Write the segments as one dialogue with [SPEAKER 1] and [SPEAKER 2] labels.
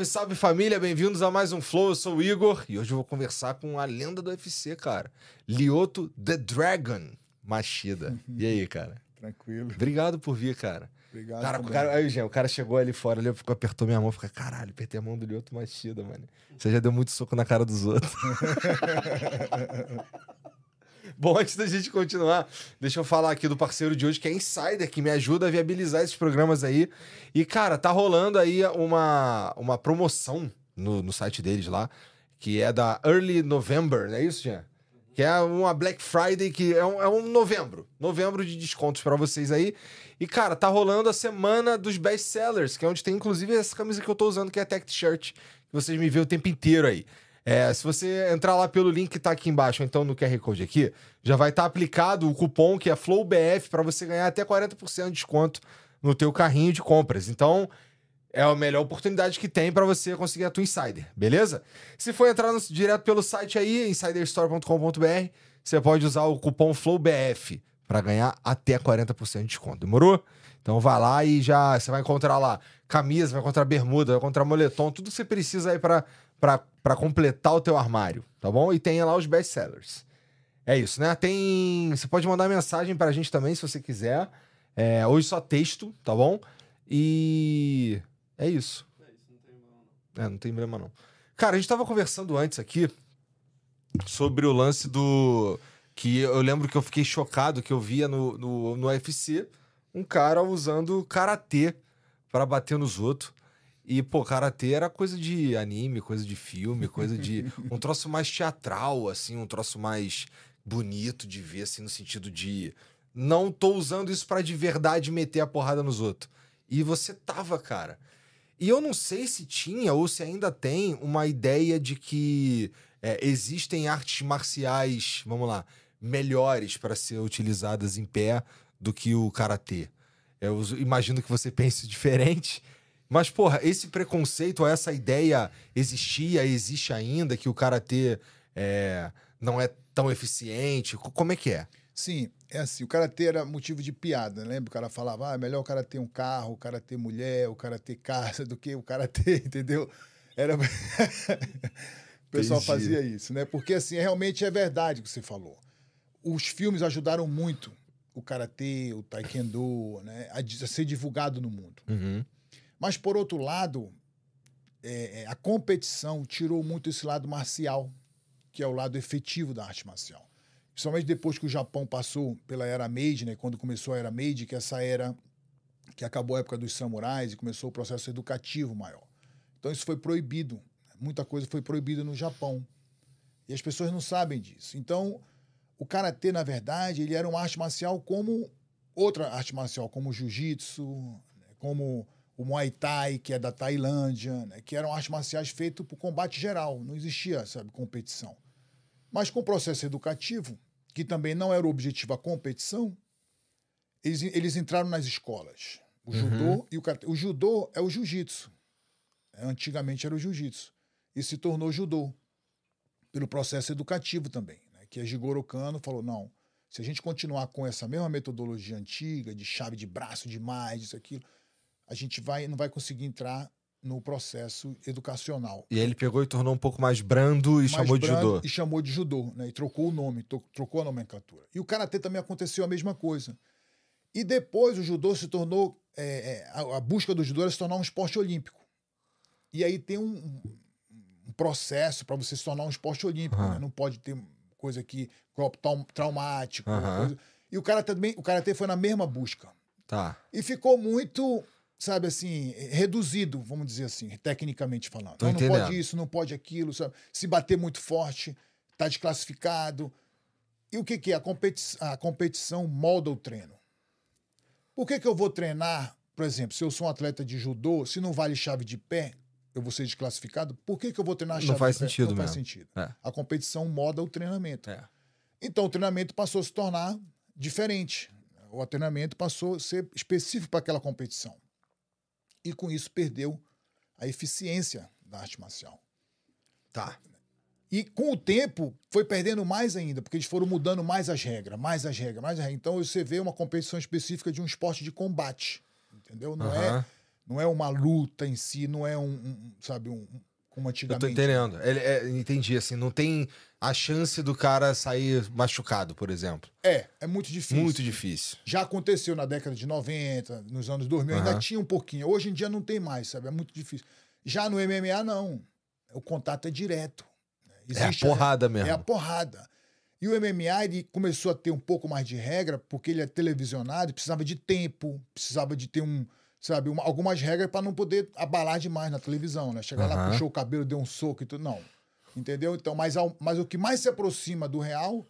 [SPEAKER 1] Salve, salve família, bem-vindos a mais um Flow. Eu sou o Igor e hoje eu vou conversar com a lenda do UFC, cara. Lioto The Dragon Machida. E aí, cara?
[SPEAKER 2] Tranquilo.
[SPEAKER 1] Obrigado por vir, cara.
[SPEAKER 2] Obrigado.
[SPEAKER 1] Cara, o cara, aí, Jean, o cara chegou ali fora, ali, ficou, apertou minha mão, fica, caralho, apertei a mão do Lioto Machida, mano. Você já deu muito soco na cara dos outros. Bom, antes da gente continuar, deixa eu falar aqui do parceiro de hoje, que é Insider, que me ajuda a viabilizar esses programas aí. E, cara, tá rolando aí uma, uma promoção no, no site deles lá, que é da Early November, não é isso, Jean? Que é uma Black Friday, que é um, é um novembro. Novembro de descontos pra vocês aí. E, cara, tá rolando a semana dos best sellers, que é onde tem inclusive essa camisa que eu tô usando, que é a Tech T-shirt, que vocês me vêem o tempo inteiro aí. É, se você entrar lá pelo link que tá aqui embaixo, ou então no QR Code aqui, já vai estar aplicado o cupom que é FlowBF para você ganhar até 40% de desconto no teu carrinho de compras. Então, é a melhor oportunidade que tem para você conseguir a tua Insider, beleza? Se for entrar no- direto pelo site aí, insiderstore.com.br, você pode usar o cupom FlowBF para ganhar até 40% de desconto. Demorou? Então vai lá e já você vai encontrar lá camisa, vai encontrar bermuda, vai encontrar moletom, tudo que você precisa aí para para completar o teu armário, tá bom? E tem lá os best sellers. É isso, né? Tem, você pode mandar mensagem pra gente também se você quiser. É, hoje só texto, tá bom? E é isso. É, não tem problema não. Cara, a gente tava conversando antes aqui sobre o lance do. Que eu lembro que eu fiquei chocado que eu via no, no, no UFC um cara usando karatê pra bater nos outros. E, pô, karatê era coisa de anime, coisa de filme, coisa de. um troço mais teatral, assim, um troço mais bonito de ver, assim, no sentido de. Não tô usando isso pra de verdade meter a porrada nos outros. E você tava, cara. E eu não sei se tinha ou se ainda tem uma ideia de que é, existem artes marciais, vamos lá, melhores para ser utilizadas em pé do que o karatê. Eu imagino que você pense diferente. Mas, porra, esse preconceito, ou essa ideia existia, existe ainda, que o karatê é, não é tão eficiente? Co- Como é que é?
[SPEAKER 2] Sim, é assim, o karatê era motivo de piada, lembra? O cara falava, ah, é melhor o cara ter um carro, o cara ter mulher, o cara ter casa do que o cara ter, entendeu? Era... o pessoal
[SPEAKER 1] Entendi.
[SPEAKER 2] fazia isso, né? Porque, assim, realmente é verdade o que você falou. Os filmes ajudaram muito o karatê, o taekwondo, né? A ser divulgado no mundo.
[SPEAKER 1] Uhum.
[SPEAKER 2] Mas, por outro lado, é, é, a competição tirou muito esse lado marcial, que é o lado efetivo da arte marcial. Principalmente depois que o Japão passou pela era Meiji, né, quando começou a era Meiji, que essa era que acabou a época dos samurais e começou o processo educativo maior. Então isso foi proibido. Muita coisa foi proibida no Japão. E as pessoas não sabem disso. Então, o karatê, na verdade, ele era uma arte marcial como outra arte marcial, como o jiu-jitsu, né, como o Muay Thai, que é da Tailândia, né, que eram artes marciais feitas por combate geral, não existia, sabe, competição. Mas com o processo educativo, que também não era o objetivo a competição, eles, eles entraram nas escolas. O judô e o karatê. O judô é o jiu-jitsu. né, Antigamente era o jiu-jitsu. E se tornou judô pelo processo educativo também, né? que a Jigoro Kano falou, não, se a gente continuar com essa mesma metodologia antiga, de chave de braço demais, isso, aquilo, a gente vai, não vai conseguir entrar no processo educacional.
[SPEAKER 1] E aí ele pegou e tornou um pouco mais brando e
[SPEAKER 2] Mais
[SPEAKER 1] chamou de
[SPEAKER 2] brando
[SPEAKER 1] judô.
[SPEAKER 2] E chamou de judô, né? E trocou o nome, trocou a nomenclatura. E o karatê também aconteceu a mesma coisa. E depois o judô se tornou. é, é, a, a busca do judô era se tornar um esporte olímpico. E aí tem um, um processo para você se tornar um esporte olímpico.
[SPEAKER 1] Aham.
[SPEAKER 2] né? Não pode ter coisa que trau- traumático.
[SPEAKER 1] Aham.
[SPEAKER 2] coisa- E o cara também, o karatê foi na mesma busca.
[SPEAKER 1] Tá.
[SPEAKER 2] E ficou muito, sabe assim, reduzido, vamos dizer assim, tecnicamente falando.
[SPEAKER 1] Tô
[SPEAKER 2] Não, não pode isso, não pode aquilo, sabe? Se bater muito forte, tá desclassificado. E o que, que é? A, competi a competição molda o treino. Por que, que eu vou treinar, por exemplo, se eu sou um atleta de judô, se não vale chave de pé, eu vou ser desclassificado, por que, que eu vou treinar
[SPEAKER 1] Não
[SPEAKER 2] chave
[SPEAKER 1] faz
[SPEAKER 2] de pé?
[SPEAKER 1] sentido
[SPEAKER 2] Não faz sentido.
[SPEAKER 1] É.
[SPEAKER 2] A competição molda o treinamento.
[SPEAKER 1] É.
[SPEAKER 2] Então o treinamento passou a se tornar diferente. O treinamento passou a ser específico para aquela competição. E com isso perdeu a eficiência da arte marcial.
[SPEAKER 1] Tá.
[SPEAKER 2] E com o tempo foi perdendo mais ainda, porque eles foram mudando mais as regras, mais as regras, mais as regras. Então você vê uma competição específica de um esporte de combate. Entendeu? Não é
[SPEAKER 1] Aham.
[SPEAKER 2] Não é uma luta em si, não é um, um sabe, um, como
[SPEAKER 1] Eu
[SPEAKER 2] antigamente.
[SPEAKER 1] tô entendendo. Ele, é, entendi, assim, não tem a chance do cara sair machucado, por exemplo.
[SPEAKER 2] É, é muito difícil.
[SPEAKER 1] Muito difícil.
[SPEAKER 2] Já aconteceu na década de 90, nos anos 2000, ainda
[SPEAKER 1] Aham.
[SPEAKER 2] tinha um pouquinho. Hoje em dia não tem mais, sabe? É muito difícil. Já no MMA, não. O contato é direto.
[SPEAKER 1] é a porrada mesmo.
[SPEAKER 2] É a porrada. E o MMA ele começou a ter um pouco mais de regra, porque ele é televisionado e precisava de tempo, precisava de ter um, sabe, uma- algumas regras para não poder abalar demais na televisão, né? Chegar lá,
[SPEAKER 1] Aham.
[SPEAKER 2] puxou o cabelo, deu um soco e tudo. Não. Entendeu? Então, mas, ao- mas o que mais se aproxima do real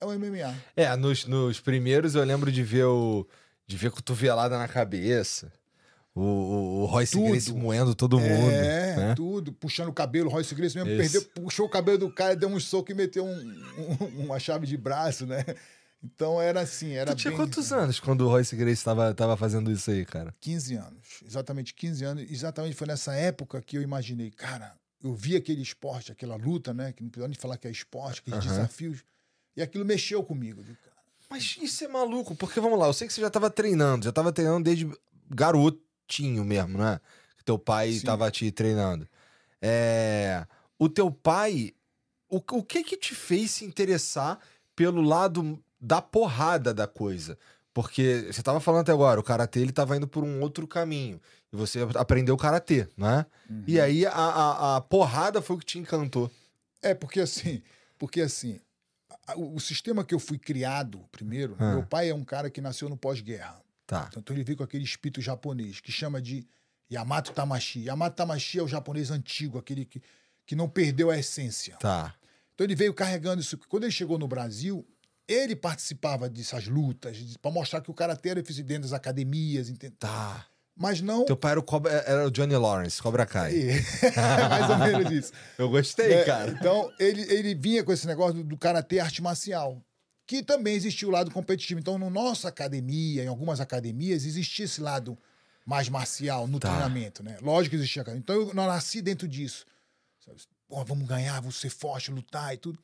[SPEAKER 2] é o MMA.
[SPEAKER 1] É, nos, nos primeiros eu lembro de ver o. de ver cotovelada na cabeça. O, o, o Royce
[SPEAKER 2] Tudo.
[SPEAKER 1] Gracie moendo todo mundo.
[SPEAKER 2] É,
[SPEAKER 1] né?
[SPEAKER 2] tudo, puxando o cabelo. O Royce Gracie mesmo
[SPEAKER 1] Isso.
[SPEAKER 2] perdeu, puxou o cabelo do cara, deu um soco e meteu um- um- uma chave de braço, né? Então era assim, era
[SPEAKER 1] Tu tinha
[SPEAKER 2] bem-
[SPEAKER 1] quantos anos quando o Royce Gracie tava, tava fazendo isso aí, cara?
[SPEAKER 2] 15 anos. Exatamente 15 anos. Exatamente foi nessa época que eu imaginei, cara, eu vi aquele esporte, aquela luta, né? Que não precisa nem falar que é esporte, aqueles
[SPEAKER 1] Aham.
[SPEAKER 2] desafios. E aquilo mexeu comigo. Digo, cara,
[SPEAKER 1] Mas isso é maluco, porque vamos lá, eu sei que você já tava treinando, já tava treinando desde garotinho mesmo, né? Que teu pai
[SPEAKER 2] Sim.
[SPEAKER 1] tava te treinando. É, O teu pai, o, o que que te fez se interessar pelo lado da porrada da coisa? Porque você tava falando até agora, o karatê ele tava indo por um outro caminho. E você aprendeu karatê, né? E aí a, a, a porrada foi o que te encantou.
[SPEAKER 2] É, porque assim, porque assim, a- o, o sistema que eu fui criado primeiro,
[SPEAKER 1] Ah.
[SPEAKER 2] meu pai é um cara que nasceu no pós-guerra.
[SPEAKER 1] Tá.
[SPEAKER 2] Então ele veio com aquele espírito japonês, que chama de Yamato Tamashi. Yamato Tamashi é o japonês antigo, aquele que, que não perdeu a essência.
[SPEAKER 1] Tá.
[SPEAKER 2] Então ele veio carregando isso. Quando ele chegou no Brasil, ele participava dessas lutas, para mostrar que o karatê era eficiente dentro das academias, entende?
[SPEAKER 1] Tá.
[SPEAKER 2] Mas não.
[SPEAKER 1] Teu pai era o, Cobra- era o Johnny Lawrence, Cobra Kai.
[SPEAKER 2] É, mais ou menos isso.
[SPEAKER 1] Eu gostei,
[SPEAKER 2] É,
[SPEAKER 1] cara.
[SPEAKER 2] Então, ele, ele vinha com esse negócio do, do karatê arte marcial, que também existia o lado competitivo. Então, na nossa academia, em algumas academias, existia esse lado mais marcial no
[SPEAKER 1] Tá.
[SPEAKER 2] treinamento, né? Lógico que existia. Então, eu, eu nasci dentro disso. Sabe? Pô, vamos ganhar, vamos ser forte, lutar e tudo.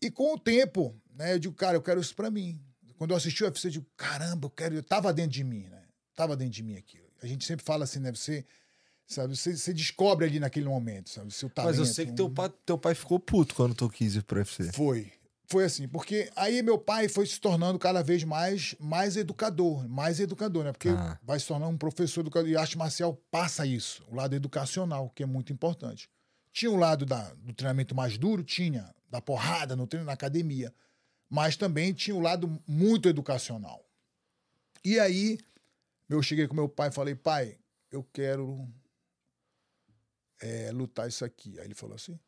[SPEAKER 2] E com o tempo, né, eu digo, cara, eu quero isso pra mim. Quando eu assisti o UFC, eu digo, caramba, eu quero. Eu tava dentro de mim, né? Tava dentro de mim aquilo. A gente sempre fala assim, né? Você, sabe, você, você descobre ali naquele momento, sabe? Seu talento.
[SPEAKER 1] Mas eu sei que teu pai, teu pai ficou puto quando tu quis ir pro UFC.
[SPEAKER 2] Foi. Foi assim, porque aí meu pai foi se tornando cada vez mais, mais educador, mais educador, né? Porque
[SPEAKER 1] Ah.
[SPEAKER 2] vai se tornar um professor educador. E a arte marcial passa isso, o lado educacional, que é muito importante. Tinha o lado da, do treinamento mais duro, tinha, da porrada no treino, na academia. Mas também tinha o lado muito educacional. E aí, eu cheguei com meu pai e falei, pai, eu quero é, lutar isso aqui. Aí ele falou assim,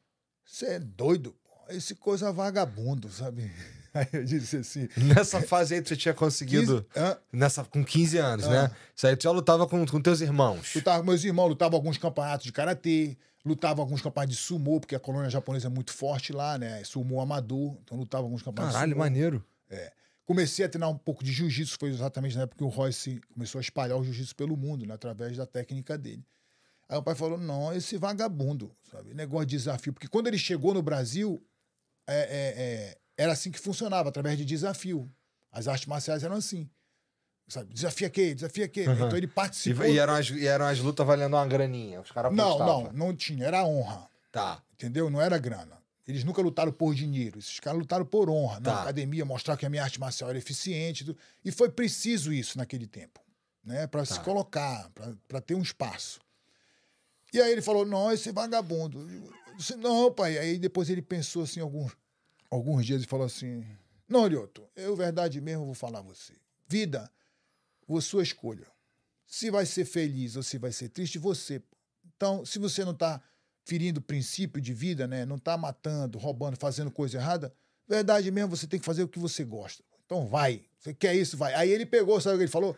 [SPEAKER 2] você é doido? pô? Esse coisa vagabundo, sabe? Aí eu disse assim...
[SPEAKER 1] Nessa fase aí tu tinha conseguido.
[SPEAKER 2] 15 hã?
[SPEAKER 1] Nessa, com 15 anos,
[SPEAKER 2] Ah.
[SPEAKER 1] né? Isso aí tu já lutava com, com teus irmãos.
[SPEAKER 2] Lutava com meus irmãos, lutava alguns campeonatos de karatê, lutava alguns campeonatos de sumô, porque a colônia japonesa é muito forte lá, né? Sumô amador, então lutava alguns campeonatos
[SPEAKER 1] Caralho,
[SPEAKER 2] de sumô.
[SPEAKER 1] maneiro.
[SPEAKER 2] Comecei a treinar um pouco de jiu-jitsu, foi exatamente na época que o Royce começou a espalhar o jiu-jitsu pelo mundo, né, através da técnica dele. Aí o pai falou: não, esse vagabundo, sabe? Negócio de desafio. Porque quando ele chegou no Brasil, é, é, é, era assim que funcionava, através de desafio. As artes marciais eram assim. Sabe? Desafia quê? Desafia quê?
[SPEAKER 1] Uhum.
[SPEAKER 2] Então ele
[SPEAKER 1] E,
[SPEAKER 2] participou.
[SPEAKER 1] e eram as, e eram as lutas valendo uma graninha. Os caras
[SPEAKER 2] Não, não, não tinha. Era honra.
[SPEAKER 1] Tá.
[SPEAKER 2] Entendeu? Não era grana. Eles nunca lutaram por dinheiro. Esses caras lutaram por honra. Na
[SPEAKER 1] Tá.
[SPEAKER 2] academia, mostrar que a minha arte marcial era eficiente. e. E foi preciso isso naquele tempo. Né? Para se
[SPEAKER 1] Tá.
[SPEAKER 2] colocar, para ter um espaço. E aí ele falou: não, esse vagabundo. Disse, não, pai. Aí depois ele pensou assim alguns, alguns dias e falou assim: Não, Lioto, eu, verdade mesmo, vou falar a você. Vida, a sua escolha. Se vai ser feliz ou se vai ser triste, você. Então, se você não está ferindo o princípio de vida, né? Não está matando, roubando, fazendo coisa errada, verdade mesmo, você tem que fazer o que você gosta. Então vai. Você quer isso, vai. Aí ele pegou, sabe o que ele falou?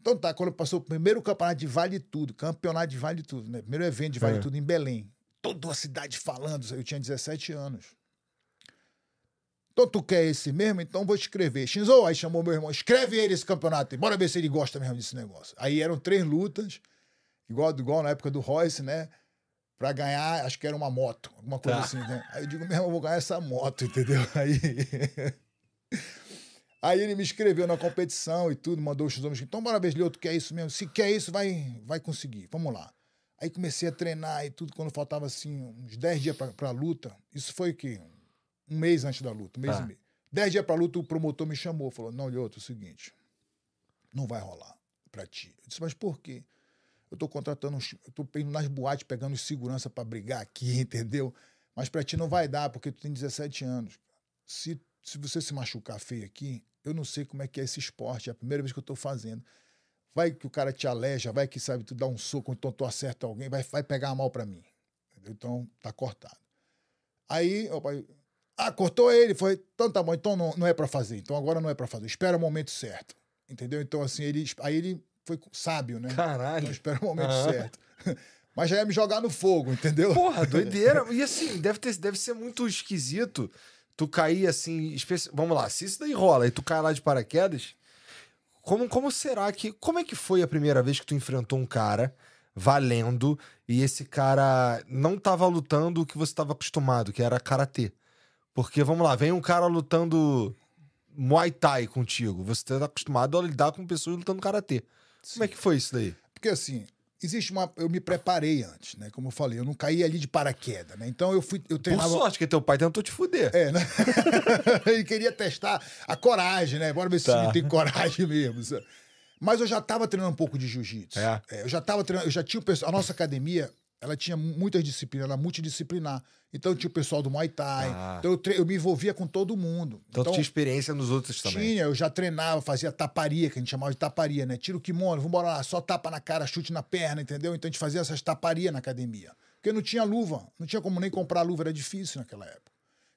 [SPEAKER 2] Então tá, quando passou o primeiro campeonato de Vale Tudo, campeonato de Vale Tudo, né? Primeiro evento de Vale
[SPEAKER 1] É.
[SPEAKER 2] Tudo em Belém. Toda a cidade falando, eu tinha 17 anos. Então tu quer esse mesmo? Então vou escrever. Shinzo, aí chamou meu irmão, escreve ele esse campeonato bora ver se ele gosta mesmo desse negócio. Aí eram três lutas, igual, igual na época do Royce, né? Pra ganhar, acho que era uma moto, alguma coisa
[SPEAKER 1] Tá.
[SPEAKER 2] assim, né? Aí eu digo, meu irmão, vou ganhar essa moto, entendeu? Aí. Aí ele me inscreveu na competição e tudo, mandou os homens. Então, bora ver, Leo, tu quer isso mesmo? Se quer isso, vai, vai conseguir. Vamos lá. Aí comecei a treinar e tudo, quando faltava assim, uns 10 dias pra, pra luta. Isso foi o quê? Um mês antes da luta, um mês
[SPEAKER 1] Tá.
[SPEAKER 2] e meio. 10 dias pra luta, o promotor me chamou, falou: Não, Lioto, é o seguinte, não vai rolar pra ti. Eu disse, mas por quê? Eu tô contratando, uns- eu tô indo nas boates, pegando segurança pra brigar aqui, entendeu? Mas pra ti não vai dar, porque tu tem 17 anos. Se, se você se machucar feio aqui, eu não sei como é que é esse esporte, é a primeira vez que eu tô fazendo. Vai que o cara te aleja, vai que sabe, tu dá um soco, então tu acerta alguém, vai, vai pegar mal pra mim. Entendeu? Então, tá cortado. Aí, o pai, ah, cortou ele, foi, então tá bom, então não, não é pra fazer, então agora não é pra fazer, espera o momento certo. Entendeu? Então, assim, ele, aí ele foi sábio, né? Então,
[SPEAKER 1] Caralho.
[SPEAKER 2] espera o momento
[SPEAKER 1] Aham.
[SPEAKER 2] certo. Mas já ia me jogar no fogo, entendeu?
[SPEAKER 1] Porra, doideira. E assim, deve, ter, deve ser muito esquisito tu cair assim. especi- Vamos lá, se isso daí rola e tu cai lá de paraquedas, como, como será que. Como é que foi a primeira vez que tu enfrentou um cara valendo e esse cara não tava lutando o que você tava acostumado, que era karatê? Porque, vamos lá, vem um cara lutando Muay Thai contigo. Você tá acostumado a lidar com pessoas lutando karatê. Como é que foi isso daí?
[SPEAKER 2] Porque assim, existe uma. Eu me preparei antes, né? Como eu falei, eu não caí ali de paraquedas, né? Então eu fui. Eu
[SPEAKER 1] Por
[SPEAKER 2] treinava.
[SPEAKER 1] sorte, que teu pai tentou te fuder.
[SPEAKER 2] É, né? Ele queria testar a coragem, né? Bora ver se
[SPEAKER 1] Tá.
[SPEAKER 2] ele tem coragem mesmo. sabe? Mas eu já estava treinando um pouco de jiu-jitsu.
[SPEAKER 1] É?
[SPEAKER 2] eu já estava treinando, eu já tinha o pessoal. A nossa academia, ela tinha muitas disciplinas, ela era multidisciplinar. Então tinha o pessoal do Muay Thai.
[SPEAKER 1] Ah.
[SPEAKER 2] Então eu, eu me envolvia com todo mundo.
[SPEAKER 1] Então, tu tinha experiência nos outros também.
[SPEAKER 2] Tinha, eu já treinava, fazia taparia, que a gente chamava de taparia, né? Tira o kimono, vambora lá, só tapa na cara, chute na perna, entendeu? Então a gente fazia essas taparias na academia. Porque não tinha luva, não tinha como nem comprar luva, era difícil naquela época.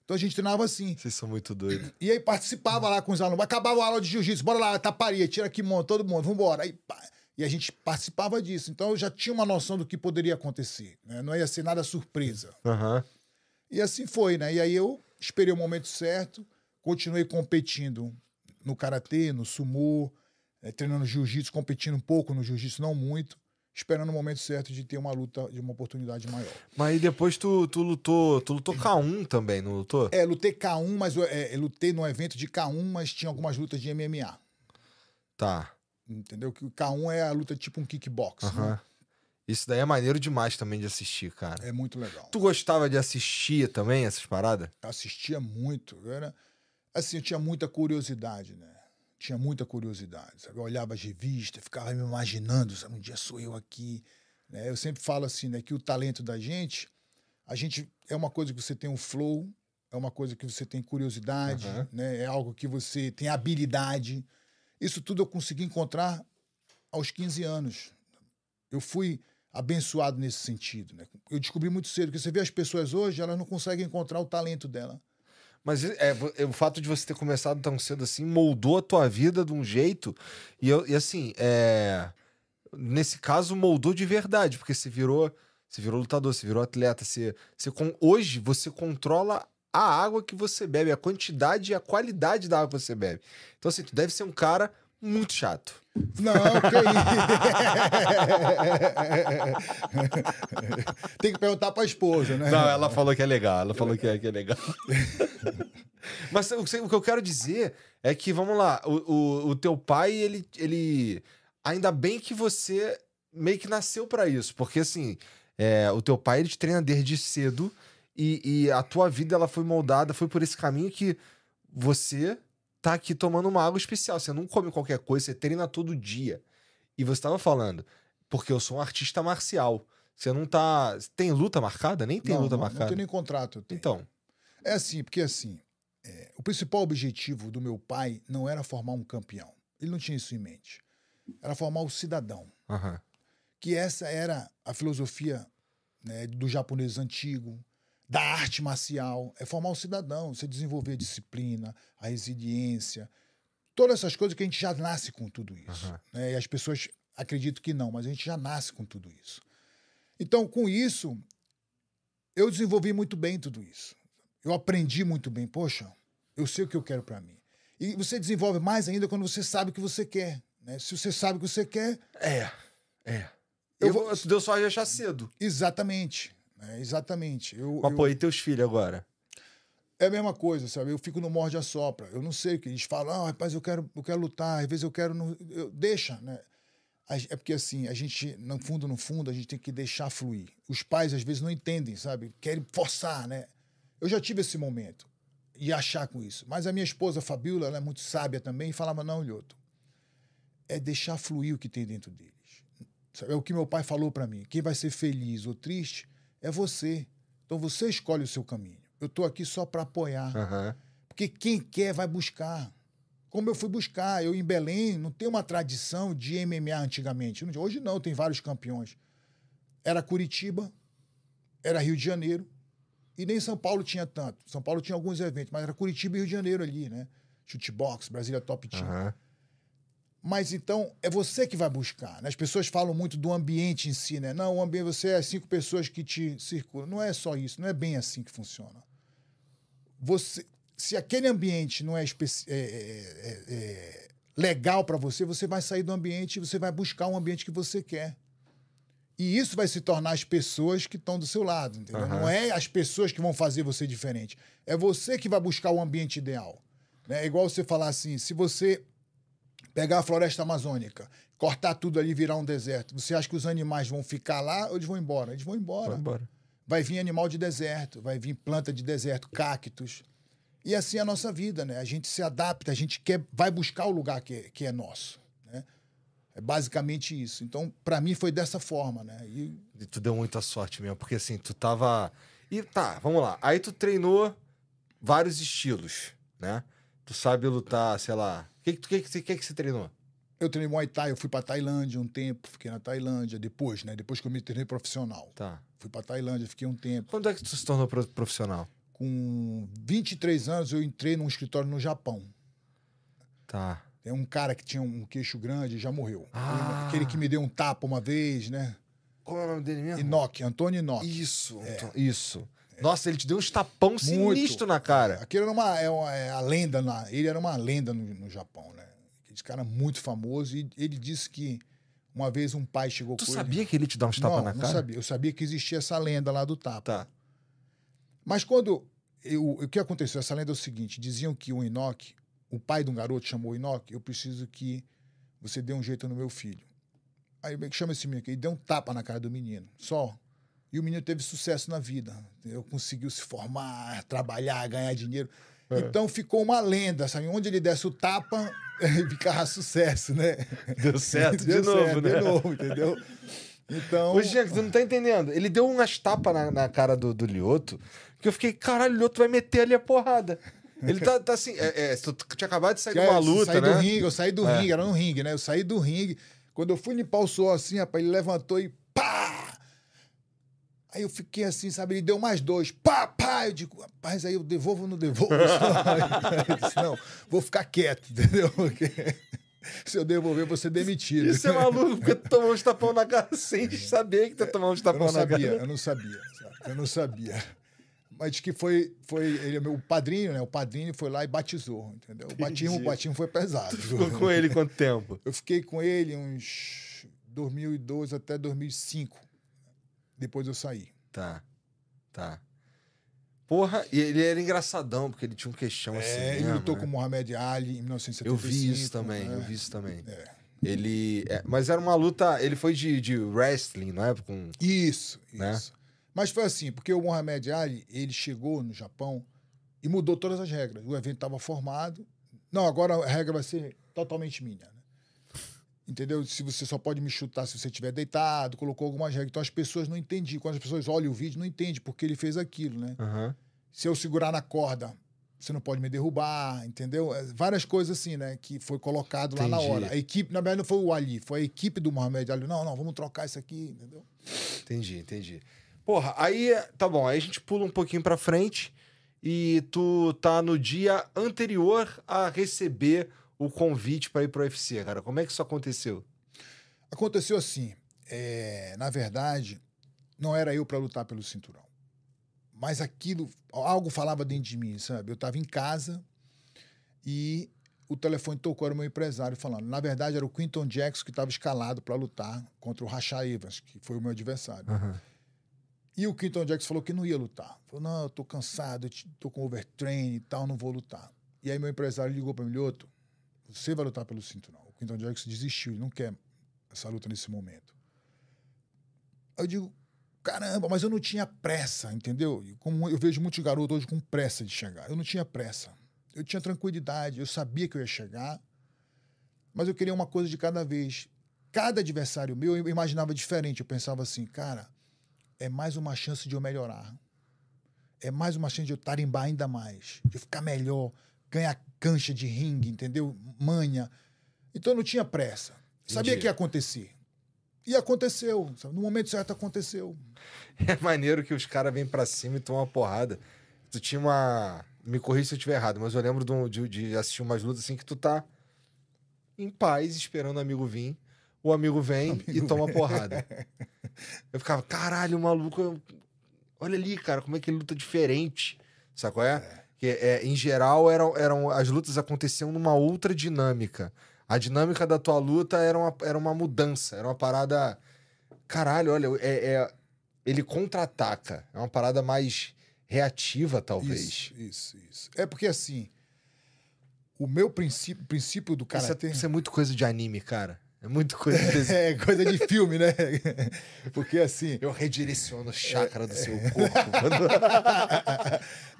[SPEAKER 2] Então a gente treinava assim.
[SPEAKER 1] Vocês são muito doidos.
[SPEAKER 2] E aí participava lá com os alunos. Acabava a aula de jiu-jitsu, bora lá, taparia, tira kimono, todo mundo, vambora. Aí, pá. E a gente participava disso. Então eu já tinha uma noção do que poderia acontecer. Né? Não ia ser nada surpresa.
[SPEAKER 1] Aham.
[SPEAKER 2] E assim foi, né? E aí eu esperei o momento certo, continuei competindo no karatê, no sumô, eh, treinando jiu-jitsu, competindo um pouco no jiu-jitsu, não muito, esperando o momento certo de ter uma luta, de uma oportunidade maior.
[SPEAKER 1] Mas aí depois tu, tu lutou. Tu lutou K1 também, não lutou?
[SPEAKER 2] É, lutei K1, mas é, eu lutei num evento de K1, mas tinha algumas lutas de MMA.
[SPEAKER 1] Tá.
[SPEAKER 2] Entendeu? Que o K1 é a luta tipo um kickbox. né?
[SPEAKER 1] Aham. Isso daí é maneiro demais também de assistir, cara.
[SPEAKER 2] É muito legal.
[SPEAKER 1] Tu gostava de assistir também essas paradas?
[SPEAKER 2] Eu assistia muito. eu Era, assim, eu tinha muita curiosidade, né? Tinha muita curiosidade. Sabe? Eu olhava as revistas, ficava me imaginando, sabe? um dia sou eu aqui. né? Eu sempre falo assim, né? Que o talento da gente, a gente é uma coisa que você tem um flow, é uma coisa que você tem curiosidade,
[SPEAKER 1] Aham.
[SPEAKER 2] né? É algo que você tem habilidade. Isso tudo eu consegui encontrar aos 15 anos. Eu fui abençoado nesse sentido, né? Eu descobri muito cedo que você vê as pessoas hoje, elas não conseguem encontrar o talento dela.
[SPEAKER 1] Mas é, vo- é, o fato de você ter começado tão cedo assim moldou a tua vida de um jeito. E, eu, e assim, é, nesse caso, moldou de verdade, porque você virou, você virou lutador, você virou atleta. Você, você hoje você controla a água que você bebe, a quantidade e a qualidade da água que você bebe. Então, assim, tu deve ser um cara muito chato.
[SPEAKER 2] Não, que. Tem que perguntar pra esposa, né?
[SPEAKER 1] Não, ela falou que é legal. Ela falou que é, que é legal. Mas o que eu quero dizer é que, vamos lá, o, o, o teu pai, ele, ele. Ainda bem que você meio que nasceu pra isso. Porque, assim, é, o teu pai, ele te treina desde cedo. E, e a tua vida, ela foi moldada, foi por esse caminho que você tá aqui tomando uma água especial. Você não come qualquer coisa, você treina todo dia. E você tava falando, porque eu sou um artista marcial. Você não tá. Tem luta marcada? Nem tem
[SPEAKER 2] não,
[SPEAKER 1] luta
[SPEAKER 2] não,
[SPEAKER 1] marcada.
[SPEAKER 2] Não tem nem contrato.
[SPEAKER 1] Então,
[SPEAKER 2] É assim, porque assim, é, o principal objetivo do meu pai não era formar um campeão. Ele não tinha isso em mente. Era formar o cidadão.
[SPEAKER 1] aham.
[SPEAKER 2] Que essa era a filosofia né, do japonês antigo, da arte marcial. É formar o cidadão, você desenvolver a disciplina, a resiliência, todas essas coisas que a gente já nasce com tudo isso.
[SPEAKER 1] Aham.
[SPEAKER 2] né? E as pessoas acreditam que não, mas a gente já nasce com tudo isso. Então, com isso, eu desenvolvi muito bem tudo isso. Eu aprendi muito bem. Poxa, eu sei o que eu quero para mim. E você desenvolve mais ainda quando você sabe o que você quer. Né? Se você sabe o que você quer,
[SPEAKER 1] É, é.
[SPEAKER 2] Eu
[SPEAKER 1] Eu
[SPEAKER 2] vou-
[SPEAKER 1] vou... Deu sorte de achar cedo.
[SPEAKER 2] exatamente. Né? Exatamente. Eu,
[SPEAKER 1] Mas,
[SPEAKER 2] eu-
[SPEAKER 1] pô, e teus filhos agora?
[SPEAKER 2] É a mesma coisa, sabe? Eu fico no morde a sopra. Eu não sei o que eles falam. Ah, rapaz, eu quero, eu quero lutar. Às vezes eu quero. No... Eu... Deixa, né? É porque assim, a gente, no fundo, no fundo, a gente tem que deixar fluir. Os pais, às vezes, não entendem, sabe? Querem forçar, né? Eu já tive esse momento e achar com isso. Mas a minha esposa, Fabiola, ela é muito sábia também, e falava: não, Lhoto, é deixar fluir o que tem dentro deles. É o que meu pai falou para mim. Quem vai ser feliz ou triste é você. Então você escolhe o seu caminho. Eu estou aqui só para apoiar.
[SPEAKER 1] Uhum.
[SPEAKER 2] Porque quem quer vai buscar. Como eu fui buscar. Eu em Belém não tem uma tradição de MMA antigamente. Hoje não, tem vários campeões. Era Curitiba, era Rio de Janeiro, e nem São Paulo tinha tanto. São Paulo tinha alguns eventos, mas era Curitiba e Rio de Janeiro ali, né? Chutebox, Brasília Top Team.
[SPEAKER 1] Uhum.
[SPEAKER 2] Mas então é você que vai buscar. Né? As pessoas falam muito do ambiente em si, né? Não, o ambiente você é cinco pessoas que te circulam. Não é só isso, não é bem assim que funciona. Você, se aquele ambiente não é, é, é, é, é legal para você, você vai sair do ambiente e você vai buscar um ambiente que você quer. E isso vai se tornar as pessoas que estão do seu lado, entendeu? Uhum. Não é as pessoas que vão fazer você diferente. É você que vai buscar o ambiente ideal. Né? É igual você falar assim, se você pegar a floresta amazônica, cortar tudo ali e virar um deserto, você acha que os animais vão ficar lá ou eles vão embora? Eles vão embora.
[SPEAKER 1] Vai embora.
[SPEAKER 2] Vai vir animal de deserto, vai vir planta de deserto, cactos. E assim é a nossa vida, né? A gente se adapta, a gente quer, vai buscar o lugar que, é, que é nosso. Né? É basicamente isso. Então, para mim, foi dessa forma, né?
[SPEAKER 1] E... e tu deu muita sorte mesmo, porque assim, tu tava. E tá, vamos lá. Aí tu treinou vários estilos, né? Tu sabe lutar, sei lá, que, que, que, que, que você treinou?
[SPEAKER 2] Eu treinei Muay Thai, eu fui para Tailândia um tempo, fiquei na Tailândia depois, né? Depois que eu me treinei profissional.
[SPEAKER 1] Tá.
[SPEAKER 2] Fui para Tailândia, fiquei um tempo.
[SPEAKER 1] Quando é que tu se tornou profissional?
[SPEAKER 2] Com 23 anos eu entrei num escritório no Japão.
[SPEAKER 1] Tá.
[SPEAKER 2] Tem um cara que tinha um queixo grande e já morreu.
[SPEAKER 1] Ah.
[SPEAKER 2] Aquele que me deu um tapa uma vez, né?
[SPEAKER 1] Qual é o nome dele mesmo?
[SPEAKER 2] Inoki, Antônio Inoki.
[SPEAKER 1] Isso, é. isso. Nossa, ele te deu uns tapão sinistro na cara.
[SPEAKER 2] Aquilo era uma, é uma é a lenda, na, ele era uma lenda no, no Japão, né? Esse cara muito famoso e ele disse que uma vez um pai chegou
[SPEAKER 1] tu
[SPEAKER 2] com
[SPEAKER 1] ele... sabia
[SPEAKER 2] ele...
[SPEAKER 1] que ele te dá uns tapas na
[SPEAKER 2] não
[SPEAKER 1] cara?
[SPEAKER 2] Não sabia. Eu sabia que existia essa lenda lá do tapa.
[SPEAKER 1] Tá.
[SPEAKER 2] Mas quando... Eu, o que aconteceu? Essa lenda é o seguinte. Diziam que o Enoch, o pai de um garoto chamou o Enoch, eu preciso que você dê um jeito no meu filho. Aí é chama esse menino aqui. Ele deu um tapa na cara do menino. Só. E o menino teve sucesso na vida. Entendeu? Conseguiu se formar, trabalhar, ganhar dinheiro. É. Então ficou uma lenda, sabe? Onde ele desse o tapa, ficava sucesso, né?
[SPEAKER 1] Deu certo deu de novo, certo, né?
[SPEAKER 2] De novo, entendeu? Então.
[SPEAKER 1] Ô, Jean, você não tá entendendo. Ele deu umas tapas na, na cara do, do Lioto, que eu fiquei, caralho, o Lioto vai meter ali a porrada. Ele tá, tá assim, é, é, tu tinha acabado de sair de uma luta,
[SPEAKER 2] saí
[SPEAKER 1] né?
[SPEAKER 2] do ringue, eu saí do é. ringue, era no ringue, né? Eu saí do ringue. Quando eu fui limpar o suor assim, rapaz, ele levantou e! Aí eu fiquei assim, sabe? Ele deu mais dois. Pá, pá! Eu digo, rapaz, aí eu devolvo ou não devolvo? disse, não, vou ficar quieto, entendeu? Porque se eu devolver, ser demitido.
[SPEAKER 1] Isso é maluco, porque tu tomou uns tapão na cara sem saber que tu tomou uns tapão na
[SPEAKER 2] sabia,
[SPEAKER 1] cara.
[SPEAKER 2] Eu não sabia, sabe? Eu não sabia. Mas que foi, foi ele, meu padrinho, né? O padrinho foi lá e batizou, entendeu? O batismo, o batismo foi pesado.
[SPEAKER 1] Tu ficou com ele quanto tempo?
[SPEAKER 2] Eu fiquei com ele uns 2012 até 2005. Depois eu saí.
[SPEAKER 1] Tá. Tá. Porra, e ele era engraçadão, porque ele tinha um queixão
[SPEAKER 2] é,
[SPEAKER 1] assim.
[SPEAKER 2] Ele
[SPEAKER 1] mesmo,
[SPEAKER 2] lutou
[SPEAKER 1] né?
[SPEAKER 2] com o Mohamed Ali em 1975.
[SPEAKER 1] Eu vi isso também,
[SPEAKER 2] né?
[SPEAKER 1] eu vi isso também.
[SPEAKER 2] É.
[SPEAKER 1] Ele. é, mas era uma luta. Ele foi de, de wrestling, não é? Com,
[SPEAKER 2] Isso,
[SPEAKER 1] Né?
[SPEAKER 2] isso. Mas foi assim, porque o Mohamed Ali, ele chegou no Japão e mudou todas as regras. O evento estava formado. Não, agora a regra vai ser totalmente minha. Entendeu? Se você só pode me chutar se você estiver deitado, colocou algumas regras. Então as pessoas não entendiam. Quando as pessoas olham o vídeo, não entendem porque ele fez aquilo, né?
[SPEAKER 1] Aham.
[SPEAKER 2] Se eu segurar na corda, você não pode me derrubar, entendeu? É, Várias coisas assim, né? Que foi colocado lá na
[SPEAKER 1] Entendi.
[SPEAKER 2] hora. A equipe, na verdade, não foi o Ali, foi a equipe do Mohamed Ali. Não, não, vamos trocar isso aqui, entendeu?
[SPEAKER 1] Entendi, entendi. Porra, aí. Tá bom, aí a gente pula um pouquinho pra frente e tu tá no dia anterior a receber o convite pra ir pro UFC, cara. Como é que isso aconteceu?
[SPEAKER 2] Aconteceu assim, é, na verdade, não era eu para lutar pelo cinturão. Mas aquilo, algo falava dentro de mim, sabe? Eu estava em casa e o telefone tocou, era o meu empresário falando. Na verdade, era o Quinton Jackson que estava escalado para lutar contra o Rasha Evans, que foi o meu adversário.
[SPEAKER 1] Aham.
[SPEAKER 2] E o Quinton Jackson falou que não ia lutar. Falou, não, eu tô cansado, eu tô com overtrain e tal, não vou lutar. E aí meu empresário ligou para mim, Lioto, você vai lutar pelo cinturão. O Quinton Jackson desistiu, ele não quer essa luta nesse momento. Eu digo, caramba, mas eu não tinha pressa, entendeu? Como eu vejo muitos garotos hoje com pressa de chegar. Eu não tinha pressa. Eu tinha tranquilidade, eu sabia que eu ia chegar, mas eu queria uma coisa de cada vez. Cada adversário meu eu imaginava diferente. Eu pensava assim, cara, é mais uma chance de eu melhorar. É mais uma chance de eu tarimbar ainda mais, de eu ficar melhor, ganhar cancha de ringue, entendeu? Manha. Então eu não tinha pressa. Sabia Entendi. que ia acontecer. E aconteceu. Sabe? No momento certo aconteceu.
[SPEAKER 1] É maneiro que os caras vêm pra cima e tomam uma porrada. Tu tinha uma. Me corrija se eu estiver errado, mas eu lembro de, de, assistir umas lutas assim que tu tá em paz, esperando o amigo vir. O amigo vem amigo e toma vem. porrada. Eu ficava, caralho, o maluco. Olha ali, cara, como é que ele luta diferente. Sabe qual é? é. Que, é, em geral, eram, eram, as lutas aconteciam numa outra dinâmica. A dinâmica da tua luta era uma, era uma mudança, era uma parada. Caralho, olha, é, é ele contra-ataca. É uma parada mais reativa, talvez.
[SPEAKER 2] Isso, isso, isso. É porque assim. O meu princípio, princípio do cara.
[SPEAKER 1] Isso, é, isso é muito coisa de anime, cara. É muito coisa
[SPEAKER 2] desse... É, coisa de filme, né? Porque assim.
[SPEAKER 1] Eu redireciono o chakra é, do seu corpo.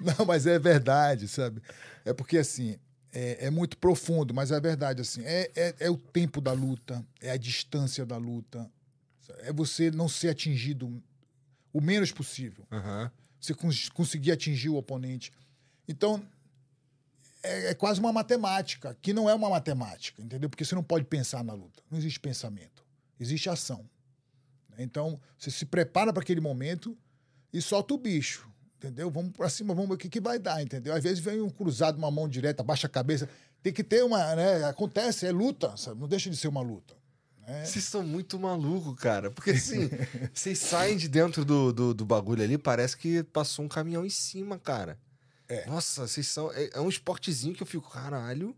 [SPEAKER 2] Não, mas é verdade, sabe? É porque assim. É, é muito profundo, mas é verdade. assim é, é, é, o tempo da luta, é a distância da luta, é você não ser atingido o menos possível.
[SPEAKER 1] Uhum.
[SPEAKER 2] Você cons conseguir atingir o oponente. Então, é, é, quase uma matemática, que não é uma matemática, entendeu? Porque você não pode pensar na luta. Não existe pensamento. Existe ação. Então, você se prepara para aquele momento e solta o bicho, entendeu? Vamos para cima, vamos ver o que, que vai dar, entendeu? Às vezes vem um cruzado, uma mão direta, baixa a cabeça. Tem que ter uma, né? Acontece, é luta, sabe? Não deixa de ser uma luta.
[SPEAKER 1] Né? Vocês são muito malucos, cara. Porque assim, vocês saem de dentro do, do, do bagulho ali, parece que passou um caminhão em cima, cara. É. Nossa, vocês são. É, é, um esportezinho que eu fico, caralho,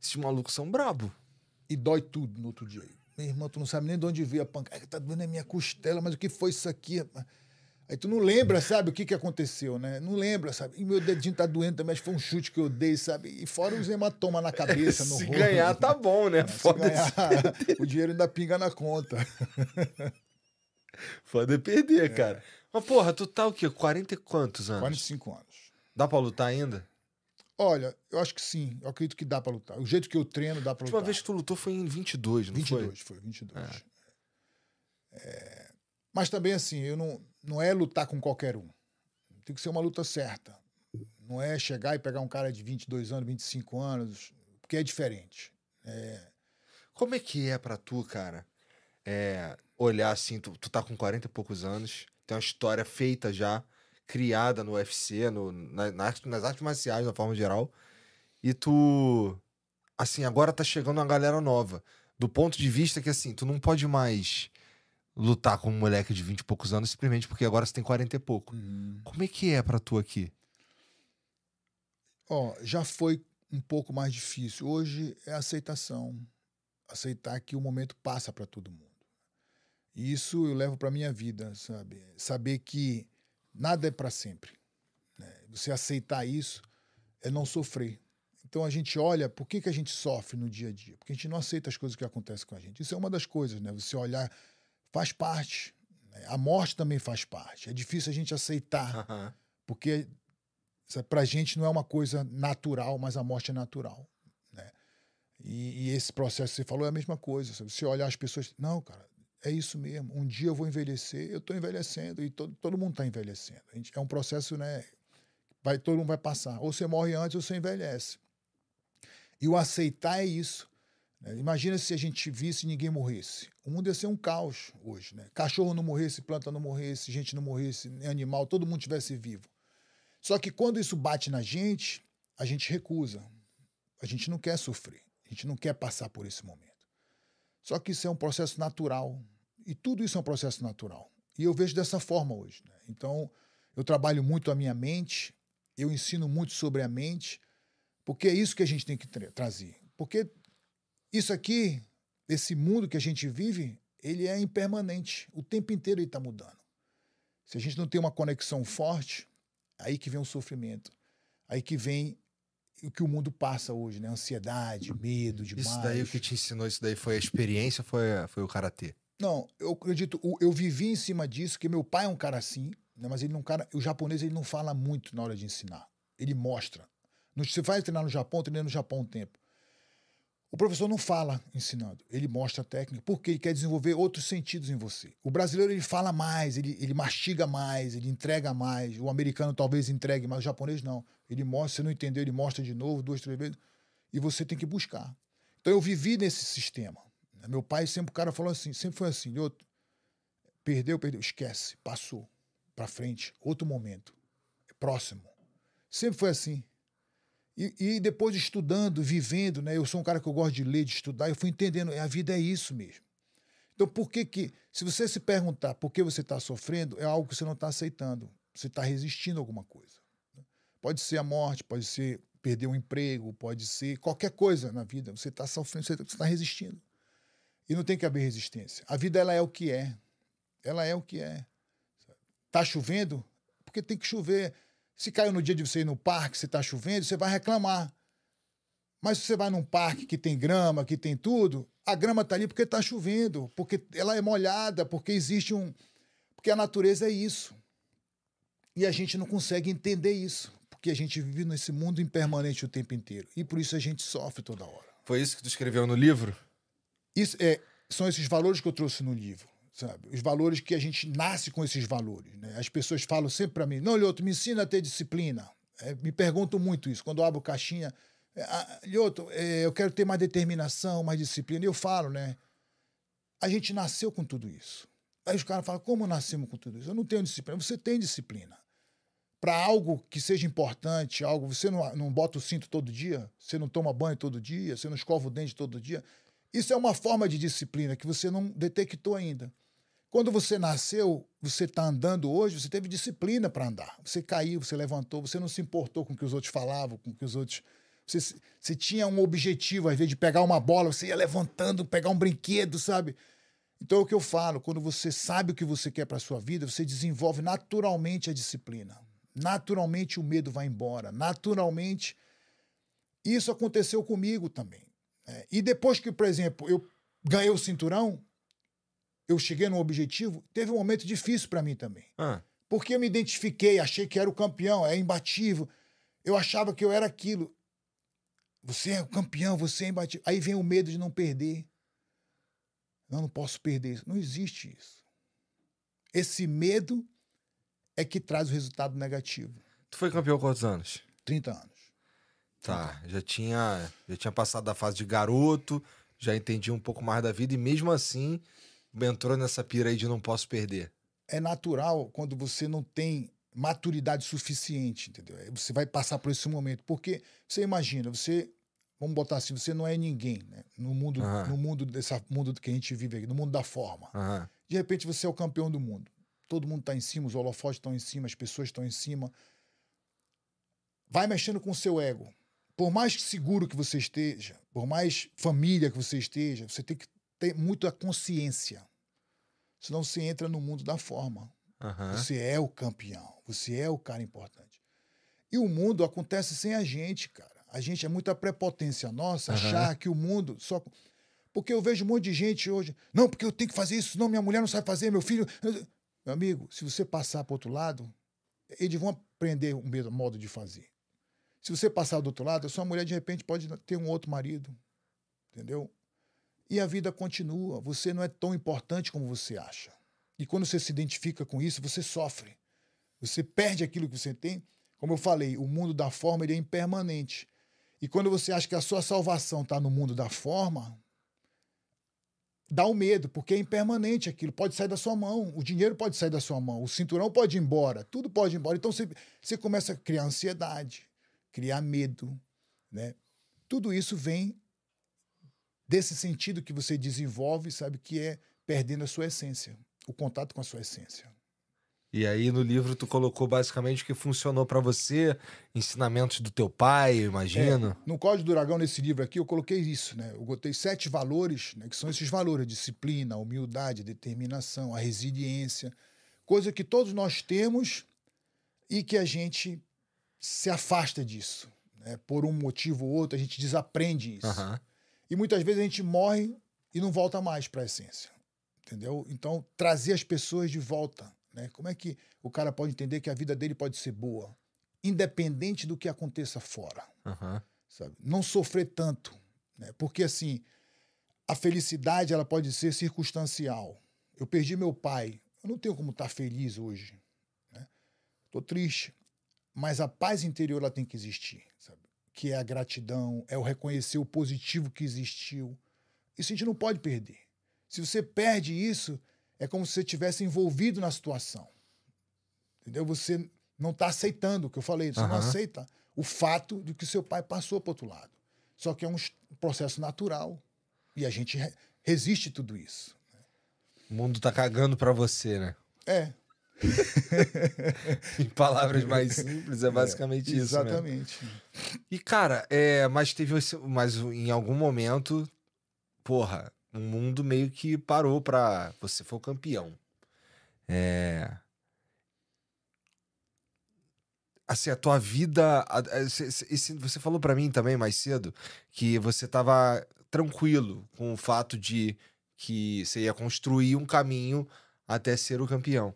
[SPEAKER 1] esses malucos são brabo.
[SPEAKER 2] E dói tudo no outro dia. Meu irmão, tu não sabe nem de onde veio a pancada. Tá doendo a minha costela, mas o que foi isso aqui? Aí tu não lembra, sabe, o que, que aconteceu, né? Não lembra, sabe? E meu dedinho tá doendo também, acho que foi um chute que eu dei, sabe? E fora os hematomas na cabeça, no
[SPEAKER 1] Se
[SPEAKER 2] rosto.
[SPEAKER 1] Se ganhar, tá bom, né?
[SPEAKER 2] Se ganhar, o dinheiro ainda pinga na conta.
[SPEAKER 1] Foda perder, é. cara. Mas, porra, tu tá o quê? 40 e quantos anos?
[SPEAKER 2] 45 anos.
[SPEAKER 1] Dá pra lutar ainda?
[SPEAKER 2] Olha, eu acho que sim. Eu acredito que dá pra lutar. O jeito que eu treino dá pra lutar. A
[SPEAKER 1] última vez que tu lutou foi em 22, não
[SPEAKER 2] 22, foi? 22, foi, 22. É. É... Mas também, assim, eu não, não é lutar com qualquer um. Tem que ser uma luta certa. Não é chegar e pegar um cara de 22 anos, 25 anos, porque é diferente. É...
[SPEAKER 1] Como é que é pra tu, cara? É, olhar assim, tu, tu tá com 40 e poucos anos, tem uma história feita já criada no UFC, no, na, nas artes marciais, na forma geral. E tu. Assim, agora tá chegando uma galera nova. Do ponto de vista que, assim, tu não pode mais lutar com um moleque de 20 e poucos anos simplesmente porque agora você tem 40 e pouco. Uhum. Como é que é para tu aqui?
[SPEAKER 2] Ó, já foi um pouco mais difícil. Hoje é aceitação. Aceitar que o momento passa para todo mundo. E isso eu levo para minha vida, sabe? Saber que Nada é para sempre. Né? Você aceitar isso é não sofrer. Então a gente olha, por que, que a gente sofre no dia a dia? Porque a gente não aceita as coisas que acontecem com a gente. Isso é uma das coisas, né? Você olhar, faz parte. Né? A morte também faz parte. É difícil a gente aceitar, uhum. porque para a gente não é uma coisa natural, mas a morte é natural. Né? E, e, esse processo que você falou é a mesma coisa. Você olhar as pessoas, não, cara, é isso mesmo. Um dia eu vou envelhecer, eu estou envelhecendo e todo, todo mundo está envelhecendo. Gente, é um processo, né? Vai, todo mundo vai passar. Ou você morre antes ou você envelhece. E o aceitar é isso. Né? Imagina se a gente visse e ninguém morresse. O mundo ia ser um caos hoje. Né? Cachorro não morresse, planta não morresse, gente não morresse, animal, todo mundo tivesse vivo. Só que quando isso bate na gente, a gente recusa. A gente não quer sofrer. A gente não quer passar por esse momento. Só que isso é um processo natural. E tudo isso é um processo natural. E eu vejo dessa forma hoje. Né? Então, eu trabalho muito a minha mente, eu ensino muito sobre a mente, porque é isso que a gente tem que tra trazer. Porque isso aqui, esse mundo que a gente vive, ele é impermanente. O tempo inteiro ele está mudando. Se a gente não tem uma conexão forte, aí que vem o sofrimento. Aí que vem o que o mundo passa hoje, né? Ansiedade, medo demais.
[SPEAKER 1] Isso daí, o que te ensinou isso daí foi a experiência foi, foi o karatê?
[SPEAKER 2] Não, eu acredito, eu vivi em cima disso, que meu pai é um cara assim, né? mas ele não cara, o japonês ele não fala muito na hora de ensinar. Ele mostra. Você vai treinar no Japão, treinando no Japão um tempo. O professor não fala ensinando, ele mostra a técnica, porque ele quer desenvolver outros sentidos em você. O brasileiro ele fala mais, ele, ele mastiga mais, ele entrega mais. O americano talvez entregue, mas o japonês não. Ele mostra, você não entendeu, ele mostra de novo, duas, três vezes, e você tem que buscar. Então eu vivi nesse sistema. Meu pai sempre, o cara falou assim, sempre foi assim, outro, perdeu, perdeu, esquece, passou para frente, outro momento, próximo. Sempre foi assim. E, e, depois estudando, vivendo, né? Eu sou um cara que eu gosto de ler, de estudar, eu fui entendendo, a vida é isso mesmo. Então, por que que, se você se perguntar por que você está sofrendo, é algo que você não está aceitando. Você está resistindo a alguma coisa. Pode ser a morte, pode ser perder um emprego, pode ser qualquer coisa na vida. Você está sofrendo, você está resistindo. E não tem que haver resistência. A vida, ela é o que é. Ela é o que é. Tá chovendo? Porque tem que chover. Se caiu no dia de você ir no parque, se está chovendo, você vai reclamar. Mas se você vai num parque que tem grama, que tem tudo, a grama está ali porque está chovendo, porque ela é molhada, porque existe um. Porque a natureza é isso. E a gente não consegue entender isso, porque a gente vive nesse mundo impermanente o tempo inteiro. E por isso a gente sofre toda hora.
[SPEAKER 1] Foi isso que tu escreveu no livro?
[SPEAKER 2] Isso é, são esses valores que eu trouxe no livro sabe? Os valores que a gente nasce com esses valores. Né? As pessoas falam sempre para mim: não, Lioto, me ensina a ter disciplina. É, me perguntam muito isso. Quando eu abro caixinha, é, ah, Lioto, é, eu quero ter mais determinação, mais disciplina. E eu falo, né? A gente nasceu com tudo isso. Aí os caras falam: como nascemos com tudo isso? Eu não tenho disciplina. Você tem disciplina. Para algo que seja importante, algo. Você não, não bota o cinto todo dia, você não toma banho todo dia, você não escova o dente todo dia. Isso é uma forma de disciplina que você não detectou ainda. Quando você nasceu, você está andando hoje, você teve disciplina para andar. Você caiu, você levantou, você não se importou com o que os outros falavam, com o que os outros. Você, você tinha um objetivo, às vezes, de pegar uma bola, você ia levantando, pegar um brinquedo, sabe? Então é o que eu falo, quando você sabe o que você quer para sua vida, você desenvolve naturalmente a disciplina. Naturalmente o medo vai embora. Naturalmente. Isso aconteceu comigo também. É, e depois que, por exemplo, eu ganhei o cinturão, eu cheguei no objetivo, teve um momento difícil para mim também. Ah. Porque eu me identifiquei, achei que era o campeão, é imbatível. Eu achava que eu era aquilo. Você é o campeão, você é imbatível. Aí vem o medo de não perder. Não, não posso perder isso. Não existe isso. Esse medo é que traz o resultado negativo.
[SPEAKER 1] Tu foi campeão quantos anos?
[SPEAKER 2] 30 anos.
[SPEAKER 1] Tá, já tinha, já tinha passado da fase de garoto, já entendia um pouco mais da vida e mesmo assim entrou nessa pira aí de não posso perder?
[SPEAKER 2] É natural quando você não tem maturidade suficiente, entendeu? Você vai passar por esse momento. Porque você imagina, você, vamos botar assim, você não é ninguém, né? No mundo, uhum. no mundo desse mundo que a gente vive aqui, no mundo da forma. Uhum. De repente você é o campeão do mundo. Todo mundo está em cima, os holofotes estão em cima, as pessoas estão em cima. Vai mexendo com o seu ego. Por mais seguro que você esteja, por mais família que você esteja, você tem que ter muita consciência. Senão você entra no mundo da forma. Uhum. Você é o campeão. Você é o cara importante. E o mundo acontece sem a gente, cara. A gente é muita prepotência nossa uhum. achar que o mundo só. Porque eu vejo um monte de gente hoje. Não, porque eu tenho que fazer isso, não, minha mulher não sabe fazer, meu filho. Meu amigo, se você passar para outro lado, eles vão aprender o mesmo modo de fazer. Se você passar do outro lado, a sua mulher de repente pode ter um outro marido. Entendeu? E a vida continua. Você não é tão importante como você acha. E quando você se identifica com isso, você sofre. Você perde aquilo que você tem. Como eu falei, o mundo da forma ele é impermanente. E quando você acha que a sua salvação está no mundo da forma, dá o um medo, porque é impermanente aquilo. Pode sair da sua mão, o dinheiro pode sair da sua mão, o cinturão pode ir embora, tudo pode ir embora. Então você, você começa a criar ansiedade, criar medo. Né? Tudo isso vem desse sentido que você desenvolve, sabe, que é perdendo a sua essência, o contato com a sua essência.
[SPEAKER 1] E aí no livro tu colocou basicamente o que funcionou para você, ensinamentos do teu pai, eu imagino. É,
[SPEAKER 2] no Código do Dragão, nesse livro aqui, eu coloquei isso, né? Eu botei sete valores, né, que são esses valores: disciplina, humildade, determinação, a resiliência. Coisa que todos nós temos e que a gente se afasta disso. Né? Por um motivo ou outro, a gente desaprende isso.
[SPEAKER 1] Aham.
[SPEAKER 2] E muitas vezes a gente morre e não volta mais para a essência. Entendeu? Então, trazer as pessoas de volta. Né? Como é que o cara pode entender que a vida dele pode ser boa, independente do que aconteça fora?
[SPEAKER 1] Aham.
[SPEAKER 2] Sabe? Não sofrer tanto. Né? Porque, assim, a felicidade ela pode ser circunstancial. Eu perdi meu pai. Eu não tenho como estar feliz hoje. Né? Tô triste. Mas a paz interior ela tem que existir. Sabe? Que é a gratidão, é o reconhecer o positivo que existiu. Isso a gente não pode perder. Se você perde isso, é como se você tivesse envolvido na situação. Entendeu? Você não está aceitando o que eu falei, você não
[SPEAKER 1] Aham.
[SPEAKER 2] aceita o fato de que seu pai passou para outro lado. Só que é um es- processo natural e a gente re- resiste tudo isso.
[SPEAKER 1] O mundo tá cagando pra você, né?
[SPEAKER 2] É,
[SPEAKER 1] Em palavras mais simples, é basicamente isso. Mesmo.
[SPEAKER 2] exatamente.
[SPEAKER 1] E, cara, é, mas teve. Mas em algum momento, porra, o mundo meio que parou pra. Você foi o campeão. É. Assim, a tua vida. a- a- esse- Você falou pra mim também mais cedo que você tava tranquilo com o fato de que você ia construir um caminho até ser o campeão.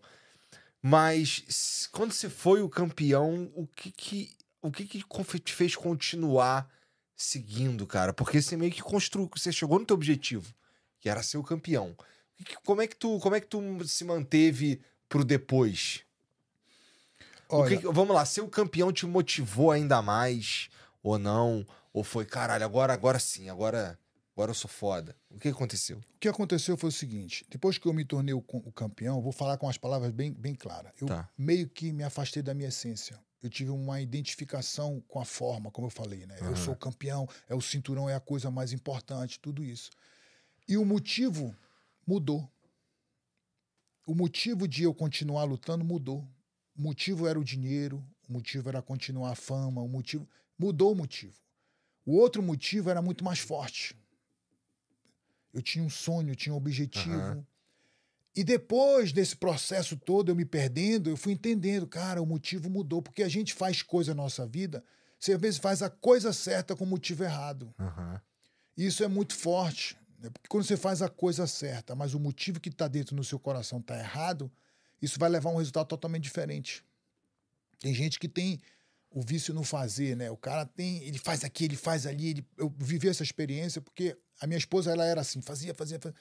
[SPEAKER 1] Mas quando você foi o campeão, o que que, o que, que te fez continuar seguindo, cara? Porque você meio que construiu, você chegou no teu objetivo, que era ser o campeão. Como é que tu, como é que tu se manteve pro depois?
[SPEAKER 2] Olha,
[SPEAKER 1] que- vamos lá, ser o campeão te motivou ainda mais ou não? Ou foi, caralho, agora, agora sim, agora, agora eu sou foda. O que aconteceu?
[SPEAKER 2] o que aconteceu foi o seguinte: depois que eu me tornei o, o campeão, vou falar com as palavras bem, bem claras. Eu
[SPEAKER 1] Tá.
[SPEAKER 2] meio que me afastei da minha essência. Eu tive uma identificação com a forma, como eu falei, né? Eu
[SPEAKER 1] Aham.
[SPEAKER 2] sou o campeão, é o cinturão, é a coisa mais importante, tudo isso. E o motivo mudou. O motivo de eu continuar lutando mudou. O motivo era o dinheiro, o motivo era continuar a fama, o motivo. Mudou o motivo. O outro motivo era muito mais forte. Eu tinha um sonho, eu tinha um objetivo.
[SPEAKER 1] Aham.
[SPEAKER 2] E depois desse processo todo, eu me perdendo, eu fui entendendo, cara, o motivo mudou. Porque a gente faz coisa na nossa vida, você às vezes faz a coisa certa com o motivo errado. E isso é muito forte. Né? Porque quando você faz a coisa certa, mas o motivo que está dentro do seu coração está errado, isso vai levar a um resultado totalmente diferente. Tem gente que tem o vício no fazer, né? O cara tem, ele faz aqui, ele faz ali. Ele, eu vivi essa experiência porque a minha esposa ela era assim, fazia, fazia, fazia.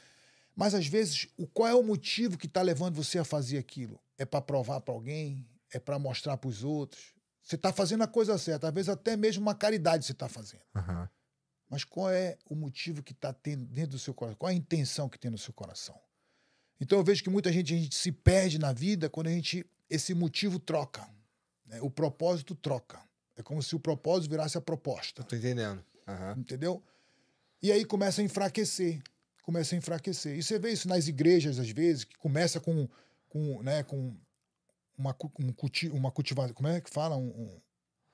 [SPEAKER 2] Mas às vezes, o qual é o motivo que está levando você a fazer aquilo? É para provar para alguém? É para mostrar para os outros? Você está fazendo a coisa certa, às vezes até mesmo uma caridade você está fazendo.
[SPEAKER 1] Aham.
[SPEAKER 2] Mas qual é o motivo que está tendo dentro do seu coração? Qual é a intenção que tem no seu coração? Então eu vejo que muita gente, a gente se perde na vida quando a gente esse motivo troca. Né? O propósito troca. É como se o propósito virasse a proposta.
[SPEAKER 1] Tô entendendo. Aham.
[SPEAKER 2] Entendeu? E aí começa a enfraquecer. Começa a enfraquecer. E você vê isso nas igrejas, às vezes, que começa com, com, né, com uma, um culti, uma cultivação. Como é que fala? Um, um-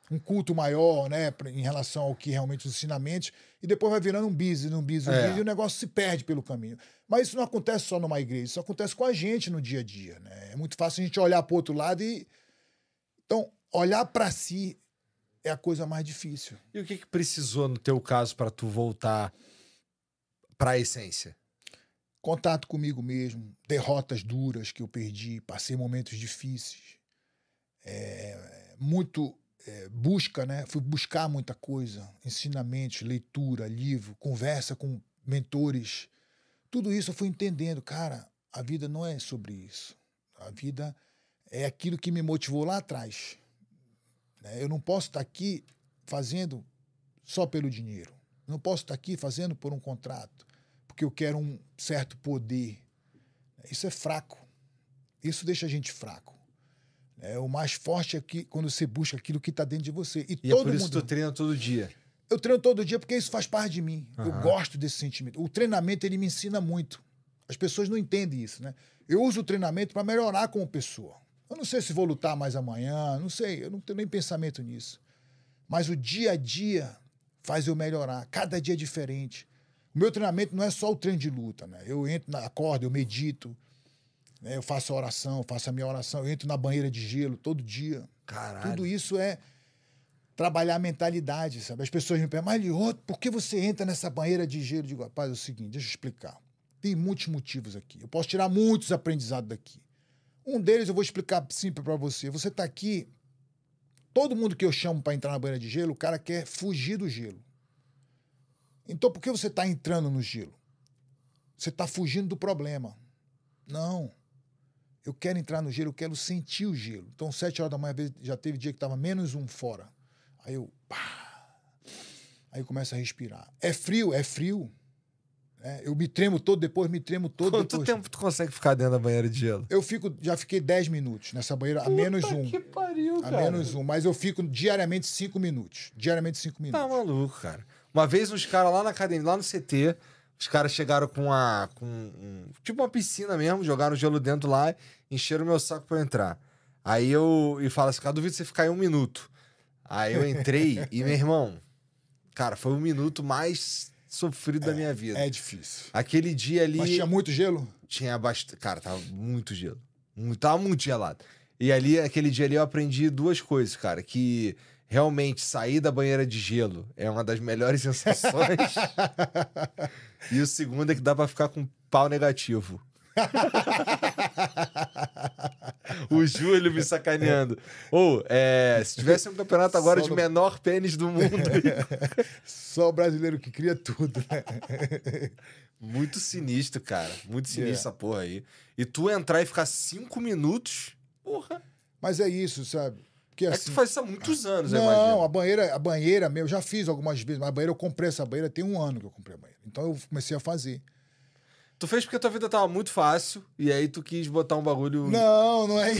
[SPEAKER 2] um culto maior, né, em relação ao que realmente os ensinamentos, e depois vai virando um business, um business, um
[SPEAKER 1] É.
[SPEAKER 2] business, e o negócio se perde pelo caminho. Mas isso não acontece só numa igreja, isso acontece com a gente no dia a dia. Né? É muito fácil a gente olhar para o outro lado e. Então, olhar para si é a coisa mais difícil.
[SPEAKER 1] E o que, que precisou no teu caso pra tu voltar pra essência?
[SPEAKER 2] contato comigo mesmo, derrotas duras que eu perdi, passei momentos difíceis, É, muito é, busca, né? Fui buscar muita coisa, ensinamentos, leitura, livro, conversa com mentores, tudo isso eu fui entendendo, cara, a vida não é sobre isso, a vida é aquilo que me motivou lá atrás. né? Eu não posso estar aqui fazendo só pelo dinheiro, não posso estar aqui fazendo por um contrato porque eu quero um certo poder. Isso é fraco. Isso deixa a gente fraco. É, o mais forte é que quando você busca aquilo que está dentro de você. E,
[SPEAKER 1] E é
[SPEAKER 2] todo
[SPEAKER 1] por isso
[SPEAKER 2] mundo.
[SPEAKER 1] que tu treina todo dia.
[SPEAKER 2] Eu treino todo dia porque isso faz parte de mim. Eu
[SPEAKER 1] Aham.
[SPEAKER 2] gosto desse sentimento. O treinamento ele me ensina muito. As pessoas não entendem isso, né? Eu uso o treinamento para melhorar como pessoa. Eu não sei se vou lutar mais amanhã, não sei, eu não tenho nem pensamento nisso. Mas o dia a dia faz eu melhorar. Cada dia é diferente. O meu treinamento não é só o treino de luta, né? Eu entro na acordo, eu medito. né? Eu faço a oração, faço a minha oração, eu entro na banheira de gelo todo dia.
[SPEAKER 1] Caralho.
[SPEAKER 2] Tudo isso é trabalhar a mentalidade, sabe? As pessoas me perguntam, mas Lioto, por que você entra nessa banheira de gelo? Eu digo, rapaz, é o seguinte, deixa eu explicar. Tem muitos motivos aqui. Eu posso tirar muitos aprendizados daqui. Um deles eu vou explicar simples para você. Você está aqui, todo mundo que eu chamo para entrar na banheira de gelo, o cara quer fugir do gelo. Então por que você está entrando no gelo? Você está fugindo do problema. Não. Eu quero entrar no gelo, eu quero sentir o gelo. Então, sete horas da manhã, já teve dia que estava menos um fora. Aí eu. Pá, aí eu começo a respirar. É frio, é frio. É, eu me tremo todo, depois me tremo todo.
[SPEAKER 1] Quanto
[SPEAKER 2] depois...
[SPEAKER 1] tempo tu consegue ficar dentro da banheira de gelo?
[SPEAKER 2] Eu fico, já fiquei 10 minutos nessa banheira, a menos um.
[SPEAKER 1] Que pariu,
[SPEAKER 2] a
[SPEAKER 1] cara.
[SPEAKER 2] menos um. Mas eu fico diariamente 5 minutos. Diariamente 5 minutos.
[SPEAKER 1] Tá maluco, cara. Uma vez uns caras lá na academia, lá no CT, os caras chegaram com a. Com um, tipo uma piscina mesmo, jogaram gelo dentro lá, encheram meu saco pra eu entrar. Aí eu. E fala assim, cara, duvido você ficar aí um minuto. Aí eu entrei e, meu irmão, cara, foi o minuto mais sofrido da minha vida.
[SPEAKER 2] É difícil.
[SPEAKER 1] Aquele dia ali.
[SPEAKER 2] Mas tinha muito gelo?
[SPEAKER 1] Tinha bastante. Cara, tava muito gelo. Muito, tava muito gelado. E ali, aquele dia ali, eu aprendi duas coisas, cara. Que realmente sair da banheira de gelo é uma das melhores sensações. e o segundo é que dá pra ficar com pau negativo. o Júlio me sacaneando. Ou, é, se tivesse um campeonato agora
[SPEAKER 2] Só
[SPEAKER 1] de
[SPEAKER 2] no-
[SPEAKER 1] menor pênis do mundo.
[SPEAKER 2] Só o brasileiro que cria tudo, né?
[SPEAKER 1] Muito sinistro, cara. Muito sinistro
[SPEAKER 2] Yeah.
[SPEAKER 1] essa porra aí. E tu entrar e ficar cinco minutos. Porra.
[SPEAKER 2] Mas é isso, sabe? Porque
[SPEAKER 1] É que
[SPEAKER 2] assim.
[SPEAKER 1] tu faz isso há muitos anos, eu
[SPEAKER 2] Não,
[SPEAKER 1] imagino.
[SPEAKER 2] a banheira, a banheira meu, já fiz algumas vezes, mas a banheira eu comprei essa banheira tem um ano que eu comprei a banheira. Então eu comecei a fazer.
[SPEAKER 1] Tu fez porque tua vida tava muito fácil e aí tu quis botar um bagulho.
[SPEAKER 2] Não, não é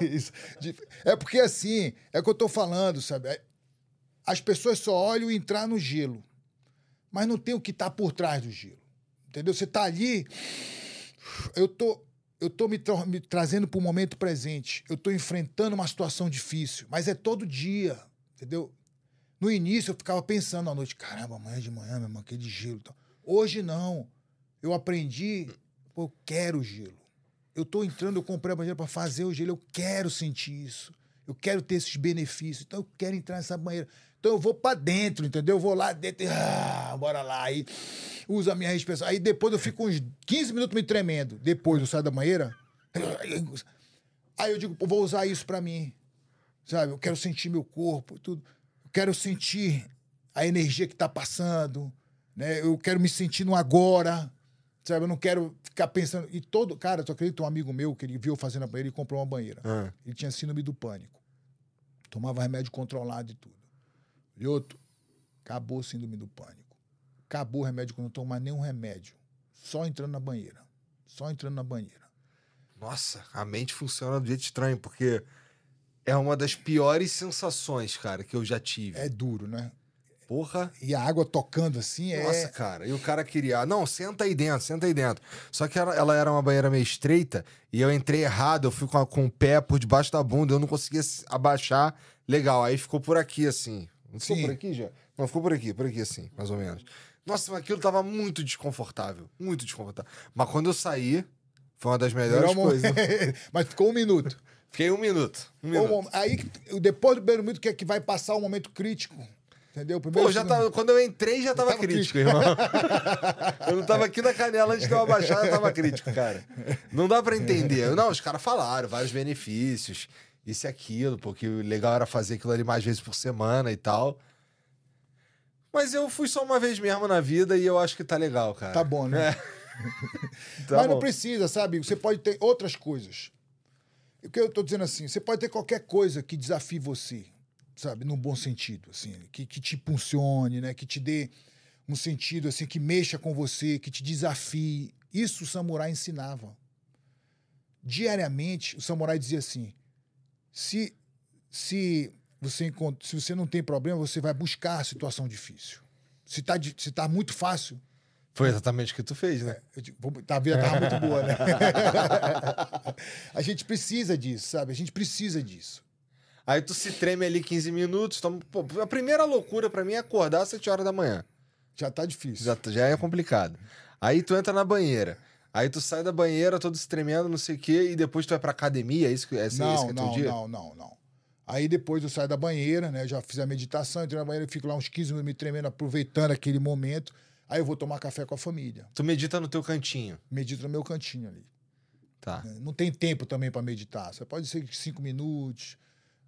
[SPEAKER 2] isso. É porque assim, é o que eu tô falando, sabe? É- As pessoas só olham entrar no gelo, mas não tem o que tá por trás do gelo. Entendeu? Você tá ali, eu tô, eu tô me, tra- me trazendo para o momento presente. Eu tô enfrentando uma situação difícil, mas é todo dia, entendeu? No início eu ficava pensando à noite, caramba, amanhã de manhã, meu irmão, aquele gelo. Hoje não. Eu aprendi, pô, eu quero gelo. Eu tô entrando, eu comprei a banheira para fazer o gelo, eu quero sentir isso. Eu quero ter esses benefícios. Então eu quero entrar nessa banheira. Então eu vou para dentro, entendeu? Eu vou lá dentro, e, ah, bora lá. Aí uso a minha respiração. Aí depois eu fico uns 15 minutos me tremendo. Depois eu saio da banheira. Aí eu digo, vou usar isso para mim. Sabe? Eu quero sentir meu corpo, tudo. Eu quero sentir a energia que tá passando, né? Eu quero me sentir no agora. Sabe? Eu não quero ficar pensando. E todo. Cara, tu acredita um amigo meu que ele viu fazendo a banheira e comprou uma banheira.
[SPEAKER 1] Ah.
[SPEAKER 2] Ele tinha síndrome do pânico. Tomava remédio controlado e tudo. E outro, acabou a síndrome do pânico. Acabou o remédio quando não toma mais nenhum remédio. Só entrando na banheira. Só entrando na banheira.
[SPEAKER 1] Nossa, a mente funciona do jeito estranho, porque é uma das piores sensações, cara, que eu já tive.
[SPEAKER 2] É duro, né?
[SPEAKER 1] Porra.
[SPEAKER 2] E a água tocando assim é.
[SPEAKER 1] Nossa, cara. E o cara queria. Não, senta aí dentro, senta aí dentro. Só que ela, ela era uma banheira meio estreita e eu entrei errado, eu fui com, a- com o pé por debaixo da bunda, eu não conseguia se- abaixar. Legal, aí ficou por aqui assim. Não ficou
[SPEAKER 2] Sim.
[SPEAKER 1] por aqui já? Não, ficou por aqui, por aqui assim, mais ou menos. Nossa, mas aquilo tava muito desconfortável. Muito desconfortável. Mas quando eu saí, foi uma das melhores
[SPEAKER 2] Melhor
[SPEAKER 1] coisas.
[SPEAKER 2] Mas ficou um minuto.
[SPEAKER 1] Fiquei um minuto. Um minuto.
[SPEAKER 2] Aí, depois do primeiro minuto, que é que vai passar o momento crítico. Entendeu? Primeiro,
[SPEAKER 1] Pô, já tava, quando eu entrei já tava,
[SPEAKER 2] tava
[SPEAKER 1] crítico, irmão. eu não tava aqui na canela antes de eu abaixar, já tava crítico, cara. Não dá pra entender. Não, os caras falaram vários benefícios, isso e aquilo, porque o legal era fazer aquilo ali mais vezes por semana e tal. Mas eu fui só uma vez mesmo na vida e eu acho que tá legal, cara.
[SPEAKER 2] Tá bom, né?
[SPEAKER 1] Tá
[SPEAKER 2] Mas não
[SPEAKER 1] bom.
[SPEAKER 2] precisa, sabe? Você pode ter outras coisas. O que eu tô dizendo assim, você pode ter qualquer coisa que desafie você, sabe? Num bom sentido, assim, que, que te impulsione, né? Que te dê um sentido, assim, que mexa com você, que te desafie. Isso o samurai ensinava. Diariamente, o samurai dizia assim, se, se, você, se você não tem problema, você vai buscar a situação difícil. Se tá, di- se tá muito fácil,
[SPEAKER 1] Foi exatamente o que tu fez, né?
[SPEAKER 2] eu digo, vou- tá, a vida tava muito boa, né? a gente precisa disso, sabe? A gente precisa disso.
[SPEAKER 1] Aí tu se treme ali 15 minutos. Toma... Pô, a primeira loucura pra mim é acordar às 7 horas da manhã.
[SPEAKER 2] Já tá difícil.
[SPEAKER 1] Já, já é complicado. Aí tu entra na banheira. Aí tu sai da banheira todo se tremendo, não sei o quê, e depois tu vai pra academia, é isso que é,
[SPEAKER 2] não,
[SPEAKER 1] esse que é
[SPEAKER 2] não,
[SPEAKER 1] dia?
[SPEAKER 2] não, não, não. Aí depois eu saio da banheira, né? Já fiz a meditação, entrei na banheira, fico lá uns 15 minutos me tremendo, aproveitando aquele momento. Aí eu vou tomar café com a família.
[SPEAKER 1] Tu medita no teu cantinho.
[SPEAKER 2] Medito no meu cantinho ali.
[SPEAKER 1] Tá.
[SPEAKER 2] né? Não tem tempo também para meditar. Você pode ser cinco minutos,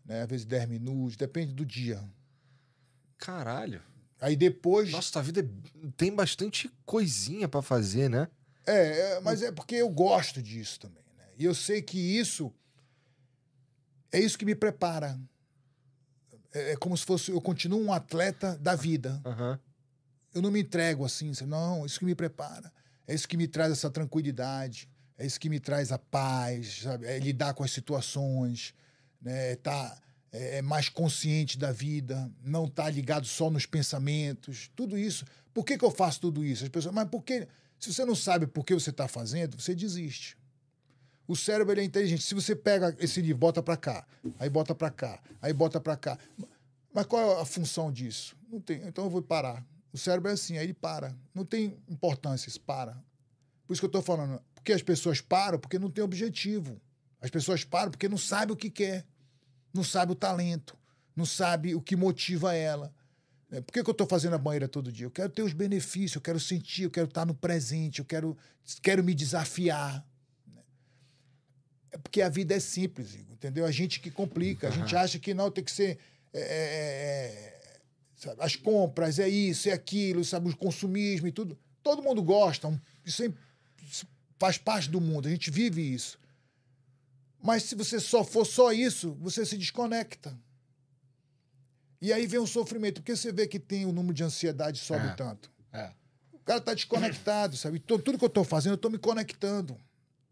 [SPEAKER 2] né? às vezes 10 minutos, depende do dia.
[SPEAKER 1] Caralho.
[SPEAKER 2] Aí depois.
[SPEAKER 1] Nossa, tua vida é- tem bastante coisinha pra fazer, né?
[SPEAKER 2] É, é, mas é porque eu gosto disso também. Né? E eu sei que isso é isso que me prepara. É, é como se fosse eu continuo um atleta da vida.
[SPEAKER 1] Aham.
[SPEAKER 2] Eu não me entrego assim, não, isso que me prepara. É isso que me traz essa tranquilidade. É isso que me traz a paz, sabe? É lidar com as situações, né? Tá é, é mais consciente da vida, não tá ligado só nos pensamentos, tudo isso. Por que, que eu faço tudo isso? As pessoas, mas por que? Se você não sabe por que você está fazendo, você desiste. O cérebro é inteligente. Se você pega esse livro, bota para cá, aí bota para cá, aí bota para cá. Mas qual é a função disso? Não tem. Então eu vou parar. O cérebro é assim, aí ele para. Não tem importância, isso para. Por isso que eu estou falando. Porque as pessoas param porque não tem objetivo. As pessoas param porque não sabem o que quer. Não sabe o talento. Não sabe o que motiva ela. É, Por que, que eu estou fazendo a banheira todo dia? Eu quero ter os benefícios, eu quero sentir, eu quero estar no presente, eu quero, quero me desafiar. É porque a vida é simples, entendeu? A gente que complica, a gente acha que não, tem que ser. é, é, é, sabe, as compras, é isso, é aquilo, sabe, o consumismo e tudo. Todo mundo gosta, é- isso faz parte do mundo, a gente vive isso. Mas se você só for só isso, você se desconecta. E aí vem o sofrimento, porque você vê que tem o número de ansiedade sobe
[SPEAKER 1] É.
[SPEAKER 2] tanto.
[SPEAKER 1] É.
[SPEAKER 2] O cara tá desconectado, sabe? Então, tudo que eu tô fazendo, eu tô me conectando.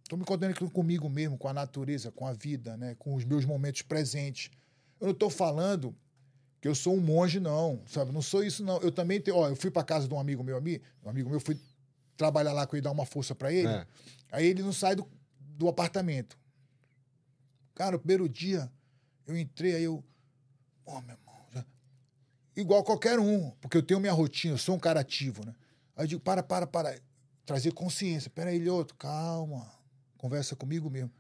[SPEAKER 2] Tô me conectando comigo mesmo, com a natureza, com a vida, né? Com os meus momentos presentes. Eu não tô falando que eu sou um monge, não, sabe? Não sou isso, não. Eu também tenho... Ó, eu fui pra casa de um amigo meu, um amigo meu, fui trabalhar lá com ele, dar uma força para ele.
[SPEAKER 1] É.
[SPEAKER 2] Aí ele não sai do, do apartamento. Cara, o primeiro dia, eu entrei, aí eu... Ó, meu irmão, já- igual qualquer um, porque eu tenho minha rotina, eu sou um cara ativo, né? Aí eu digo, para, para, para. Trazer consciência. Pera aí, outro, calma. Conversa comigo mesmo.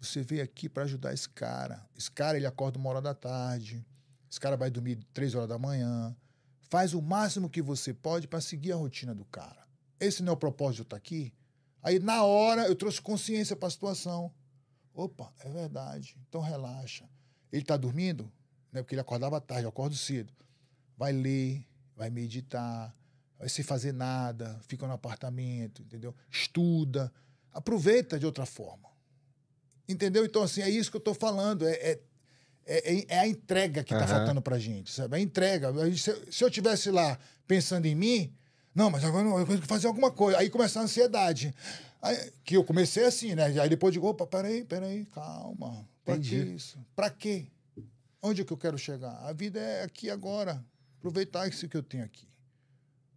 [SPEAKER 2] Você veio aqui para ajudar esse cara. Esse cara, ele acorda uma hora da tarde. Esse cara vai dormir três horas da manhã. Faz o máximo que você pode para seguir a rotina do cara. Esse não é o propósito de eu estar aqui? Aí, na hora, eu trouxe consciência para a situação. Opa, é verdade. Então, relaxa. Ele está dormindo? Né? Porque ele acordava tarde, eu acordo cedo. Vai ler, vai meditar, vai sem fazer nada, fica no apartamento, entendeu? Estuda. Aproveita de outra forma. Entendeu? Então, assim, é isso que eu estou falando. É, é, é, é a entrega que está
[SPEAKER 1] Aham.
[SPEAKER 2] faltando pra gente, sabe? A entrega. A gente- Se, se eu tivesse lá pensando em mim, não, mas agora eu tenho que fazer alguma coisa. Aí começa a ansiedade. Aí, que eu comecei assim, né? Aí depois eu digo, opa, peraí, peraí, calma. Pra que
[SPEAKER 1] Entendi.
[SPEAKER 2] isso? Pra quê? Onde é que eu quero chegar? A vida é aqui agora. Aproveitar isso que eu tenho aqui.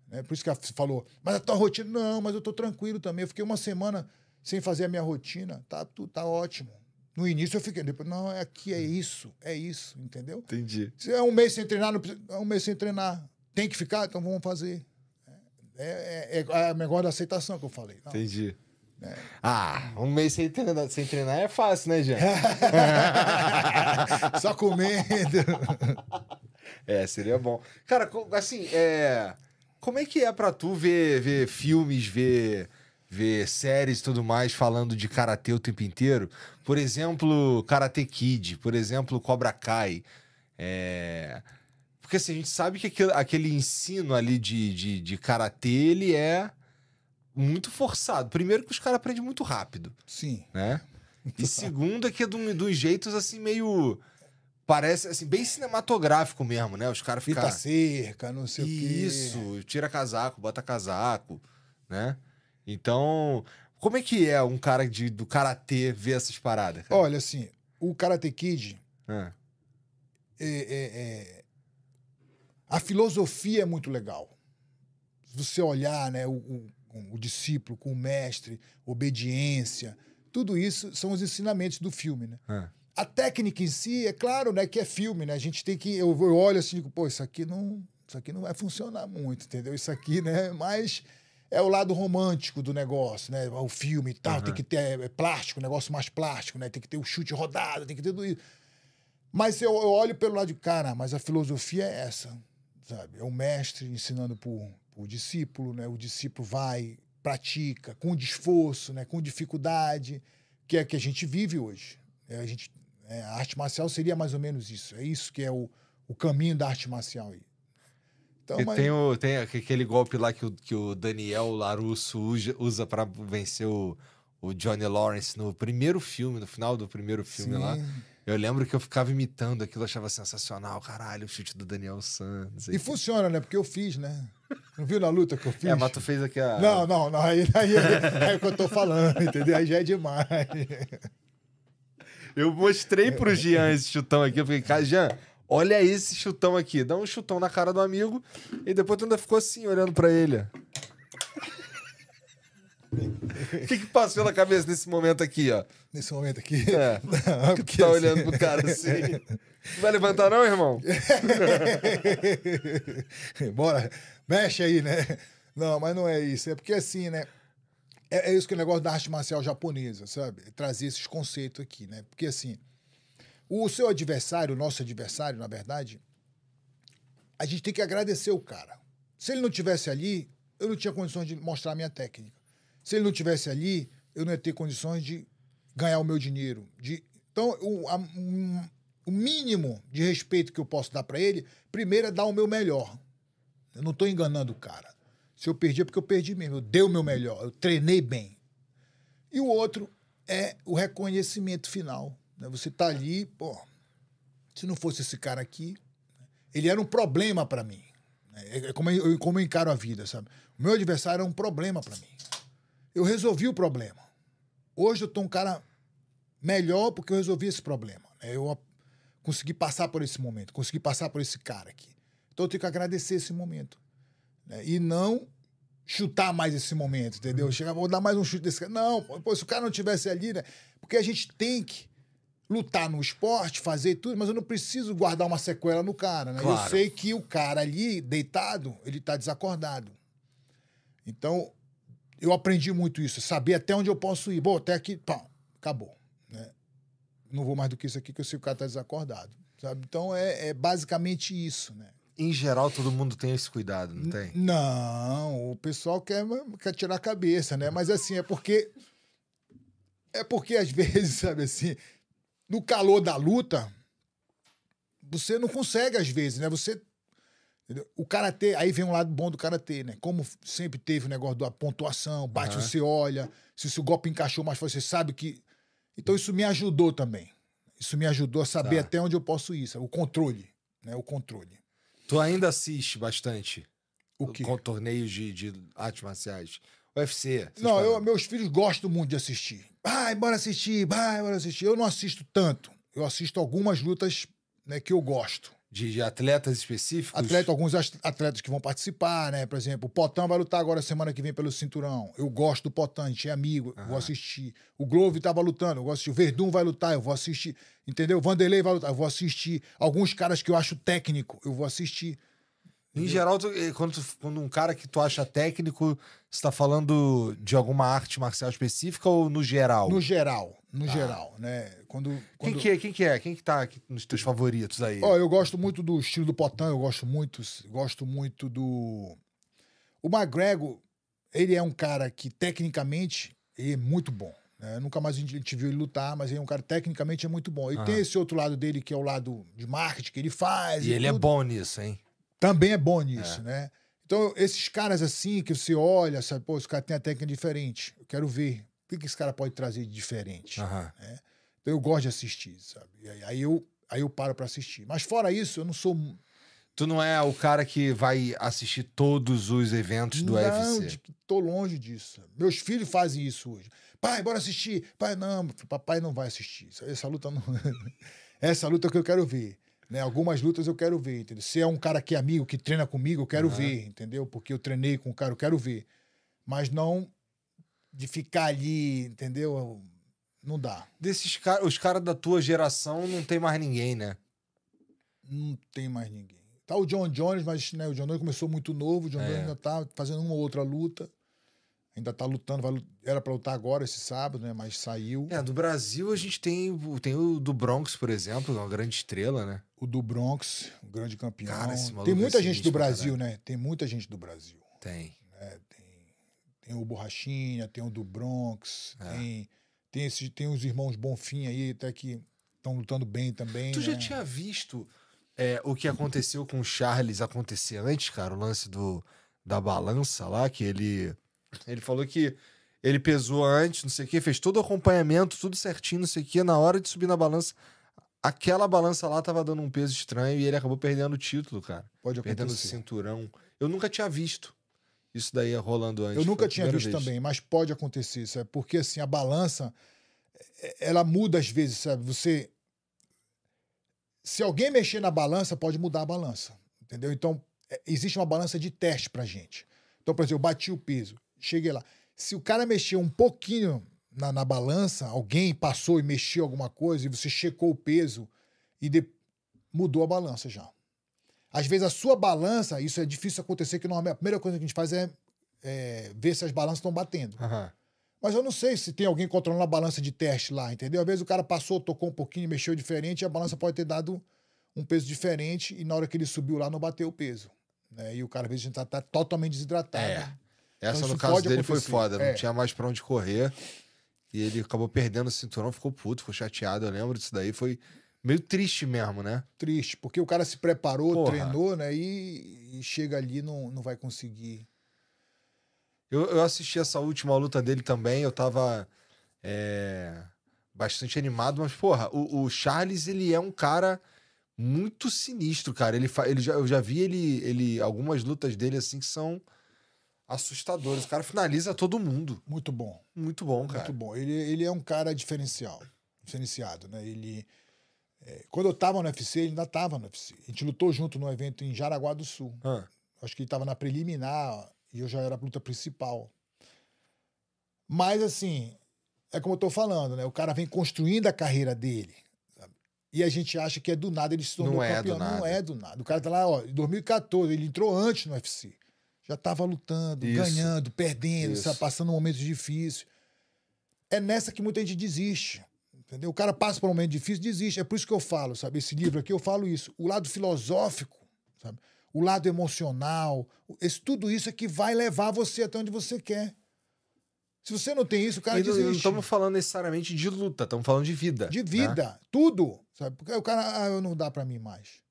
[SPEAKER 2] Né? Por isso que você falou, mas a tua rotina. Não, mas eu tô tranquilo também. Eu fiquei uma semana sem fazer a minha rotina. Tá, tu, tá ótimo. No início eu fiquei, depois, não, é aqui, é isso, é isso, entendeu?
[SPEAKER 1] Entendi.
[SPEAKER 2] Se é um mês sem treinar, não precisa- é um mês sem treinar. Tem que ficar? Então vamos fazer. É, é, é, é o negócio da aceitação que eu falei. Não.
[SPEAKER 1] Entendi.
[SPEAKER 2] É.
[SPEAKER 1] Ah, um mês sem treinar, sem treinar é fácil, né, gente?
[SPEAKER 2] Só comendo.
[SPEAKER 1] É, seria bom. Cara, assim, é... como é que é pra tu ver, ver filmes, ver, ver séries e tudo mais falando de karatê o tempo inteiro? Por exemplo, Karate Kid, por exemplo, Cobra Kai. É... Porque assim, a gente sabe que aquele, aquele ensino ali de, de, de karatê, ele é muito forçado. Primeiro que os caras aprendem muito rápido
[SPEAKER 2] Sim.
[SPEAKER 1] né? E segundo é que é de, um- de uns jeitos assim meio parece assim bem cinematográfico mesmo, né? Os caras
[SPEAKER 2] Fita
[SPEAKER 1] ficam
[SPEAKER 2] cerca, não sei o quê.
[SPEAKER 1] isso, tira casaco, bota casaco, né? Então, como é que é um cara de, do karatê ver essas paradas? cara?
[SPEAKER 2] Olha, assim, o Karate Kid, é, é- é- a filosofia é muito legal. Você olhar né, o, o- o discípulo com o mestre, obediência, tudo isso são os ensinamentos do filme, né?
[SPEAKER 1] ah.
[SPEAKER 2] A técnica em si, é claro, né, que é filme, né? A gente tem que. Eu, eu olho assim e digo, pô, isso aqui não. Isso aqui não vai funcionar muito, entendeu? Isso aqui, né? Mas é o lado romântico do negócio, né? O filme e tal,
[SPEAKER 1] Aham.
[SPEAKER 2] tem que ter é, plástico, negócio mais plástico, né? Tem que ter o chute rodado, tem que ter tudo isso. Mas eu, eu olho pelo lado de cara, mas a filosofia é essa, sabe? É o mestre ensinando por, por discípulo, né? O discípulo vai, pratica, com esforço, né? Com dificuldade, que é que a gente vive hoje. É, a, gente, é, a arte marcial seria mais ou menos isso. É isso que é o, o caminho da arte marcial aí. Então, mas-
[SPEAKER 1] tem, o, tem aquele golpe lá que o, que o Daniel Larusso usa, para vencer o, o Johnny Lawrence no primeiro filme, no final do primeiro filme lá. Eu lembro que eu ficava imitando aquilo, eu achava sensacional. Caralho, o chute do Daniel Santos.
[SPEAKER 2] E funciona, né? Porque eu fiz, né? Não viu na luta que eu fiz?
[SPEAKER 1] É, mas tu fez aqui a.
[SPEAKER 2] Não, não, não. Aí, aí, aí é o que eu tô falando, entendeu? Aí já é demais.
[SPEAKER 1] Eu mostrei pro Jean esse chutão aqui. Eu falei, cara, Jean, olha esse chutão aqui. Dá um chutão na cara do amigo e depois tu ainda ficou assim, olhando pra ele. O que, que passou na cabeça nesse momento aqui, ó?
[SPEAKER 2] Nesse momento aqui.
[SPEAKER 1] É.
[SPEAKER 2] Não,
[SPEAKER 1] Que
[SPEAKER 2] porque
[SPEAKER 1] tá
[SPEAKER 2] assim-
[SPEAKER 1] olhando pro cara assim. Não vai levantar, não, irmão?
[SPEAKER 2] Bora, mexe aí, né? Não, mas não é isso. É porque assim, né? É, é isso que é o negócio da arte marcial japonesa, sabe? É Trazer esses conceitos aqui, né? Porque assim, o seu adversário, o nosso adversário, na verdade, a gente tem que agradecer o cara. Se ele não tivesse ali, eu não tinha condições de mostrar a minha técnica. Se ele não tivesse ali, eu não ia ter condições de ganhar o meu dinheiro. De... Então, o, a- um- o mínimo de respeito que eu posso dar para ele, primeiro é dar o meu melhor. Eu não estou enganando o cara. Se eu perdi é porque eu perdi mesmo. Eu dei o meu melhor, eu treinei bem. E o outro é o reconhecimento final. né? Você tá ali, pô, se não fosse esse cara aqui, ele era um problema para mim. É é como eu, como eu encaro a vida, sabe? O meu adversário era um problema para mim. Eu resolvi o problema. Hoje eu tô um cara melhor porque eu resolvi esse problema. né? Eu consegui passar por esse momento, consegui passar por esse cara aqui. Então eu tenho que agradecer esse momento. né? E não chutar mais esse momento, entendeu? Chegar, vou dar mais um chute desse cara. Não, pô, se o cara não tivesse ali, né? Porque a gente tem que lutar no esporte, fazer tudo, mas eu não preciso guardar uma sequela no cara, né? Eu
[SPEAKER 1] Claro.
[SPEAKER 2] sei que o cara ali, deitado, ele tá desacordado. Então, eu aprendi muito isso, saber até onde eu posso ir. Bom, até aqui, pá, acabou. Né? Não vou mais do que isso aqui, que eu sei que o cara tá desacordado. Sabe? Então, é, é basicamente isso, né?
[SPEAKER 1] Em geral, todo mundo tem esse cuidado, não tem?
[SPEAKER 2] Não, o pessoal quer, quer tirar a cabeça, né? Mas assim, é porque. É porque às vezes, sabe assim, no calor da luta, você não consegue, às vezes, né? Você. Entendeu? O karatê, aí vem um lado bom do karatê, né? Como sempre teve o negócio da pontuação, bate,
[SPEAKER 1] Aham.
[SPEAKER 2] você olha, se o golpe encaixou mais, você sabe que. Então isso me ajudou também. Isso me ajudou a saber
[SPEAKER 1] Tá.
[SPEAKER 2] até onde eu posso ir, sabe? o controle, né? O controle.
[SPEAKER 1] Tu ainda assiste bastante
[SPEAKER 2] O quê?
[SPEAKER 1] com torneios de, de artes marciais? UFC?
[SPEAKER 2] Não, eu, meus filhos gostam muito de assistir. Vai, bora assistir, vai, bora assistir. Eu não assisto tanto. Eu assisto algumas lutas né, que eu gosto.
[SPEAKER 1] De, de atletas específicos?
[SPEAKER 2] Atleta, alguns as- atletas que vão participar, né? Por exemplo, o Potan vai lutar agora semana que vem pelo cinturão. Eu gosto do Potan, a gente é amigo, eu vou assistir. O Glove tava lutando, eu vou assistir. O Verdun vai lutar, eu vou assistir. Entendeu? O Vanderlei vai lutar, eu vou assistir. Alguns caras que eu acho técnico, eu vou assistir.
[SPEAKER 1] Em geral, tu- eh, quando, tu- quando um cara que tu acha técnico, você tá falando de alguma arte marcial específica ou no geral?
[SPEAKER 2] No geral, no geral, né? Quando,
[SPEAKER 1] Quem
[SPEAKER 2] quando...
[SPEAKER 1] que é? Quem que é? Quem que tá aqui nos teus favoritos aí?
[SPEAKER 2] Ó, eu gosto muito do estilo do Potan, eu gosto muito, gosto muito do. O McGregor, ele é um cara que, tecnicamente, ele é muito bom. né? Nunca mais a gente, viu ele lutar, mas ele é um cara tecnicamente é muito bom. E
[SPEAKER 1] Aham.
[SPEAKER 2] tem esse outro lado dele, que é o lado de marketing que ele faz.
[SPEAKER 1] e ele é
[SPEAKER 2] tudo.
[SPEAKER 1] bom nisso, hein?
[SPEAKER 2] Também é bom nisso,
[SPEAKER 1] É.
[SPEAKER 2] né? Então, esses caras assim, que você olha, sabe, pô, esse cara tem a técnica diferente. Eu quero ver. O que que esse cara pode trazer de diferente?
[SPEAKER 1] Aham.
[SPEAKER 2] Então eu gosto de assistir, sabe? E aí, aí eu, aí eu paro pra assistir. Mas fora isso, eu não sou.
[SPEAKER 1] Tu não é o cara que vai assistir todos os eventos do
[SPEAKER 2] não,
[SPEAKER 1] UFC.
[SPEAKER 2] de- tô longe disso. Meus filhos fazem isso hoje. Pai, bora assistir. Pai, não, papai não vai assistir. Essa, essa luta não. essa luta é que eu quero ver. Né? Algumas lutas eu quero ver, entendeu? Se é um cara que é amigo, que treina comigo, eu quero
[SPEAKER 1] Aham.
[SPEAKER 2] ver, entendeu? Porque eu treinei com o cara, eu quero ver. Mas não de ficar ali, entendeu? Não dá.
[SPEAKER 1] Desses caras, os caras da tua geração não tem mais ninguém, né?
[SPEAKER 2] Não tem mais ninguém. Tá o John Jones, mas né, o John Jones começou muito novo, o John
[SPEAKER 1] É.
[SPEAKER 2] Jones ainda tá fazendo uma ou outra luta. Ainda tá lutando, vai, era pra lutar agora esse sábado, né? Mas saiu.
[SPEAKER 1] É, do Brasil a gente tem, o- tem o do Bronx, por exemplo, é uma grande estrela, né?
[SPEAKER 2] O do Bronx, o grande campeão.
[SPEAKER 1] Cara, esse maluco
[SPEAKER 2] Tem
[SPEAKER 1] é
[SPEAKER 2] muita gente do Brasil, né? Tem muita gente do Brasil.
[SPEAKER 1] Tem.
[SPEAKER 2] Tem o Borrachinha, tem o do Bronx,
[SPEAKER 1] É.
[SPEAKER 2] tem, tem, esse, tem os irmãos Bonfim aí, até que estão lutando bem também.
[SPEAKER 1] Tu
[SPEAKER 2] né?
[SPEAKER 1] já tinha visto é, o que aconteceu com o Charles acontecer antes, cara? O lance do, da balança lá, que ele. Ele falou que ele pesou antes, não sei o quê, fez todo o acompanhamento, tudo certinho, não sei o quê. Na hora de subir na balança, aquela balança lá tava dando um peso estranho e ele acabou perdendo o título, cara.
[SPEAKER 2] Pode
[SPEAKER 1] Perdendo o
[SPEAKER 2] acontecer.
[SPEAKER 1] cinturão. Eu nunca tinha visto isso daí rolando antes.
[SPEAKER 2] Eu nunca tinha visto
[SPEAKER 1] vez.
[SPEAKER 2] também, mas pode acontecer, sabe? Porque assim, a balança, é- ela muda às vezes, sabe? Você. Se alguém mexer na balança, pode mudar a balança. Entendeu? Então, é, existe uma balança de teste pra gente. Então, por exemplo, eu bati o peso, cheguei lá. Se o cara mexer um pouquinho na, na balança, alguém passou e mexeu alguma coisa, e você checou o peso e de- mudou a balança já. Às vezes a sua balança, isso é difícil acontecer, que normalmente a primeira coisa que a gente faz é é, ver se as balanças estão batendo.
[SPEAKER 1] Aham.
[SPEAKER 2] Mas eu não sei se tem alguém controlando a balança de teste lá, entendeu? Às vezes o cara passou, tocou um pouquinho, mexeu diferente, e a balança pode ter dado um peso diferente e na hora que ele subiu lá não bateu o peso. Né? E o cara às vezes tá, tá totalmente desidratado.
[SPEAKER 1] É. Essa,
[SPEAKER 2] Então,
[SPEAKER 1] no caso dele, foi
[SPEAKER 2] acontecer.
[SPEAKER 1] foda. Não
[SPEAKER 2] É.
[SPEAKER 1] tinha mais pra onde correr. E ele acabou perdendo o cinturão, ficou puto, ficou chateado. Eu lembro disso daí. Foi meio triste mesmo, né?
[SPEAKER 2] Triste, porque o cara se preparou,
[SPEAKER 1] Porra.
[SPEAKER 2] treinou, né? E, e chega ali não, não vai conseguir.
[SPEAKER 1] Eu, eu assisti essa última luta dele também. Eu tava é, bastante animado. Mas, porra, o, o Charles, ele é um cara muito sinistro, cara. Ele, fa- ele já, eu já vi ele, ele... Algumas lutas dele, assim, que são assustadoras. O cara finaliza todo mundo.
[SPEAKER 2] Muito bom.
[SPEAKER 1] Muito bom, cara.
[SPEAKER 2] Muito bom. Ele, ele é um cara diferencial, diferenciado, né? Ele, é, quando eu tava no UFC, ele ainda tava no UFC. A gente lutou junto no evento em Jaraguá do Sul.
[SPEAKER 1] Ah,
[SPEAKER 2] Acho que ele tava na preliminar e eu já era a luta principal. Mas, assim, é como eu tô falando, né? O cara vem construindo a carreira dele. sabe? E a gente acha que é do nada ele se tornou
[SPEAKER 1] Não é
[SPEAKER 2] campeão.
[SPEAKER 1] do nada.
[SPEAKER 2] Não é do nada. O cara tá lá, ó, em 2014, ele entrou antes no UFC. Já tava lutando,
[SPEAKER 1] Isso.
[SPEAKER 2] ganhando, perdendo,
[SPEAKER 1] Isso.
[SPEAKER 2] passando momentos difíceis. É nessa que muita gente desiste. Entendeu? O cara passa por um momento difícil, desiste. É por isso que eu falo, sabe? Esse livro aqui eu falo isso. O lado filosófico, sabe? O lado emocional, esse, tudo isso é que vai levar você até onde você quer. Se você não tem isso, o cara
[SPEAKER 1] e não- não
[SPEAKER 2] desiste.
[SPEAKER 1] estamos falando necessariamente de luta, estamos falando de vida.
[SPEAKER 2] De
[SPEAKER 1] né?
[SPEAKER 2] vida, tudo. Sabe? Porque o cara, ah, não dá pra mim mais.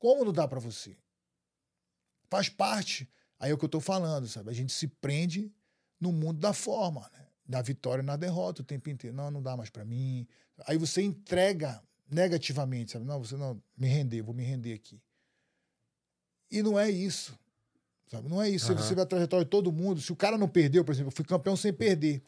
[SPEAKER 2] Como não dá pra você? Faz parte. Aí é o que eu tô falando, sabe? A gente se prende no mundo da forma, né? Na vitória e na derrota o tempo inteiro. Não, não dá mais pra mim. Aí você entrega negativamente, sabe? Não, você não, me render, vou me render aqui. E não é isso. Sabe? Não é isso.
[SPEAKER 1] Aham.
[SPEAKER 2] Você vê a trajetória de todo mundo. Se o cara não perdeu, por exemplo, eu fui campeão sem perder.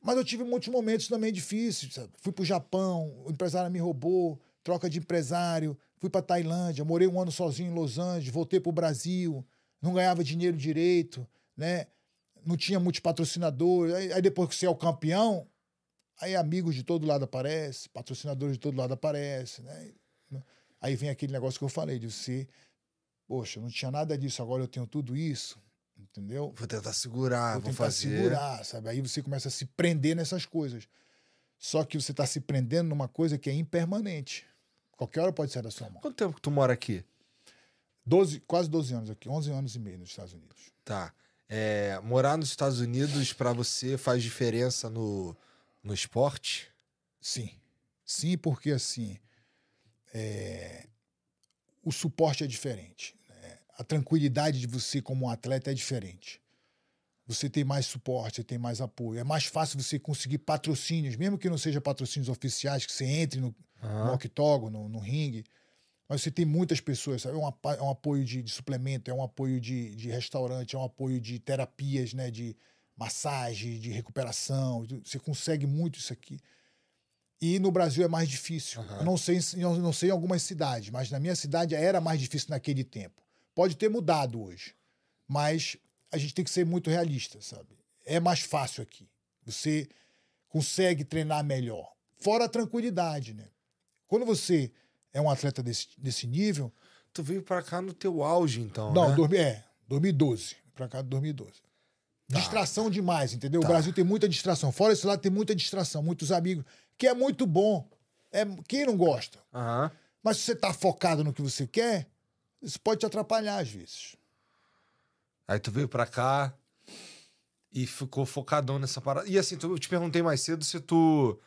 [SPEAKER 2] Mas eu tive muitos momentos também difíceis. Sabe? Fui pro Japão, o empresário me roubou, troca de empresário. Fui pra Tailândia, morei um ano sozinho em Los Angeles, voltei pro Brasil, não ganhava dinheiro direito, né? Não tinha muitos patrocinadores. Aí, aí depois que você é o campeão, aí amigos de todo lado aparecem, patrocinadores de todo lado aparecem, né? Aí vem aquele negócio que eu falei, de você, poxa, não tinha nada disso, agora eu tenho tudo isso, entendeu?
[SPEAKER 1] Vou tentar segurar,
[SPEAKER 2] vou
[SPEAKER 1] vou,
[SPEAKER 2] tentar
[SPEAKER 1] fazer.
[SPEAKER 2] segurar, sabe? Aí você começa a se prender nessas coisas. Só que você está se prendendo numa coisa que é impermanente. Qualquer hora pode sair da sua mão.
[SPEAKER 1] Quanto tempo que tu mora aqui?
[SPEAKER 2] 12, quase 12 anos aqui, 11 anos e meio nos Estados Unidos.
[SPEAKER 1] Tá. É, morar nos Estados Unidos pra você faz diferença no, no esporte?
[SPEAKER 2] Sim. Sim, porque assim, é, o suporte é diferente. né? A tranquilidade de você como um atleta é diferente. Você tem mais suporte, você tem mais apoio. É mais fácil você conseguir patrocínios, mesmo que não seja patrocínios oficiais, que você entre no, no
[SPEAKER 1] Aham.
[SPEAKER 2] octógono, no, no ringue. Mas você tem muitas pessoas, sabe? É um, é um apoio de, de suplemento, é um apoio de, de restaurante, é um apoio de terapias, né? De massagem, de recuperação. Você consegue muito isso aqui. E no Brasil é mais difícil.
[SPEAKER 1] Aham.
[SPEAKER 2] Eu não sei, eu não sei em algumas cidades, mas na minha cidade era mais difícil naquele tempo. Pode ter mudado hoje, mas a gente tem que ser muito realista, sabe? É mais fácil aqui. Você consegue treinar melhor. Fora a tranquilidade, né? Quando você é um atleta desse, desse nível.
[SPEAKER 1] Tu veio pra cá no teu auge, então,
[SPEAKER 2] não,
[SPEAKER 1] né?
[SPEAKER 2] dormi, é, 2012. Pra cá, 2012. Distração demais, entendeu?
[SPEAKER 1] Tá.
[SPEAKER 2] O Brasil tem muita distração. Fora esse lado tem muita distração, muitos amigos, que é muito bom. É, quem não gosta?
[SPEAKER 1] Aham.
[SPEAKER 2] Mas se você tá focado no que você quer, isso pode te atrapalhar às vezes.
[SPEAKER 1] Aí tu veio pra cá e ficou focadão nessa parada. E assim, tu- eu te perguntei mais cedo se tu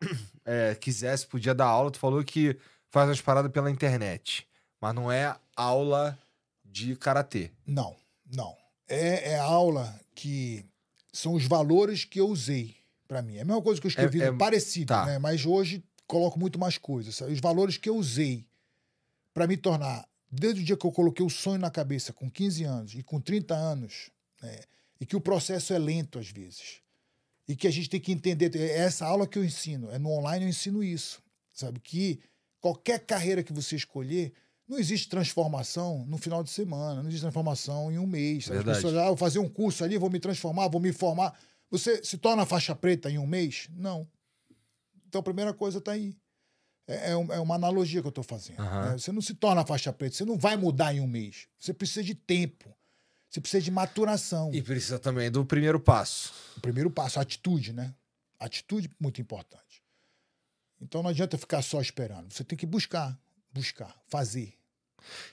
[SPEAKER 1] é, quisesse, podia dar aula. Tu falou que faz umas paradas pela internet. Mas não é aula de karatê.
[SPEAKER 2] Não, não. É, é aula que são os valores que eu usei pra mim. É a mesma coisa que eu escrevi,
[SPEAKER 1] É- é-
[SPEAKER 2] parecido,
[SPEAKER 1] tá.
[SPEAKER 2] né? Mas hoje coloco muito mais coisas. Os valores que eu usei pra me tornar, desde o dia que eu coloquei o sonho na cabeça, com 15 anos e com 30 anos, né? e que o processo é lento às vezes. E que a gente tem que entender. É essa aula que eu ensino. É no online eu ensino isso. Sabe? Que qualquer carreira que você escolher, não existe transformação no final de semana, não existe transformação em um mês. Sabe? As
[SPEAKER 1] Verdade.
[SPEAKER 2] pessoas, ah, vou fazer um curso ali, vou me transformar, vou me formar. Você se torna faixa preta em um mês? Não. Então a primeira coisa está aí. É, é é uma analogia que eu estou fazendo.
[SPEAKER 1] Aham.
[SPEAKER 2] né? Você não se torna faixa preta, você não vai mudar em um mês. Você precisa de tempo. Você precisa de maturação.
[SPEAKER 1] E precisa também do primeiro passo.
[SPEAKER 2] O primeiro passo, a atitude, né? Atitude muito importante. Então não adianta ficar só esperando. Você tem que buscar, buscar, fazer.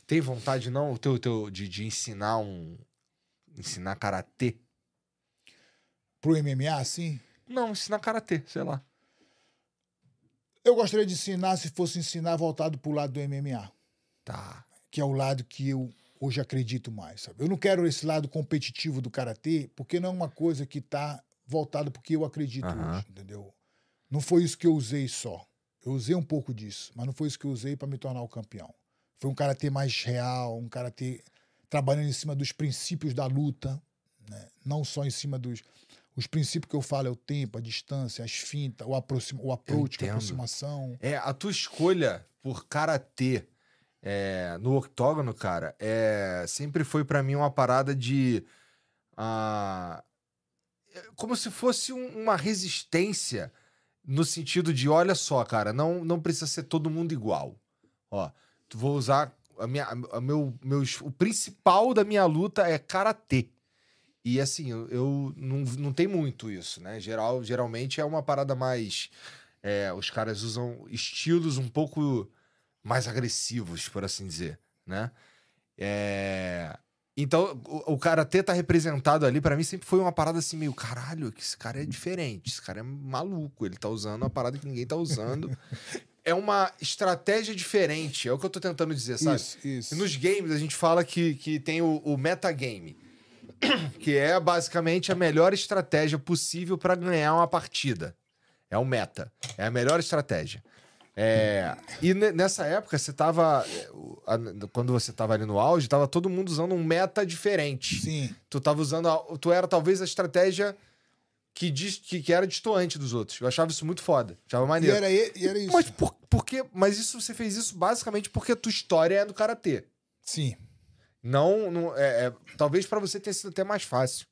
[SPEAKER 1] Tem vontade, não, o teu, teu, de, de ensinar um. Ensinar karatê?
[SPEAKER 2] Pro MMA, assim,
[SPEAKER 1] Não, ensinar karatê, sei lá.
[SPEAKER 2] eu gostaria de ensinar se fosse ensinar voltado pro lado do MMA,
[SPEAKER 1] Tá.
[SPEAKER 2] que é o lado que eu hoje acredito mais, sabe? Eu não quero esse lado competitivo do karatê, porque não é uma coisa que tá voltada porque eu acredito
[SPEAKER 1] Aham.
[SPEAKER 2] hoje, entendeu? Não foi isso que eu usei só. Eu usei um pouco disso, mas não foi isso que eu usei para me tornar o campeão. Foi um karatê mais real, um karatê trabalhando em cima dos princípios da luta, né? não só em cima dos os princípios que eu falo é o tempo, a distância, as fintas, o, aproxima, o approach, a aproximação.
[SPEAKER 1] É, a tua escolha por karatê é, no octógono, cara, é, sempre foi pra mim uma parada de. ah, é como se fosse um- uma resistência no sentido de: olha só, cara, não, não precisa ser todo mundo igual. Ó, vou usar. A minha, a meu, meus, o principal da minha luta é karatê. E assim, eu, eu não, não tem muito isso, né? Geral, geralmente é uma parada mais. é, os caras usam estilos um pouco mais agressivos, por assim dizer, né? É, Então, o, o karatê tá representado ali, pra mim sempre foi uma parada assim, meio caralho, que esse cara é diferente, esse cara é maluco, ele tá usando uma parada que ninguém tá usando. é uma estratégia diferente, é o que eu tô tentando dizer, sabe?
[SPEAKER 2] Isso, isso.
[SPEAKER 1] E nos games a gente fala que, que tem o, o metagame, que é basicamente a melhor estratégia possível para ganhar uma partida. É o meta. É a melhor estratégia. É, e ne- nessa época, você tava. Quando você tava ali no auge, tava todo mundo usando um meta diferente.
[SPEAKER 2] Sim.
[SPEAKER 1] Tu tava usando. a- tu era talvez a estratégia que, dis- que, que era distoante dos outros. Eu achava isso muito foda. Achava
[SPEAKER 2] E
[SPEAKER 1] maneiro.
[SPEAKER 2] era, e e era isso.
[SPEAKER 1] Mas por, por quê? Mas isso você fez isso basicamente porque a tua história é do karatê.
[SPEAKER 2] Sim.
[SPEAKER 1] Não, não é, é- talvez pra você tenha sido até mais fácil,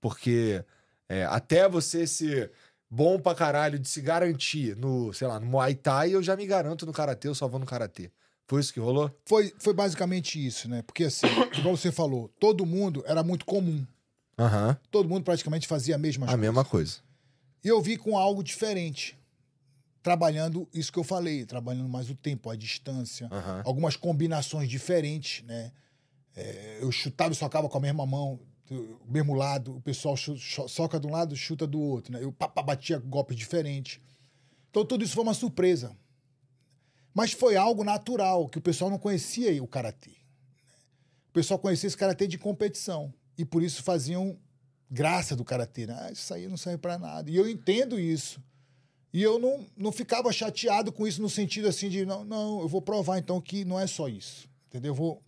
[SPEAKER 1] porque é, até você ser bom pra caralho de se garantir no, sei lá, no Muay Thai, eu já me garanto no karatê, eu só vou no karatê. Foi isso que rolou?
[SPEAKER 2] Foi, foi basicamente isso, né? Porque assim, igual você falou, todo mundo era muito comum.
[SPEAKER 1] Aham.
[SPEAKER 2] Todo mundo praticamente fazia a mesma
[SPEAKER 1] A
[SPEAKER 2] coisa.
[SPEAKER 1] mesma coisa.
[SPEAKER 2] E eu vi com algo diferente. Trabalhando isso que eu falei, trabalhando mais o tempo, a distância,
[SPEAKER 1] Aham.
[SPEAKER 2] algumas combinações diferentes, né? É, eu chutava e socava com a mesma mão, mesmo lado, o pessoal soca de um lado, chuta do outro, né? Eu pá, batia golpes diferentes. Então tudo isso foi uma surpresa. Mas foi algo natural, que o pessoal não conhecia o karatê. O pessoal conhecia esse karatê de competição. E por isso faziam graça do karatê. Né? Ah, isso aí não serve para nada. E eu entendo isso. E eu não, não ficava chateado com isso no sentido assim de, não, não, eu vou provar então que não é só isso. Entendeu? Eu, vou,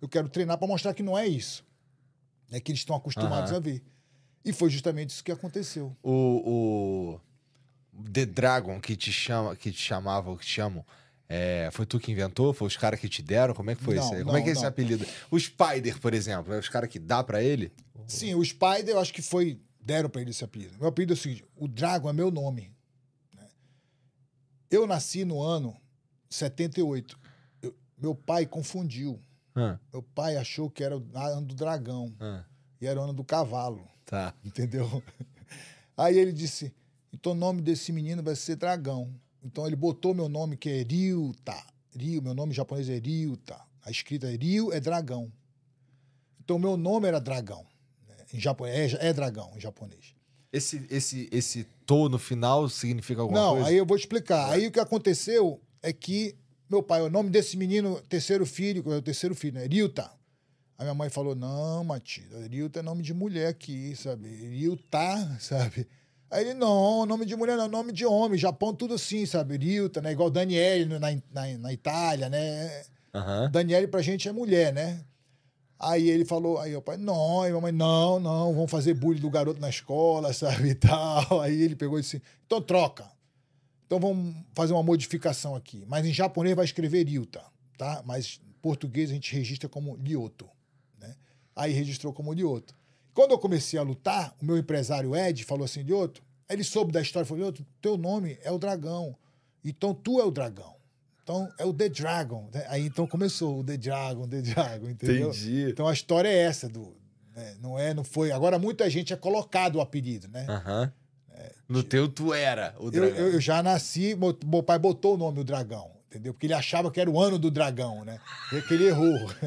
[SPEAKER 2] eu quero treinar para mostrar que não é isso. É que eles estão acostumados
[SPEAKER 1] Aham.
[SPEAKER 2] a ver. E foi justamente isso que aconteceu.
[SPEAKER 1] O, o The Dragon que te chama, que te chamava, ou que te chamam, é, foi tu que inventou? Foi os caras que te deram? Como é que foi
[SPEAKER 2] Não,
[SPEAKER 1] isso aí? Como é
[SPEAKER 2] não,
[SPEAKER 1] que é esse apelido? O Spider, por exemplo, é os caras que dá pra ele?
[SPEAKER 2] Sim, o Spider, eu acho que foi. Deram para ele esse apelido. Meu apelido é o seguinte: o Dragon é meu nome. né? Eu nasci no ano 78. Eu- meu pai confundiu.
[SPEAKER 1] Ah,
[SPEAKER 2] Meu pai achou que era o ano do dragão.
[SPEAKER 1] ah.
[SPEAKER 2] E era o ano do cavalo.
[SPEAKER 1] Tá.
[SPEAKER 2] Entendeu? Aí ele disse: então o nome desse menino vai ser Dragão. Então ele botou meu nome, que é Ryuta. Ryu, meu nome japonês é Ryuta. A escrita é Ryu é dragão. Então meu nome era Dragão. né? Em japonês, é, é dragão em japonês.
[SPEAKER 1] Esse, esse, esse to no final significa alguma
[SPEAKER 2] Não,
[SPEAKER 1] coisa?
[SPEAKER 2] aí eu vou explicar. Aí o que aconteceu é que meu pai, o nome desse menino, terceiro filho, é o terceiro filho, né? Ryuta. A minha mãe falou: Não, Matilda, Ryuta é nome de mulher aqui, sabe? Ryuta, sabe? Aí ele: Não, nome de mulher não, nome de homem. Japão, tudo assim, sabe? Ryuta, né? Igual Daniele na, na, na Itália, né?
[SPEAKER 1] Aham.
[SPEAKER 2] Daniele pra gente é mulher, né? Aí ele falou, aí o pai, não, aí a mamãe, não, não, vamos fazer bullying do garoto na escola, sabe, e tal. Aí ele pegou e disse, então troca. Então vamos fazer uma modificação aqui. Mas em japonês vai escrever Ryuta, tá? Mas em português a gente registra como Lioto, né? Aí registrou como Lioto. Quando eu comecei a lutar, o meu empresário Ed falou assim, Lioto, ele soube da história, falou, Lioto, teu nome é o dragão, então tu é o dragão. Então é o The Dragon. né? Aí então começou o The Dragon, The Dragon, entendeu?
[SPEAKER 1] Entendi.
[SPEAKER 2] Então a história é essa do, né? não é, não foi. Agora muita gente é colocado o apelido, né?
[SPEAKER 1] Aham. No teu tu era o dragão.
[SPEAKER 2] eu, eu já nasci, meu, meu pai botou o nome o dragão, entendeu? Porque ele achava que era o ano do dragão, né? E que ele errou.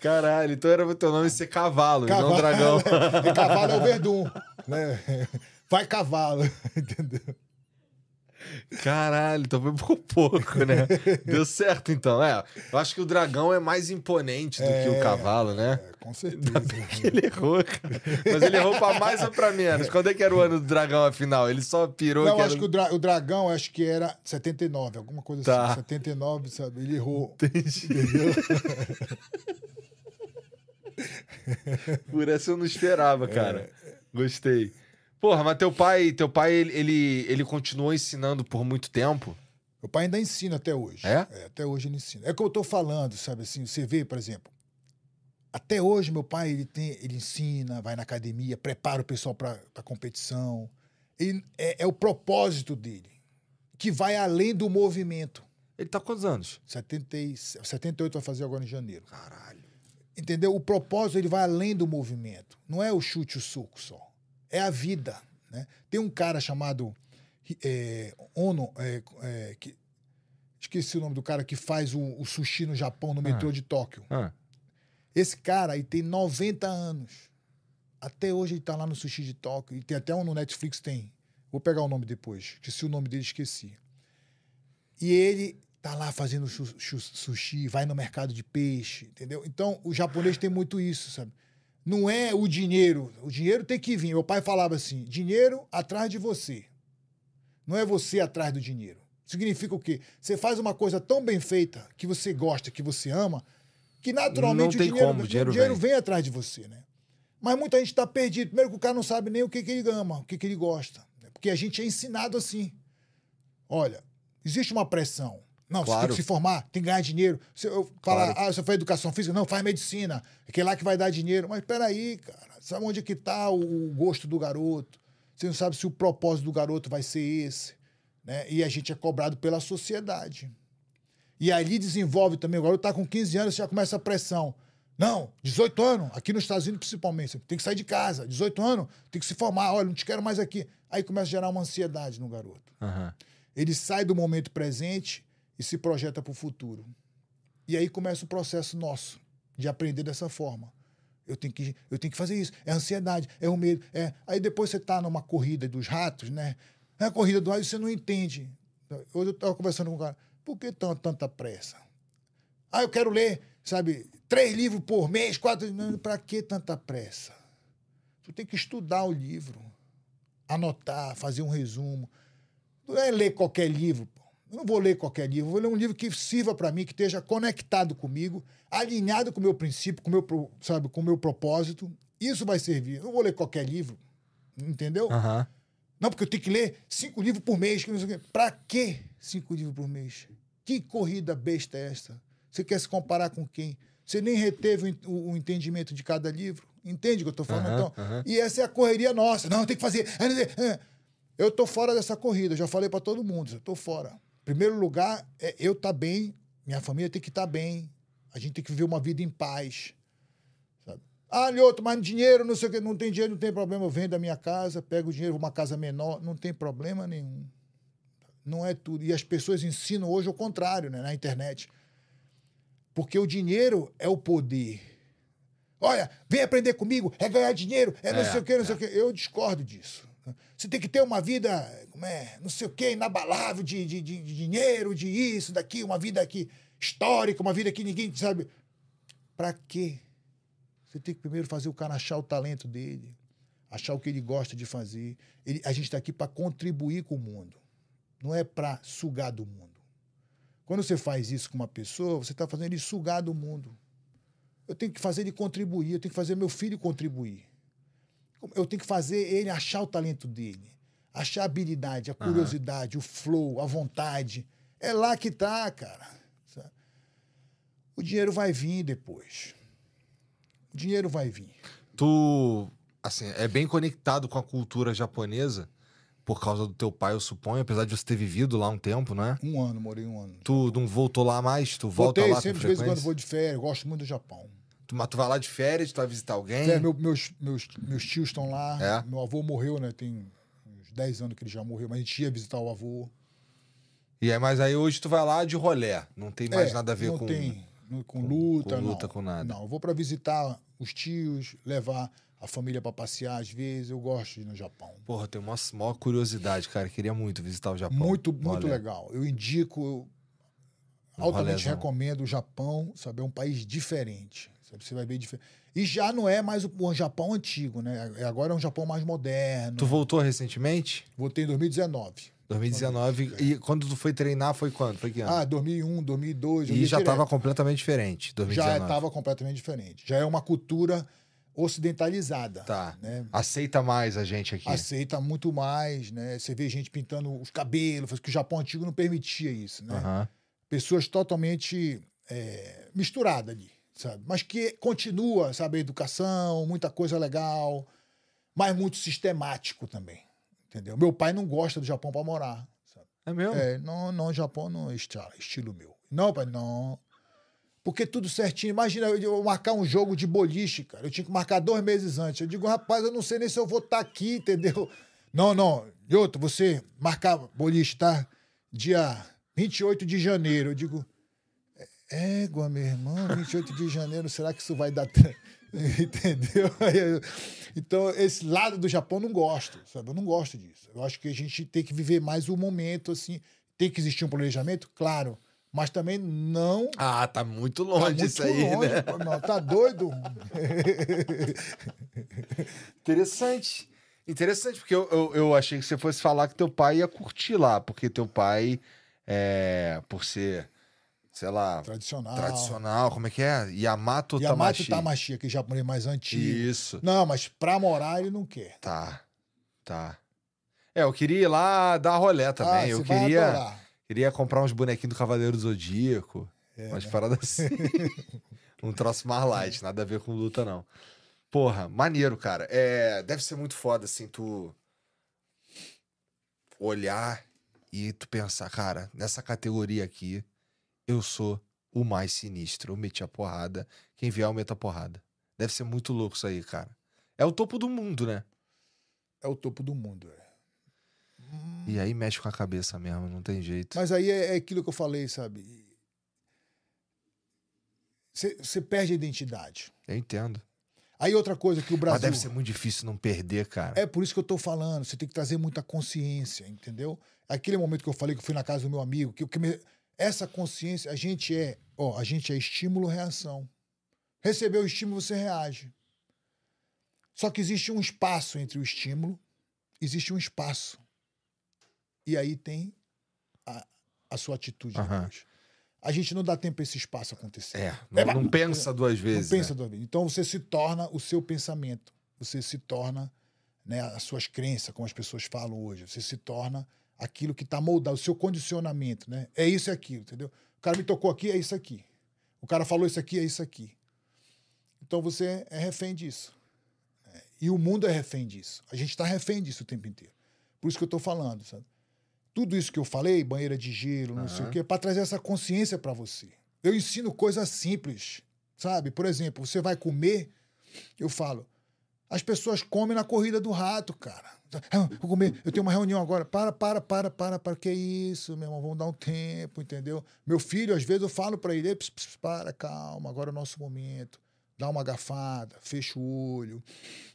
[SPEAKER 1] Caralho, então era o teu nome ser cavalo, e não
[SPEAKER 2] Cavalo-
[SPEAKER 1] dragão.
[SPEAKER 2] e cavalo é o verdun, né? Vai cavalo, entendeu?
[SPEAKER 1] Caralho, foi por pouco, né? Deu certo então. É, eu acho que o dragão é mais imponente do que o cavalo, né?
[SPEAKER 2] É, com certeza.
[SPEAKER 1] Ele errou, cara. Mas ele errou pra mais ou pra menos? Quando é que era o ano do dragão, afinal? Ele só pirou
[SPEAKER 2] Não,
[SPEAKER 1] que era...
[SPEAKER 2] acho que o, dra- o dragão, acho que era 79, alguma coisa
[SPEAKER 1] Tá.
[SPEAKER 2] assim. 79, sabe? Ele errou.
[SPEAKER 1] Entendi. Por essa eu não esperava, cara. Gostei. Porra, mas teu pai, teu pai, ele, ele, ele continuou ensinando por muito tempo?
[SPEAKER 2] Meu pai ainda ensina até hoje.
[SPEAKER 1] É?
[SPEAKER 2] até hoje ele ensina. É o que eu tô falando, sabe assim? Você vê, por exemplo, até hoje meu pai ele tem, ele ensina, vai na academia, prepara o pessoal para a competição. Ele, é, é o propósito dele, que vai além do movimento.
[SPEAKER 1] Ele tá quantos anos?
[SPEAKER 2] 70, e- 78 vai fazer agora em janeiro.
[SPEAKER 1] Caralho.
[SPEAKER 2] Entendeu? O propósito ele vai além do movimento. Não é o chute o soco só. É a vida. Né? Tem um cara chamado é, Ono, é, é, que, esqueci o nome do cara que faz o, o sushi no Japão, no metrô de Tóquio.
[SPEAKER 1] Ah,
[SPEAKER 2] Esse cara aí tem 90 anos. Até hoje ele tá lá no sushi de Tóquio. E tem até um no Netflix, tem. Vou pegar o nome depois. Esqueci o nome dele, esqueci. E ele tá lá fazendo su- su- sushi, vai no mercado de peixe, entendeu? Então, o japonês tem muito isso, sabe? Não é o dinheiro. O dinheiro tem que vir. Meu pai falava assim: dinheiro atrás de você. Não é você atrás do dinheiro. Significa o quê? Você faz uma coisa tão bem feita, que você gosta, que você ama, que naturalmente o dinheiro,
[SPEAKER 1] como, o dinheiro
[SPEAKER 2] dinheiro
[SPEAKER 1] vem.
[SPEAKER 2] vem atrás de você, né? Mas muita gente está perdido. Primeiro que o cara não sabe nem o que, que ele ama, o que, que ele gosta. né? Porque a gente é ensinado assim. Olha, existe uma pressão. Não, você tem
[SPEAKER 1] Claro.
[SPEAKER 2] que se formar, tem que ganhar dinheiro. Se eu falar,
[SPEAKER 1] Claro.
[SPEAKER 2] ah, você faz educação física, não, faz medicina, é que é lá que vai dar dinheiro. Mas peraí, cara, sabe onde é que tá o, gosto do garoto? Você não sabe se o propósito do garoto vai ser esse. Né? E a gente é cobrado pela sociedade. E ali desenvolve também. O garoto tá com 15 anos, já começa a pressão. Não, 18 anos, aqui nos Estados Unidos principalmente, você tem que sair de casa. 18 anos, tem que se formar. Olha, não te quero mais aqui. Aí começa a gerar uma ansiedade no garoto.
[SPEAKER 1] aham.
[SPEAKER 2] Ele sai do momento presente e se projeta para o futuro. E aí começa o processo nosso de aprender dessa forma. Eu tenho que, eu tenho que fazer isso. É ansiedade, é o medo. É. Aí depois você está numa corrida dos ratos, né? É a corrida do rato e você não entende. Hoje eu estava conversando com um cara. Por que tão- tanta pressa? Ah, eu quero ler, sabe, três livros por mês, quatro. Para que tanta pressa? Tu tem que estudar o livro, anotar, fazer um resumo. Não é ler qualquer livro. pô. Eu não vou ler qualquer livro. Vou ler um livro que sirva para mim, que esteja conectado comigo, alinhado com o meu princípio, com o meu, sabe, com o meu propósito. Isso vai servir. Eu não vou ler qualquer livro. Entendeu? Não, porque eu tenho que ler cinco livros por mês. que. Pra quê cinco livros por mês? Que corrida besta é esta? Você quer se comparar com quem? Você nem reteve o o, entendimento de cada livro? Entende o que eu tô falando? Então. E essa é a correria nossa. Não, tem que fazer. É. Eu tô fora dessa corrida. Já falei para todo mundo. Eu tô fora. Primeiro lugar é eu estar bem. Minha família tem que estar bem. A gente tem que viver uma vida em paz. Sabe? Ah, Lioto, mas dinheiro, não sei o que, não tem dinheiro, não tem problema. Eu vendo a minha casa, pego o dinheiro, vou uma casa menor, não tem problema nenhum. Não é tudo. E as pessoas ensinam hoje o contrário, né, na internet. Porque o dinheiro é o poder. Olha, vem aprender comigo, é ganhar dinheiro, é não
[SPEAKER 1] É,
[SPEAKER 2] sei o quê, não sei
[SPEAKER 1] é.
[SPEAKER 2] o quê. Eu discordo disso. Você tem que ter uma vida, como é, não sei o quê, inabalável de, de, de, de dinheiro, de isso, daqui, uma vida aqui histórica, uma vida que ninguém sabe. Pra quê? Você tem que primeiro fazer o cara achar o talento dele, achar o que ele gosta de fazer. Ele- a gente está aqui para contribuir com o mundo, não é para sugar do mundo. Quando você faz isso com uma pessoa, você está fazendo ele sugar do mundo. Eu tenho que fazer ele contribuir, eu tenho que fazer meu filho contribuir. Eu tenho que fazer ele achar o talento dele, achar a habilidade, a curiosidade, o flow, a vontade. É lá que tá, cara. sabe? O dinheiro vai vir depois. O dinheiro vai vir.
[SPEAKER 1] Tu, assim, é bem conectado com a cultura japonesa por causa do teu pai, eu suponho, apesar de você ter vivido lá um tempo, né?
[SPEAKER 2] Um ano, morei um ano.
[SPEAKER 1] Tu não voltou lá mais? Tu volta
[SPEAKER 2] Voltei
[SPEAKER 1] lá
[SPEAKER 2] sempre, de vez em quando vou de férias, gosto muito do Japão.
[SPEAKER 1] Tu, mas tu vai lá de férias, tu vai visitar alguém?
[SPEAKER 2] É, meu- meus, meus, meus tios estão lá.
[SPEAKER 1] É?
[SPEAKER 2] Meu avô morreu, né? Tem uns 10 anos que ele já morreu, mas a gente ia visitar o avô.
[SPEAKER 1] E aí, mas aí hoje tu vai lá de rolé, não tem mais
[SPEAKER 2] É,
[SPEAKER 1] nada a ver
[SPEAKER 2] não
[SPEAKER 1] com...
[SPEAKER 2] Tem, não- com luta,
[SPEAKER 1] com luta,
[SPEAKER 2] não.
[SPEAKER 1] com nada.
[SPEAKER 2] Não, eu vou para visitar os tios, levar a família para passear às vezes. Eu gosto de ir no Japão.
[SPEAKER 1] Porra, eu tenho uma maior curiosidade, cara. Queria muito visitar o Japão.
[SPEAKER 2] Muito, muito
[SPEAKER 1] Rolé.
[SPEAKER 2] legal. Eu indico, eu
[SPEAKER 1] Um
[SPEAKER 2] altamente
[SPEAKER 1] rolézão.
[SPEAKER 2] recomendo o Japão, sabe? É um país diferente. Você vai ver diferente. E já não é mais o, o Japão antigo, né? É- Agora é um Japão mais moderno.
[SPEAKER 1] Tu voltou recentemente?
[SPEAKER 2] Voltei em 2019.
[SPEAKER 1] 2019. E quando tu foi treinar, foi quando? Foi que ano?
[SPEAKER 2] Ah, 2001, 2002. eu
[SPEAKER 1] e já
[SPEAKER 2] direto.
[SPEAKER 1] tava completamente diferente,
[SPEAKER 2] Já
[SPEAKER 1] 2019.
[SPEAKER 2] estava completamente diferente. Já é uma cultura ocidentalizada.
[SPEAKER 1] Tá.
[SPEAKER 2] Né?
[SPEAKER 1] Aceita mais a gente aqui.
[SPEAKER 2] Aceita muito mais, né? Você vê gente pintando os cabelos, que o Japão antigo não permitia isso, né?
[SPEAKER 1] Aham.
[SPEAKER 2] Pessoas totalmente é, misturadas ali, sabe? Mas que continua, sabe, a educação, muita coisa legal, mas muito sistemático também, entendeu? Meu pai não gosta do Japão para morar, sabe?
[SPEAKER 1] É mesmo?
[SPEAKER 2] É, não, não, Japão não é estilo, estilo meu. Não, pai, não. Porque tudo certinho. Imagina eu, marcar um jogo de boliche, cara. Eu tinha que marcar dois meses antes. Eu digo, rapaz, eu não sei nem se eu vou estar aqui, entendeu? Não, não. E outro, você marcar boliche, tá? Dia 28 de janeiro. Eu digo, égua, meu irmão, 28 de janeiro, será que isso vai dar. Entendeu? Então, esse lado do Japão não gosto, sabe? Eu não gosto disso. Eu acho que a gente tem que viver mais o momento, assim. Tem que existir um planejamento, claro. Mas também não.
[SPEAKER 1] Ah, tá muito
[SPEAKER 2] Tá
[SPEAKER 1] longe
[SPEAKER 2] muito
[SPEAKER 1] isso aí,
[SPEAKER 2] longe,
[SPEAKER 1] né?
[SPEAKER 2] pô, não, tá doido?
[SPEAKER 1] Interessante. Interessante, porque eu, eu, eu achei que você fosse falar que teu pai ia curtir lá, porque teu pai, é, por ser, sei lá,
[SPEAKER 2] Tradicional.
[SPEAKER 1] tradicional, como é que é? Yamato,
[SPEAKER 2] Yamato
[SPEAKER 1] Tamashi.
[SPEAKER 2] Tamashi, aquele japonês mais antigo.
[SPEAKER 1] Isso.
[SPEAKER 2] Não, mas pra morar ele não quer.
[SPEAKER 1] Tá, tá. É, eu queria ir lá dar rolé também.
[SPEAKER 2] ah,
[SPEAKER 1] eu queria,
[SPEAKER 2] adorar.
[SPEAKER 1] queria comprar uns bonequinhos do Cavaleiro do Zodíaco,
[SPEAKER 2] É,
[SPEAKER 1] umas
[SPEAKER 2] né?
[SPEAKER 1] paradas assim. um troço mais light, nada a ver com luta, não. Porra, maneiro, cara. É, deve ser muito foda, assim, tu olhar e tu pensar, cara, nessa categoria aqui, eu sou o mais sinistro. Eu meti a porrada, quem vier eu meto a porrada. Deve ser muito louco isso aí, cara. É o topo do mundo, né?
[SPEAKER 2] É o topo do mundo. é.
[SPEAKER 1] E aí mexe com a cabeça mesmo, não tem jeito.
[SPEAKER 2] Mas aí é, é aquilo que eu falei, sabe? Você perde a identidade.
[SPEAKER 1] Eu entendo.
[SPEAKER 2] Aí outra coisa que o Brasil.
[SPEAKER 1] Mas deve ser muito difícil não perder, cara.
[SPEAKER 2] É por isso que eu tô falando. Você tem que trazer muita consciência, entendeu? Aquele momento que eu falei que eu fui na casa do meu amigo, que, o que me- essa consciência, a gente é, ó, a gente é estímulo-reação. Recebeu o estímulo, você reage. Só que existe um espaço entre o estímulo, existe um espaço. E aí tem a, a sua atitude depois. A gente não dá tempo para esse espaço acontecer.
[SPEAKER 1] É, não, não pensa duas vezes.
[SPEAKER 2] Não pensa
[SPEAKER 1] né?
[SPEAKER 2] duas vezes. Então você se torna o seu pensamento. Você se torna né, as suas crenças, como as pessoas falam hoje. Você se torna aquilo que está moldado, o seu condicionamento. Né? É isso e aquilo, entendeu? O cara me tocou aqui, é isso aqui. O cara falou isso aqui, é isso aqui. Então você é refém disso. É, E o mundo é refém disso. A gente está refém disso o tempo inteiro. Por isso que eu estou falando, sabe? Tudo isso que eu falei, banheira de gelo, não sei o quê, é para trazer essa consciência para você. Eu ensino coisas simples, sabe? Por exemplo, você vai comer, eu falo, as pessoas comem na corrida do rato, cara. Ah, vou comer, eu tenho uma reunião agora. Para, para, para, para, para. Que isso, meu irmão? Vamos dar um tempo, entendeu? Meu filho, às vezes, eu falo para ele: para, calma, agora é o nosso momento. Dá uma agafada, fecha o olho,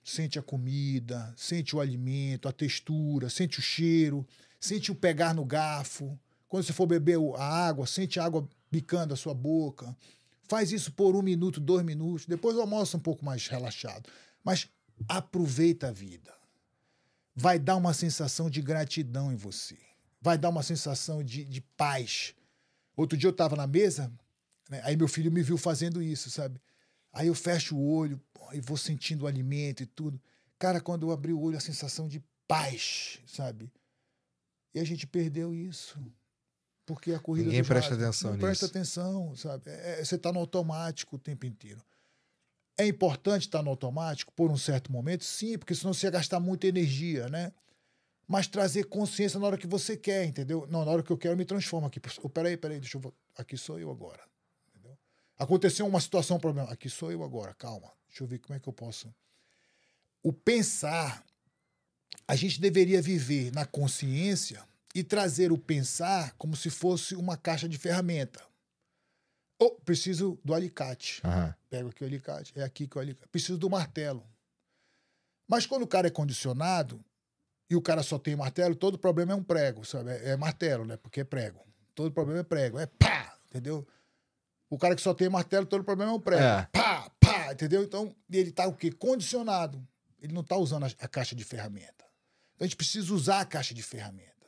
[SPEAKER 2] sente a comida, sente o alimento, a textura, sente o cheiro, sente o pegar no garfo. Quando você for beber a água, sente a água bicando a sua boca. Faz isso por um minuto, dois minutos. Depois almoça um pouco mais relaxado. Mas aproveita a vida. Vai dar uma sensação de gratidão em você. Vai dar uma sensação de, de paz. Outro dia eu estava na mesa, né, aí meu filho me viu fazendo isso, sabe? Aí eu fecho o olho e vou sentindo o alimento e tudo. Cara, quando eu abri o olho, a sensação de paz, sabe? E a gente perdeu isso. Porque a corrida
[SPEAKER 1] Ninguém presta atenção
[SPEAKER 2] não
[SPEAKER 1] nisso.
[SPEAKER 2] presta atenção, sabe? É- é- você está no automático o tempo inteiro. É importante estar no automático por um certo momento? Sim, porque senão você ia gastar muita energia, né? Mas trazer consciência na hora que você quer, entendeu? Não, na hora que eu quero, eu me transformo aqui. Oh, peraí, peraí, deixa eu. Aqui sou eu agora. Entendeu? Aconteceu uma situação, um problema. Aqui sou eu agora, calma. Deixa eu ver como é que eu posso. O pensar, a gente deveria viver na consciência e trazer o pensar como se fosse uma caixa de ferramenta. Oh, preciso do alicate.
[SPEAKER 1] Aham.
[SPEAKER 2] Pego aqui o alicate, é aqui que o alicate. Preciso do martelo. Mas quando o cara é condicionado e o cara só tem martelo, todo problema é um prego, sabe? É, é martelo, né? Porque é prego. Todo problema é prego. É pá, entendeu? O cara que só tem martelo, todo problema é um prego.
[SPEAKER 1] É.
[SPEAKER 2] Pá, pá, entendeu? Então, ele tá o quê? Condicionado. Ele não tá usando a, a caixa de ferramenta. Então, a gente precisa usar a caixa de ferramenta.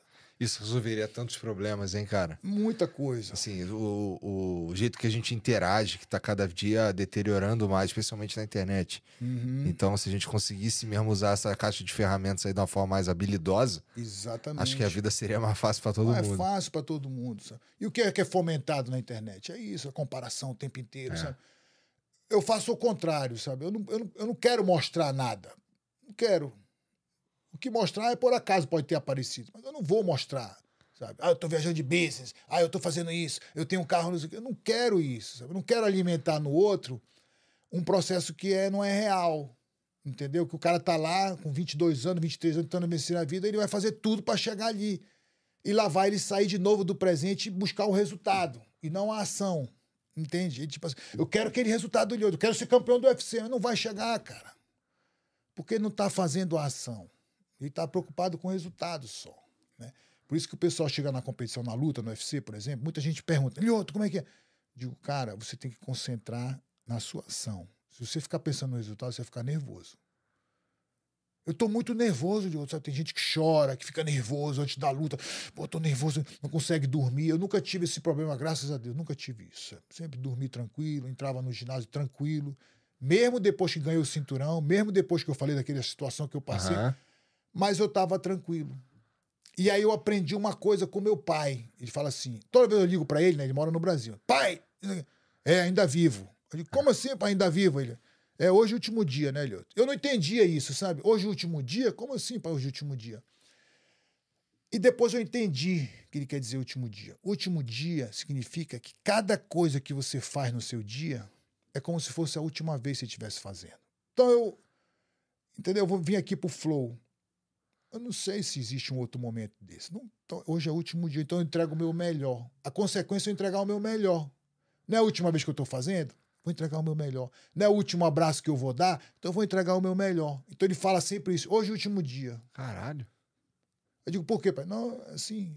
[SPEAKER 1] Isso resolveria tantos problemas, hein, cara?
[SPEAKER 2] Muita coisa.
[SPEAKER 1] Assim, o, o jeito que a gente interage, que tá cada dia deteriorando mais, especialmente na internet.
[SPEAKER 2] Uhum,
[SPEAKER 1] Então, se a gente conseguisse mesmo usar essa caixa de ferramentas aí de uma forma mais habilidosa,
[SPEAKER 2] exatamente.
[SPEAKER 1] acho que a vida seria mais fácil para todo
[SPEAKER 2] Não é
[SPEAKER 1] mundo.
[SPEAKER 2] fácil para todo mundo. Sabe? E o que é, que é fomentado na internet? É isso, a comparação o tempo inteiro.
[SPEAKER 1] É.
[SPEAKER 2] Sabe? Eu faço o contrário, sabe? Eu não, eu, não, eu não quero mostrar nada. Não quero. O que mostrar é por acaso pode ter aparecido, mas eu não vou mostrar. Sabe? Ah, eu tô viajando de business, ah, eu tô fazendo isso, eu tenho um carro. Eu não quero isso, sabe? Eu não quero alimentar no outro um processo que é, não é real. Entendeu? Que o cara tá lá com 22 anos, 23 anos, tentando vencer a vida, ele vai fazer tudo para chegar ali. E lá vai ele sair de novo do presente e buscar o resultado, e não a ação. Entende? Tipo assim, eu quero aquele resultado ali, eu quero ser campeão do UFC. Não vai chegar, cara. Porque não está fazendo a ação. Ele está preocupado com o resultado só. Né? Por isso que o pessoal chega na competição, na luta, no UFC, por exemplo, muita gente pergunta, Lioto, como é que é? Digo, cara, você tem que concentrar na sua ação. Se você ficar pensando no resultado, você vai ficar nervoso. Eu tô muito nervoso, Lioto. Sabe? Tem gente que chora, que fica nervoso antes da luta. Pô, tô nervoso, não consegue dormir. Eu nunca tive esse problema, graças a Deus. Nunca tive isso. Sempre dormi tranquilo, entrava no ginásio tranquilo. Mesmo depois que ganhei o cinturão, mesmo depois que eu falei daquela situação que eu passei,
[SPEAKER 1] Aham.
[SPEAKER 2] Mas eu estava tranquilo. E aí eu aprendi uma coisa com meu pai. Ele fala assim: toda vez eu ligo para ele, né? Ele mora no Brasil. Pai! É, ainda vivo. Eu digo, como assim, pai, ainda vivo? Ele, é hoje o último dia, né, Lioto? Eu não entendia isso, sabe? Hoje o último dia? Como assim, pai, hoje o último dia? E depois eu entendi o que ele quer dizer último dia. Último dia significa que cada coisa que você faz no seu dia é como se fosse a última vez que você estivesse fazendo. Então eu. Entendeu? Eu vou vir aqui pro Flow. Eu não sei se existe um outro momento desse. Não, então, hoje é o último dia, então eu entrego o meu melhor. A consequência é eu entregar o meu melhor. Não é a última vez que eu estou fazendo? Vou entregar o meu melhor. Não é o último abraço que eu vou dar? Então eu vou entregar o meu melhor. Então ele fala sempre isso. Hoje é o último dia.
[SPEAKER 1] Caralho.
[SPEAKER 2] Eu digo, por quê, pai? Não, assim,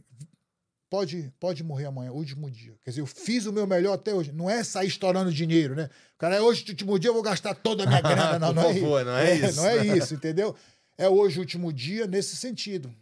[SPEAKER 2] pode, pode morrer amanhã, último dia. Quer dizer, eu fiz o meu melhor até hoje. Não é sair estourando dinheiro, né? O cara, é hoje o último dia, eu vou gastar toda a minha grana. Não,
[SPEAKER 1] Por
[SPEAKER 2] não é
[SPEAKER 1] favor, não é isso.
[SPEAKER 2] Não é isso, entendeu? É hoje o último dia nesse sentido.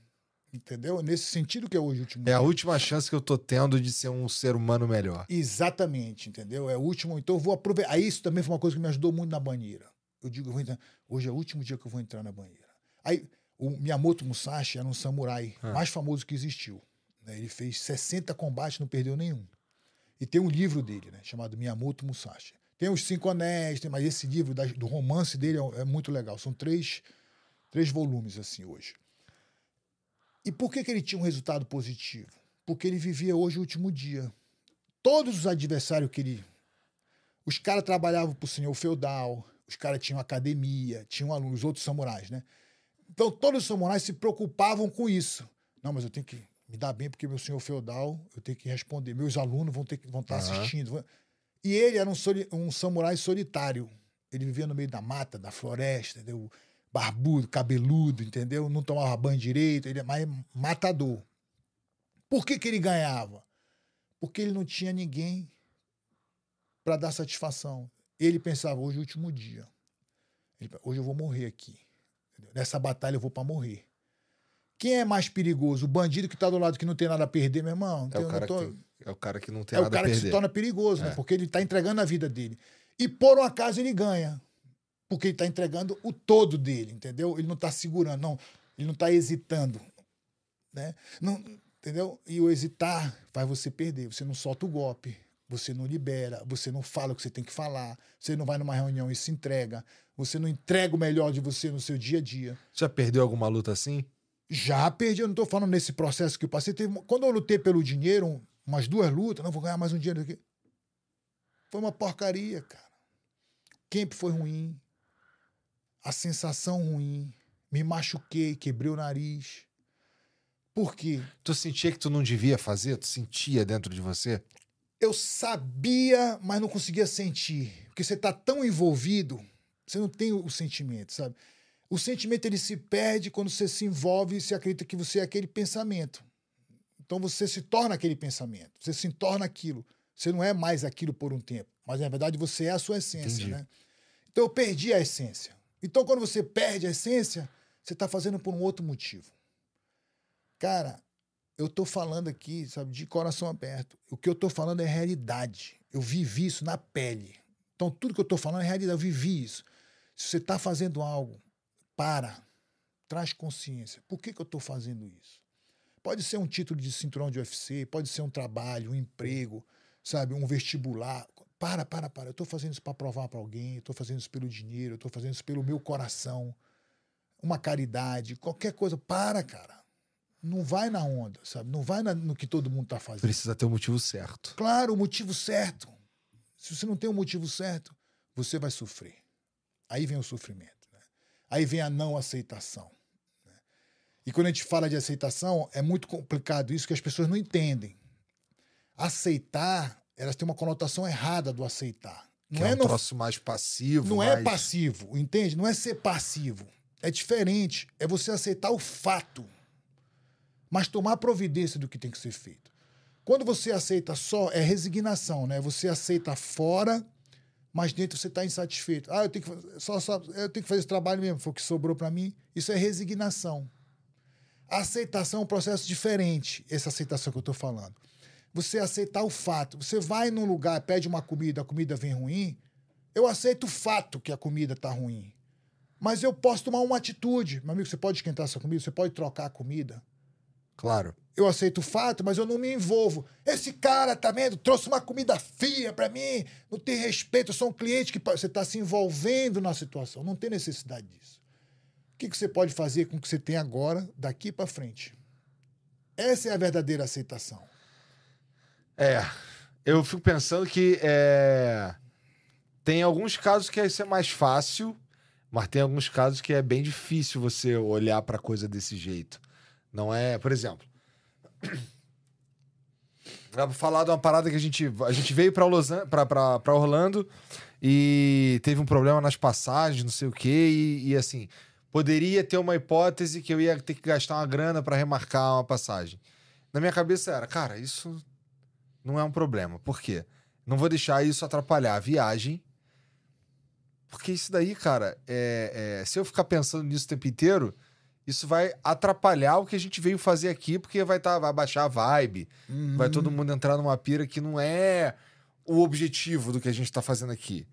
[SPEAKER 2] Entendeu? Nesse sentido que é hoje o último
[SPEAKER 1] É
[SPEAKER 2] dia.
[SPEAKER 1] a última chance que eu tô tendo de ser um ser humano melhor.
[SPEAKER 2] Exatamente, entendeu? É o último. Então eu vou aproveitar. Aí isso também foi uma coisa que me ajudou muito na banheira. Eu digo, eu vou entrar- hoje é o último dia que eu vou entrar na banheira. Aí o Miyamoto Musashi era um samurai
[SPEAKER 1] Ah.
[SPEAKER 2] mais famoso que existiu. né? Ele fez 60 combates, não perdeu nenhum. E tem um livro dele, né, chamado Miyamoto Musashi. Tem os Cinco Anéis, tem, mas esse livro da- do romance dele é, é muito legal. São três, três volumes assim hoje. E por que, que ele tinha um resultado positivo? Porque ele vivia hoje o último dia. todos os adversários que ele. Os caras trabalhavam pro senhor feudal, os caras tinham academia, tinham alunos, os outros samurais, né? Então todos os samurais se preocupavam com isso. Não, mas eu tenho que me dar bem porque meu senhor feudal, eu tenho que responder. Meus alunos vão ter que vão estar
[SPEAKER 1] Aham.
[SPEAKER 2] assistindo. E ele era um, soli- um samurai solitário. Ele vivia no meio da mata, da floresta, entendeu? Barbudo, cabeludo, entendeu? Não tomava banho direito, ele é mais matador. Por que, que ele ganhava? Porque ele não tinha ninguém para dar satisfação. Ele pensava, hoje é o último dia. Ele, hoje eu vou morrer aqui. Nessa batalha eu vou para morrer. Quem é mais perigoso? O bandido que tá do lado que não tem nada a perder, meu irmão?
[SPEAKER 1] É
[SPEAKER 2] tem-
[SPEAKER 1] o, cara
[SPEAKER 2] não tô-
[SPEAKER 1] que é o cara que não tem
[SPEAKER 2] é o
[SPEAKER 1] nada a
[SPEAKER 2] cara que
[SPEAKER 1] perder.
[SPEAKER 2] se torna perigoso,
[SPEAKER 1] É.
[SPEAKER 2] né? Porque ele tá entregando a vida dele. E por um acaso ele ganha. Porque ele tá entregando o todo dele, entendeu? Ele não tá segurando, não. Ele não tá hesitando. Né? Não, entendeu? E o hesitar faz você perder. Você não solta o golpe, você não libera, você não fala o que você tem que falar, você não vai numa reunião e se entrega, você não entrega o melhor de você no seu dia a dia.
[SPEAKER 1] Já perdeu alguma luta assim?
[SPEAKER 2] Já perdi, eu não tô falando nesse processo que eu passei. Teve, quando eu lutei pelo dinheiro, um- umas duas lutas, não vou ganhar mais um dinheiro aqui. Foi uma porcaria, cara. Camp foi ruim. A sensação ruim. Me machuquei, quebrei o nariz. Por quê?
[SPEAKER 1] Tu sentia que tu não devia fazer? Tu sentia dentro de você?
[SPEAKER 2] Eu sabia, mas não conseguia sentir. Porque você tá tão envolvido, você não tem o sentimento, sabe? O sentimento ele se perde quando você se envolve e se acredita que você é aquele pensamento. Então você se torna aquele pensamento, você se torna aquilo. Você não é mais aquilo por um tempo, mas na verdade você é a sua essência,
[SPEAKER 1] Entendi.
[SPEAKER 2] né? Então eu perdi a essência. Então quando você perde a essência, você está fazendo por um outro motivo. Cara, eu tô falando aqui, sabe, de coração aberto. O que eu tô falando é realidade. Eu vivi isso na pele. Então, tudo que eu tô falando é realidade. Eu vivi isso. Se você tá fazendo algo, para. Traz consciência. Por que, que eu tô fazendo isso? Pode ser um título de cinturão de UFC, pode ser um trabalho, um emprego, sabe, um vestibular. Para, para, para. Eu tô fazendo isso para provar para alguém, eu tô fazendo isso pelo dinheiro, eu tô fazendo isso pelo meu coração. Uma caridade, qualquer coisa. Para, cara não vai na onda, sabe? Não vai na- no que todo mundo tá fazendo.
[SPEAKER 1] Precisa ter o motivo certo.
[SPEAKER 2] Claro, o motivo certo. Se você não tem o motivo certo, você vai sofrer. Aí vem o sofrimento. né? Aí vem a não aceitação. né? E quando a gente fala de aceitação, é muito complicado isso que as pessoas não entendem. Aceitar, elas têm uma conotação errada do aceitar. Não
[SPEAKER 1] que é,
[SPEAKER 2] é,
[SPEAKER 1] um
[SPEAKER 2] no
[SPEAKER 1] troço mais passivo.
[SPEAKER 2] não é
[SPEAKER 1] mais-
[SPEAKER 2] passivo, entende? Não é ser passivo. É diferente. É você aceitar o fato, mas tomar providência do que tem que ser feito. Quando você aceita só, é resignação, né? Você aceita fora, mas dentro você está insatisfeito. Ah, eu tenho, que, fazer- só, só, eu tenho que fazer esse trabalho mesmo, foi o que sobrou para mim. Isso é resignação. A aceitação é um processo diferente, essa aceitação que eu estou falando. Você aceitar o fato. Você vai num lugar, pede uma comida, a comida vem ruim. Eu aceito o fato que a comida está ruim. Mas eu posso tomar uma atitude. Meu amigo, você pode esquentar essa comida, você pode trocar a comida.
[SPEAKER 1] Claro.
[SPEAKER 2] Eu aceito o fato, mas eu não me envolvo. Esse cara, tá vendo? Trouxe uma comida fria para mim, não tem respeito, eu sou um cliente que. Você está se envolvendo na situação, não tem necessidade disso. O que, que você pode fazer com o que você tem agora, daqui para frente? Essa é a verdadeira aceitação.
[SPEAKER 1] É. Eu fico pensando que é, tem alguns casos que isso é mais fácil, mas tem alguns casos que é bem difícil você olhar pra coisa desse jeito. Não é, por exemplo. Dá pra falar de uma parada que a gente, a gente veio pra Orlando e teve um problema nas passagens, não sei o quê, e, e assim, poderia ter uma hipótese que eu ia ter que gastar uma grana pra remarcar uma passagem. Na minha cabeça era, cara, isso não é um problema. Por quê? Não vou deixar isso atrapalhar a viagem. Porque isso daí, cara, é, é- se eu ficar pensando nisso o tempo inteiro, isso vai atrapalhar o que a gente veio fazer aqui, porque vai, tá, vai baixar a vibe, vai todo mundo entrar numa pira que não é o objetivo do que a gente tá fazendo aqui.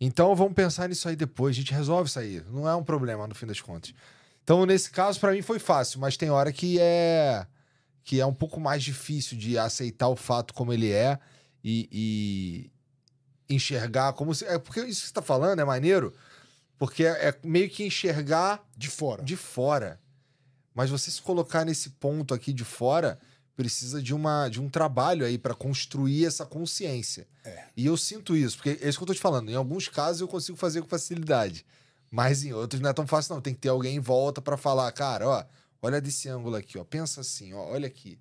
[SPEAKER 1] Então vamos pensar nisso aí depois, a gente resolve isso aí. Não é um problema no fim das contas. Então, nesse caso, pra mim foi fácil, mas tem hora que é que é um pouco mais difícil de aceitar o fato como ele é e, e enxergar como se. É porque isso que você tá falando é maneiro, porque é, é meio que enxergar
[SPEAKER 2] De fora.
[SPEAKER 1] de fora. Mas você se colocar nesse ponto aqui de fora, precisa de, uma, de um trabalho aí para construir essa consciência.
[SPEAKER 2] É.
[SPEAKER 1] E eu sinto isso, porque é isso que eu tô te falando. Em alguns casos eu consigo fazer com facilidade, mas em outros não é tão fácil, não. Tem que ter alguém em volta para falar, cara, ó, olha desse ângulo aqui, ó, pensa assim, ó, olha aqui.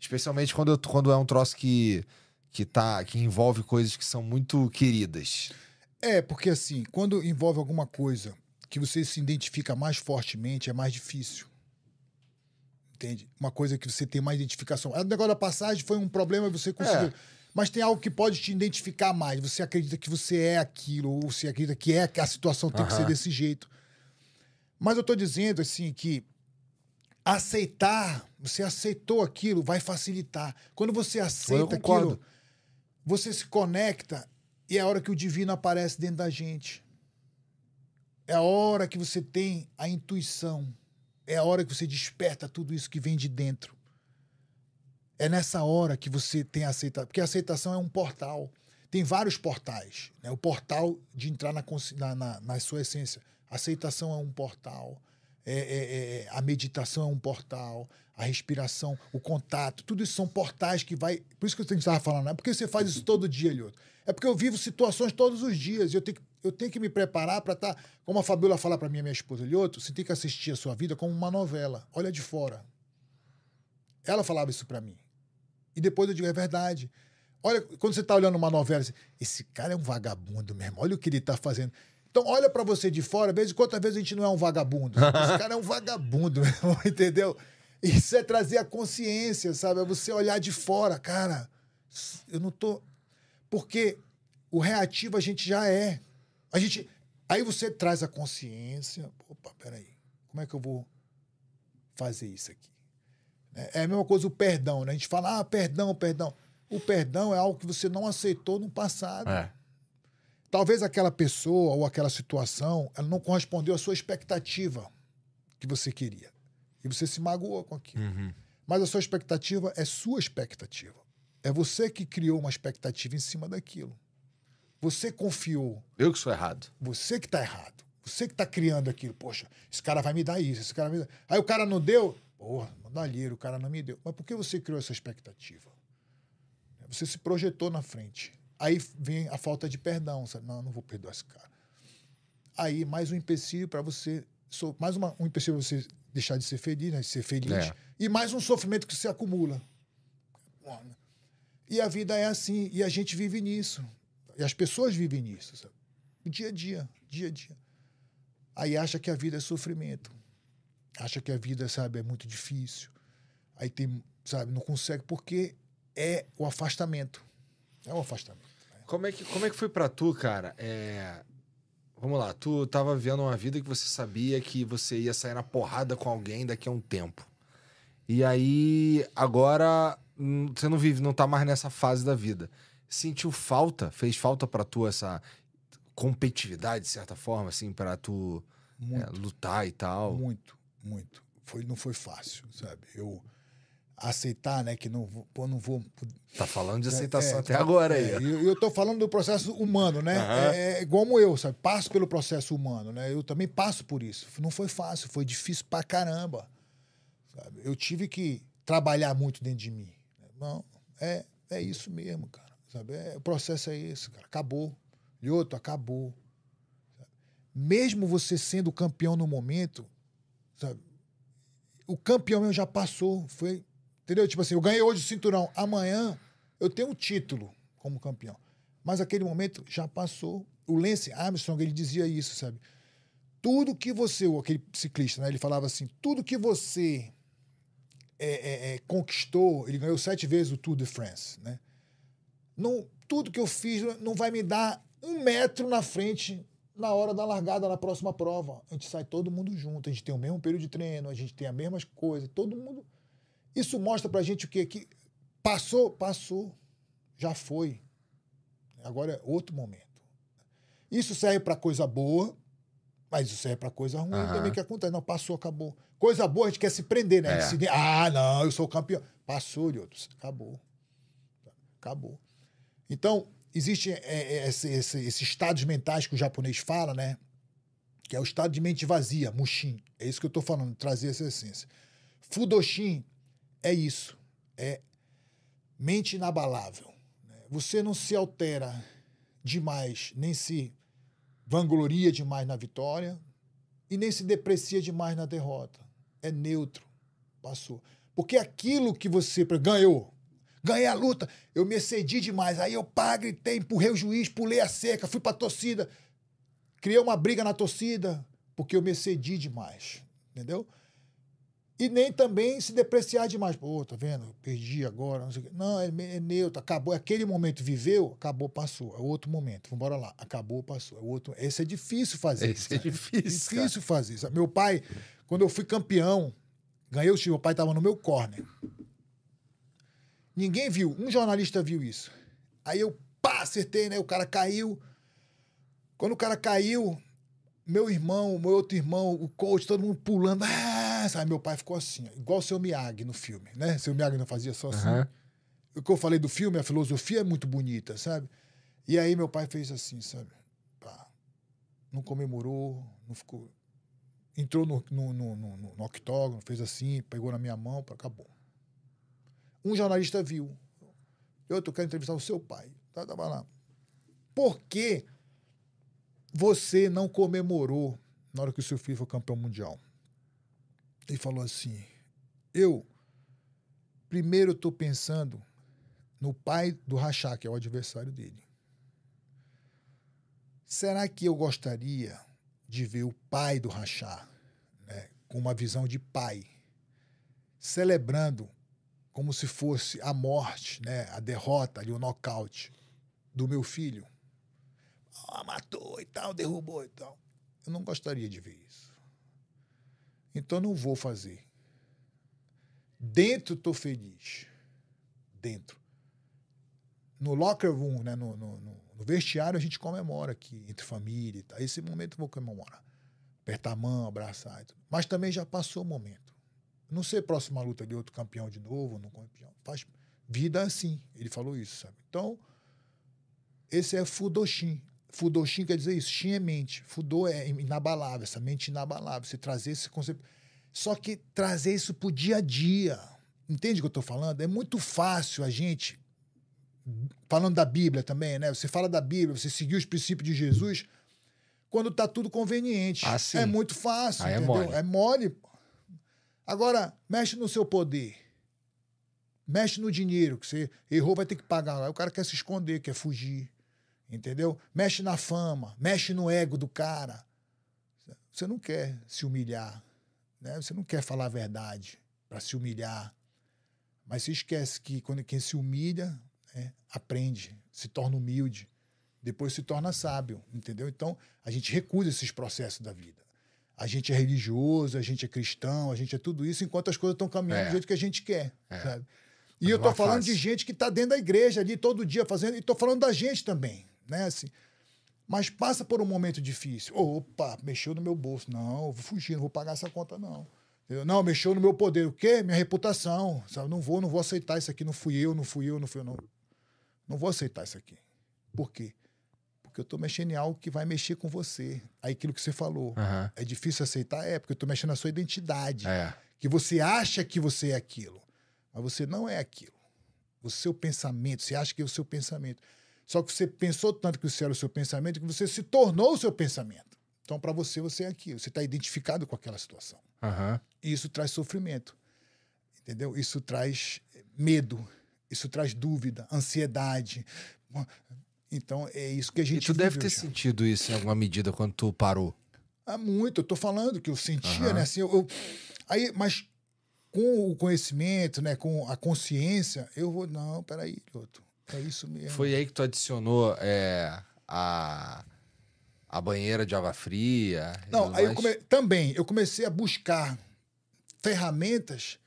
[SPEAKER 1] Especialmente quando, eu, quando é um troço que, que, tá, que envolve coisas que são muito queridas.
[SPEAKER 2] É, porque assim, quando envolve alguma coisa que você se identifica mais fortemente, é mais difícil. Entende? Uma coisa que você tem mais identificação. O negócio da passagem foi um problema e você conseguiu.
[SPEAKER 1] É.
[SPEAKER 2] Mas tem algo que pode te identificar mais. Você acredita que você é aquilo, ou você acredita que é que a situação tem que ser desse jeito. Mas eu tô dizendo assim que aceitar, você aceitou aquilo, vai facilitar. Quando você aceita aquilo, você se conecta e é a hora que o divino aparece dentro da gente. É a hora que você tem a intuição. É a hora que você desperta tudo isso que vem de dentro. É nessa hora que você tem a aceitação. Porque a aceitação é um portal. Tem vários portais. Né? O portal de entrar na, na, na, na sua essência. A aceitação é um portal. É, é- é- a meditação é um portal. A respiração, o contato. Tudo isso são portais que vai. Por isso que gente estava falando. Não é porque você faz isso todo dia, Lioto. É porque eu vivo situações todos os dias. E eu tenho que, eu tenho que me preparar para estar. Como a Fabiola fala para mim, minha esposa, Lioto, você tem que assistir a sua vida como uma novela. Olha de fora. Ela falava isso para mim. E depois eu digo, é verdade. Olha, quando você tá olhando uma novela, esse cara é um vagabundo mesmo. Olha o que ele tá fazendo. Então, olha para você de fora, vez em quantas vezes a gente não é um vagabundo. Esse cara é um vagabundo, entendeu? Isso é trazer a consciência, sabe? É você olhar de fora, cara. Eu não tô. Porque o reativo a gente já é. A gente. Aí você traz a consciência. Opa, peraí. Como é que eu vou fazer isso aqui? É é a mesma coisa o perdão, né? A gente fala, ah, perdão, perdão. O perdão é algo que você não aceitou no passado.
[SPEAKER 1] É.
[SPEAKER 2] Talvez aquela pessoa ou aquela situação ela não correspondeu à sua expectativa que você queria. E você se magoou com aquilo.
[SPEAKER 1] Uhum.
[SPEAKER 2] Mas a sua expectativa é sua expectativa. É você que criou uma expectativa em cima daquilo. Você confiou.
[SPEAKER 1] Eu que sou errado.
[SPEAKER 2] Você que está errado. Você que está criando aquilo. Poxa, esse cara vai me dar isso, esse cara vai me dar... Aí o cara não deu. Porra, mandalheiro, o cara não me deu. Mas por que você criou essa expectativa? Você se projetou na frente. Aí vem a falta de perdão. Sabe? Não, não vou perdoar esse cara. Aí mais um empecilho para você. so- Mais uma, um empecilho para você deixar de ser feliz, né? De ser feliz.
[SPEAKER 1] É.
[SPEAKER 2] E mais um sofrimento que se acumula. E a vida é assim. E a gente vive nisso. E as pessoas vivem nisso. Sabe? Dia a dia, dia a dia. Aí acha que a vida é sofrimento. Acha que a vida, sabe, é muito difícil. Aí tem, sabe, não consegue porque é o afastamento. É o afastamento.
[SPEAKER 1] Como é que, como é que foi pra tu, cara? É... Vamos lá, tu tava vivendo uma vida que você sabia que você ia sair na porrada com alguém daqui a um tempo. E aí, agora, hum, você não vive, não tá mais nessa fase da vida. Sentiu falta? Fez falta pra tu essa competitividade, de certa forma, assim, pra tu é, lutar e tal?
[SPEAKER 2] Muito, muito. Foi, não foi fácil, sabe? Eu aceitar, né, que não vou, pô, não vou.
[SPEAKER 1] Tá falando de aceitação
[SPEAKER 2] É,
[SPEAKER 1] até
[SPEAKER 2] tá-
[SPEAKER 1] agora aí.
[SPEAKER 2] é, eu, eu tô falando do processo humano, né?
[SPEAKER 1] Aham.
[SPEAKER 2] É, é como eu, sabe? Passo pelo processo humano, né? Eu também passo por isso. Não foi fácil, foi difícil pra caramba. Sabe? Eu tive que trabalhar muito dentro de mim. Não, é, é isso mesmo, cara. Sabe? É, o processo é esse, cara. Acabou. E outro, acabou. Sabe? Mesmo você sendo campeão no momento, sabe? O campeão meu já passou. Foi. Entendeu? Tipo assim, eu ganhei hoje o cinturão. Amanhã eu tenho um título como campeão. Mas aquele momento já passou. O Lance Armstrong, ele dizia isso, sabe? Tudo que você, aquele ciclista, né? Ele falava assim: tudo que você é, é, é, conquistou, ele ganhou sete vezes o Tour de France, né? Não, tudo que eu fiz não vai me dar um metro na frente na hora da largada na próxima prova. A gente sai todo mundo junto, a gente tem o mesmo período de treino, a gente tem as mesmas coisas, todo mundo. Isso mostra pra gente o quê? Que passou, passou, já foi. Agora é outro momento. Isso serve pra coisa boa, mas isso serve pra coisa ruim
[SPEAKER 1] Aham.
[SPEAKER 2] também que acontece. Não, passou, acabou. Coisa boa a gente quer se prender, né? A
[SPEAKER 1] É.
[SPEAKER 2] se- ah, não, eu sou campeão. Passou, Liotos, acabou. Acabou. Então, existe é, é, esse, esse, esses estados mentais que o japonês fala, né? Que é o estado de mente vazia, mushin. É isso que eu estou falando, trazer essa essência. Fudoshin é isso. é mente inabalável. Você não se altera demais, nem se vangloria demais na vitória e nem se deprecia demais na derrota. É neutro. Passou. Porque aquilo que você ganhou, ganhei a luta, eu me excedi demais. Aí eu pá, gritei, empurrei o juiz, pulei a cerca, fui pra torcida, criei uma briga na torcida, porque eu me excedi demais. Entendeu? E nem também se depreciar demais. Pô, tá vendo? Perdi agora. Não, sei o quê. não é, é neutro. Acabou. Aquele momento viveu, acabou, passou. É outro momento. Vambora lá. Acabou, passou. É outro. Esse é difícil fazer.
[SPEAKER 1] Esse é
[SPEAKER 2] sabe?
[SPEAKER 1] difícil, cara.
[SPEAKER 2] difícil fazer. sabe? Meu pai, quando eu fui campeão, ganhei o time. Meu pai tava no meu corner. Ninguém viu. Um jornalista viu isso. Aí eu, pá, acertei, né? O cara caiu. Quando o cara caiu, meu irmão, meu outro irmão, o coach, todo mundo pulando. Ah, sabe? Meu pai ficou assim, igual o seu Miyagi no filme, né? Seu Miyagi não fazia só assim.
[SPEAKER 1] Aham.
[SPEAKER 2] O que eu falei do filme, a filosofia é muito bonita, sabe? E aí meu pai fez assim, sabe? Pá, não comemorou, não ficou. Entrou no, no, no, no, no- no octógono, fez assim, pegou na minha mão, pá, acabou. Um jornalista viu. Eu tô querendo entrevistar o seu pai. Tá, tava lá. Por que você não comemorou na hora que o seu filho foi campeão mundial? Ele falou assim: eu primeiro estou pensando no pai do Rachá, que é o adversário dele. Será que eu gostaria de ver o pai do Rachá, né, com uma visão de pai, celebrando como se fosse a morte, né, a derrota, ali, o nocaute do meu filho? Ah, matou e tal, derrubou e tal. Eu não gostaria de ver isso. Então não vou fazer. Dentro estou feliz. Dentro. No locker room, né, no, no, no- vestiário, a gente comemora aqui, entre família e tal. Esse momento eu vou comemorar. Apertar a mão, abraçar e tudo. Mas também já passou o momento. Não sei próxima luta de outro campeão de novo, não campeão. Faz vida assim. Ele falou isso, sabe? Então, esse é Fudoshin. Fudoshin quer dizer isso. Shin é mente. Fudô é inabalável, essa mente inabalável. Você trazer esse conceito. Só que trazer isso pro dia a dia. Entende o que eu estou falando? É muito fácil a gente, falando da Bíblia também, né? Você fala da Bíblia, você seguir os princípios de Jesus, quando tá tudo conveniente.
[SPEAKER 1] Ah.
[SPEAKER 2] É muito fácil,
[SPEAKER 1] Aí é
[SPEAKER 2] entendeu?
[SPEAKER 1] mole.
[SPEAKER 2] É mole. Agora, mexe no seu poder. Mexe no dinheiro, que você errou, vai ter que pagar. Aí o cara quer se esconder, quer fugir. Entendeu? Mexe na fama, mexe no ego do cara. Você não quer se humilhar. Né? Você não quer falar a verdade para se humilhar. Mas se esquece que quando quem se humilha, né, aprende, se torna humilde, depois se torna sábio, entendeu? Então, a gente recusa esses processos da vida. A gente é religioso, a gente é cristão, a gente é tudo isso, enquanto as coisas estão caminhando
[SPEAKER 1] É.
[SPEAKER 2] do jeito que a gente quer,
[SPEAKER 1] É.
[SPEAKER 2] sabe? E
[SPEAKER 1] Mas
[SPEAKER 2] eu
[SPEAKER 1] é
[SPEAKER 2] falando
[SPEAKER 1] fácil.
[SPEAKER 2] de gente que está dentro da igreja ali todo dia fazendo, e tô falando da gente também, né? Assim, mas passa por um momento difícil. Opa, mexeu no meu bolso. Não, vou fugir, não vou pagar essa conta, não. Entendeu? Não, mexeu no meu poder. O quê? Minha reputação. Sabe? Não vou, não vou aceitar isso aqui. Não fui eu, não fui eu, não fui eu. Não, não vou aceitar isso aqui. Por quê? Porque eu estou mexendo em algo que vai mexer com você. Aí aquilo que você falou.
[SPEAKER 1] Aham.
[SPEAKER 2] É difícil aceitar? É, porque eu estou mexendo na sua identidade.
[SPEAKER 1] É.
[SPEAKER 2] Que você acha que você é aquilo. Mas você não é aquilo. O seu pensamento, você acha que é o seu pensamento. Só que você pensou tanto que você era o seu pensamento que você se tornou o seu pensamento. Então, para você, você é aquilo. Você está identificado com aquela situação.
[SPEAKER 1] Aham.
[SPEAKER 2] E isso traz sofrimento. Entendeu? Isso traz medo. Isso traz dúvida, ansiedade. Então, é isso que a
[SPEAKER 1] E
[SPEAKER 2] gente
[SPEAKER 1] tu deve ter
[SPEAKER 2] hoje.
[SPEAKER 1] sentido isso em alguma medida quando tu parou.
[SPEAKER 2] Há muito, eu tô falando que eu sentia,
[SPEAKER 1] Aham.
[SPEAKER 2] né? Assim, eu, eu- aí, mas com o conhecimento, né? Com a consciência, eu vou, não, peraí, Lioto, é isso mesmo.
[SPEAKER 1] Foi aí que tu adicionou é, a, a banheira de água fria?
[SPEAKER 2] Não, aí eu come- também eu comecei a buscar ferramentas,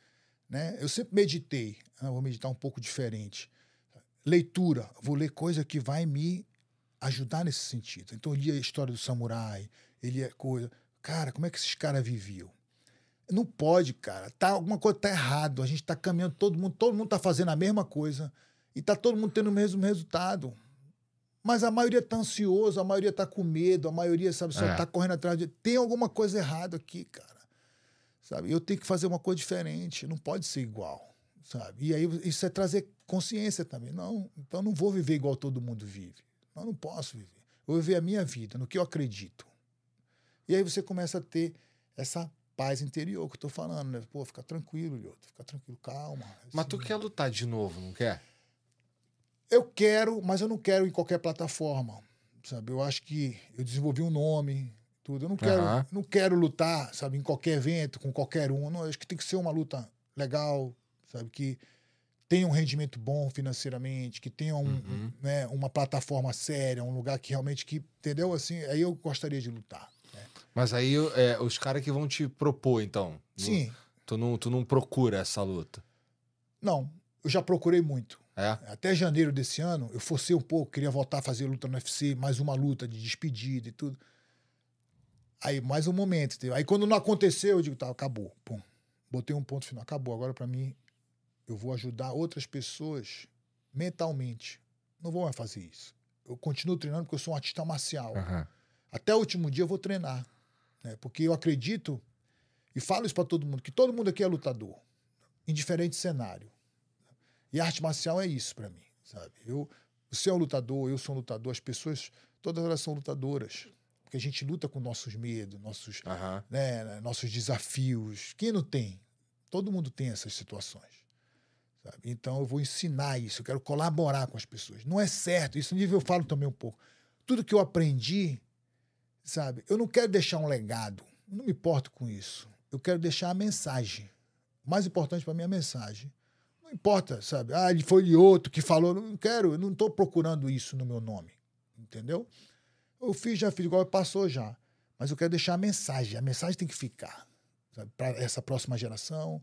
[SPEAKER 2] né? Eu sempre meditei, ah, vou meditar um pouco diferente. Leitura, vou ler coisa que vai me ajudar nesse sentido. Então eu li a história do samurai, ele é coisa, cara, como é que esses caras viviam? Não pode, cara. Tá, alguma coisa tá errado. A gente tá caminhando todo mundo, todo mundo tá fazendo a mesma coisa e tá todo mundo tendo o mesmo resultado. Mas a maioria tá ansioso, a maioria tá com medo, a maioria, sabe, só
[SPEAKER 1] É.
[SPEAKER 2] tá correndo atrás de. Tem alguma coisa errada aqui, cara. Sabe? Eu tenho que fazer uma coisa diferente. Não pode ser igual. sabe? E aí isso é trazer consciência também. Não, então não vou viver igual todo mundo vive. Não, não posso viver. Eu vou viver a minha vida, no que eu acredito. E aí você começa a ter essa paz interior que eu tô falando, né? Pô, fica tranquilo, Lioto, fica tranquilo, calma.
[SPEAKER 1] Mas tu quer lutar de novo, não quer?
[SPEAKER 2] Eu quero, mas eu não quero em qualquer plataforma, sabe? Eu acho que eu desenvolvi um nome, tudo. Eu não quero,
[SPEAKER 1] Aham.
[SPEAKER 2] não quero lutar, sabe, em qualquer evento, com qualquer um. Não, eu acho que tem que ser uma luta legal, sabe, que tenha um rendimento bom financeiramente, que tenha um,
[SPEAKER 1] Uhum.
[SPEAKER 2] né, uma plataforma séria, um lugar que realmente que, entendeu? Assim, aí eu gostaria de lutar.
[SPEAKER 1] Mas aí é, os caras que vão te propor, então.
[SPEAKER 2] Sim,
[SPEAKER 1] Tu não, tu não procura essa luta.
[SPEAKER 2] não, eu já procurei muito.
[SPEAKER 1] É?
[SPEAKER 2] Até janeiro desse ano, eu forcei um pouco, queria voltar a fazer luta no UFC, mais uma luta de despedida e tudo. Aí, mais um momento. Aí, quando não aconteceu, eu digo, tá, acabou. Pum. Botei um ponto final. Acabou. Agora, pra mim, eu vou ajudar outras pessoas mentalmente. Não vou mais fazer isso. Eu continuo treinando porque eu sou um artista marcial.
[SPEAKER 1] Aham.
[SPEAKER 2] Até o último dia eu vou treinar. Né? Porque eu acredito, e falo isso pra todo mundo, que todo mundo aqui é lutador. Em diferente cenário. E arte marcial é isso pra mim, sabe? Eu, você é um lutador, eu sou um lutador, as pessoas, todas elas são lutadoras. Porque a gente luta com nossos medos, nossos, né, nossos desafios. Quem não tem? Todo mundo tem essas situações. sabe? Então eu vou ensinar isso, eu quero colaborar com as pessoas. Não é certo, isso nível eu falo também um pouco. Tudo que eu aprendi, sabe? Eu não quero deixar um legado, não me importo com isso. Eu quero deixar a mensagem. O mais importante para mim é a mensagem. Não importa, sabe? Ah, ele foi outro que falou. Não quero, eu não estou procurando isso no meu nome. Entendeu? Eu fiz, já fiz, igual passou já. Mas eu quero deixar a mensagem. A mensagem tem que ficar. Para essa próxima geração,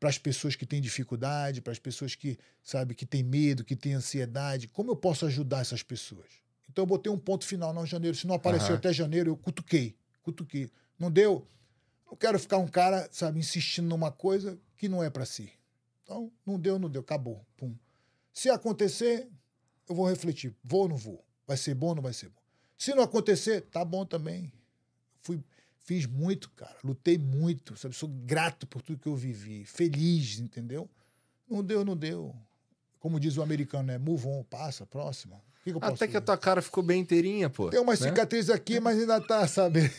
[SPEAKER 2] para as pessoas que têm dificuldade, para as pessoas que, sabe, que têm medo, que têm ansiedade. Como eu posso ajudar essas pessoas? Então eu botei um ponto final não janeiro. Se não apareceu
[SPEAKER 1] Aham.
[SPEAKER 2] até janeiro, eu cutuquei. Cutuquei. Não deu? Não quero ficar um cara, sabe, insistindo numa coisa que não é para si. Então, não deu, não deu, acabou. Pum. Se acontecer, eu vou refletir. Vou ou não vou? Vai ser bom ou não vai ser bom? Se não acontecer, tá bom também. Fui, fiz muito, cara. Lutei muito, sabe? Sou grato por tudo que eu vivi. Feliz, entendeu? Não deu, não deu. Como diz o americano, né? Move on, passa, próxima. Que, que
[SPEAKER 1] Até que a tua cara ficou bem inteirinha, pô.
[SPEAKER 2] Tem uma
[SPEAKER 1] né?
[SPEAKER 2] cicatriz aqui, mas ainda tá, sabe?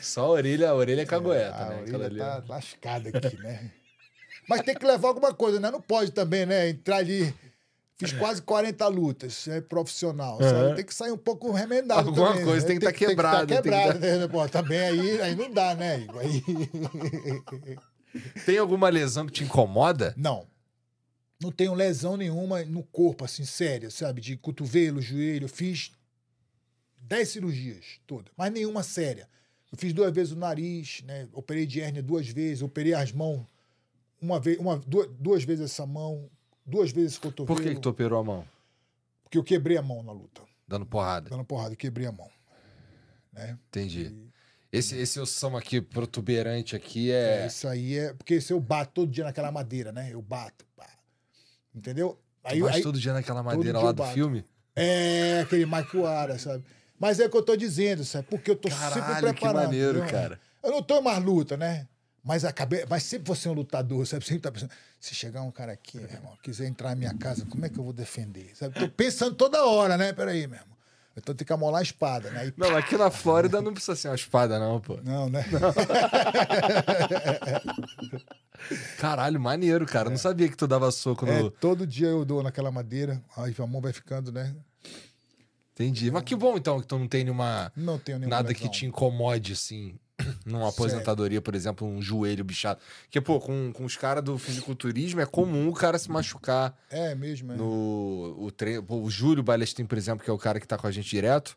[SPEAKER 1] Só a orelha, a orelha é cagoeta,
[SPEAKER 2] a
[SPEAKER 1] né?
[SPEAKER 2] orelha
[SPEAKER 1] Aquela ali.
[SPEAKER 2] tá lascada aqui, né? Mas tem que levar alguma coisa, né? Não pode também, né? Entrar ali. Fiz quase 40 lutas, é profissional?
[SPEAKER 1] Aham.
[SPEAKER 2] Tem que sair um pouco remendado
[SPEAKER 1] Alguma
[SPEAKER 2] também,
[SPEAKER 1] coisa
[SPEAKER 2] né?
[SPEAKER 1] tem que tá quebrado, tem
[SPEAKER 2] Tem
[SPEAKER 1] que
[SPEAKER 2] que estar
[SPEAKER 1] tá-
[SPEAKER 2] quebrado, né? Pô, também aí, aí não dá, né? Igor? Aí...
[SPEAKER 1] Tem alguma lesão que te incomoda?
[SPEAKER 2] Não. Não tenho lesão nenhuma no corpo, assim, séria, sabe? De cotovelo, joelho. Fiz 10 cirurgias todas, mas nenhuma séria. Eu fiz duas vezes o nariz, né? Operei de hérnia duas vezes, operei as mãos uma vez, uma, duas, duas vezes essa mão, duas vezes esse cotovelo.
[SPEAKER 1] Por que, que tu operou a mão?
[SPEAKER 2] Porque eu quebrei a mão na luta.
[SPEAKER 1] Dando porrada.
[SPEAKER 2] Dando porrada, eu quebrei a mão. Né?
[SPEAKER 1] Entendi. Esse, esse ossão aqui, protuberante aqui,
[SPEAKER 2] É.
[SPEAKER 1] é.
[SPEAKER 2] Isso aí é. Porque se eu bato todo dia naquela madeira, né? Eu bato. pá. Entendeu?
[SPEAKER 1] Tu bate todo dia naquela madeira lá do
[SPEAKER 2] bato.
[SPEAKER 1] filme?
[SPEAKER 2] É, aquele maquiara, sabe? Mas é o que eu tô dizendo, sabe? Porque eu tô sempre
[SPEAKER 1] Caralho, que maneiro,
[SPEAKER 2] entendeu?
[SPEAKER 1] cara.
[SPEAKER 2] Eu não tô em mais luta, né? Mas acabei, mas sempre você é um lutador, sabe? Sempre tá pensando, se chegar um cara aqui, meu irmão, quiser entrar na minha casa, como é que eu vou defender? Sabe? Tô pensando toda hora, né? Peraí, meu irmão. Então tem que amolar a espada, né? E
[SPEAKER 1] Não, aqui na Flórida não precisa ser uma espada, não, pô.
[SPEAKER 2] Não, né?
[SPEAKER 1] Caralho, maneiro, cara. Não sabia que tu dava soco
[SPEAKER 2] É,
[SPEAKER 1] no.
[SPEAKER 2] todo dia eu dou naquela madeira, aí a mão vai ficando, né?
[SPEAKER 1] Entendi. Mas que bom, então, que tu não tem nenhuma.
[SPEAKER 2] Não tenho nenhuma
[SPEAKER 1] Nada
[SPEAKER 2] lesão.
[SPEAKER 1] que te incomode, assim. Numa aposentadoria, por exemplo, um joelho bichado. Porque, pô, com, com os caras do fisiculturismo é comum o cara se machucar
[SPEAKER 2] É mesmo, é.
[SPEAKER 1] no o treino. Pô, o Júlio Balestin, por exemplo, que é o cara que tá com a gente direto.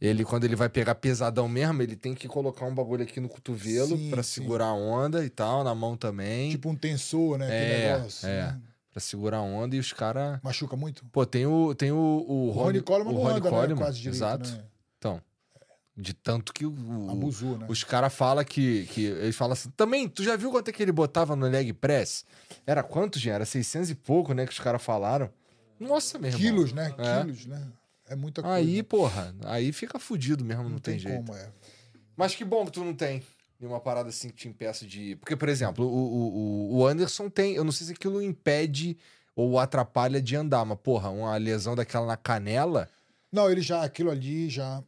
[SPEAKER 1] Ele, quando ele vai pegar pesadão mesmo, ele tem que colocar um bagulho aqui no cotovelo
[SPEAKER 2] sim.
[SPEAKER 1] segurar a onda e tal, na mão também.
[SPEAKER 2] Tipo um tensor, né? Aquele
[SPEAKER 1] É,
[SPEAKER 2] negócio.
[SPEAKER 1] é.
[SPEAKER 2] né?
[SPEAKER 1] Pra segurar a onda e os caras.
[SPEAKER 2] Machuca muito?
[SPEAKER 1] Pô, tem o, tem o, o,
[SPEAKER 2] O Rony Coleman
[SPEAKER 1] o Ronnie
[SPEAKER 2] anda, né?
[SPEAKER 1] Coleman,
[SPEAKER 2] Quase direito,
[SPEAKER 1] Exato.
[SPEAKER 2] né?
[SPEAKER 1] Então, de tanto que o,
[SPEAKER 2] Abusou, né?
[SPEAKER 1] os caras falam que, que. Eles falam assim. Também, tu já viu quanto é que ele botava no leg press? Era quanto, gente? Era 600 e pouco, né? Que os caras falaram. Nossa, meu irmão.
[SPEAKER 2] Quilos, né?
[SPEAKER 1] É.
[SPEAKER 2] Quilos, né? É muita coisa.
[SPEAKER 1] Aí, porra, aí fica fudido mesmo, não,
[SPEAKER 2] não
[SPEAKER 1] tem,
[SPEAKER 2] tem,
[SPEAKER 1] jeito.
[SPEAKER 2] como, é.
[SPEAKER 1] Mas que bom que tu não tem. Nenhuma parada assim que te impeça de. Porque, por exemplo, o, o, o Anderson tem. Eu não sei se aquilo impede ou atrapalha de andar, mas, porra, uma lesão daquela na canela.
[SPEAKER 2] Não, ele já, aquilo ali já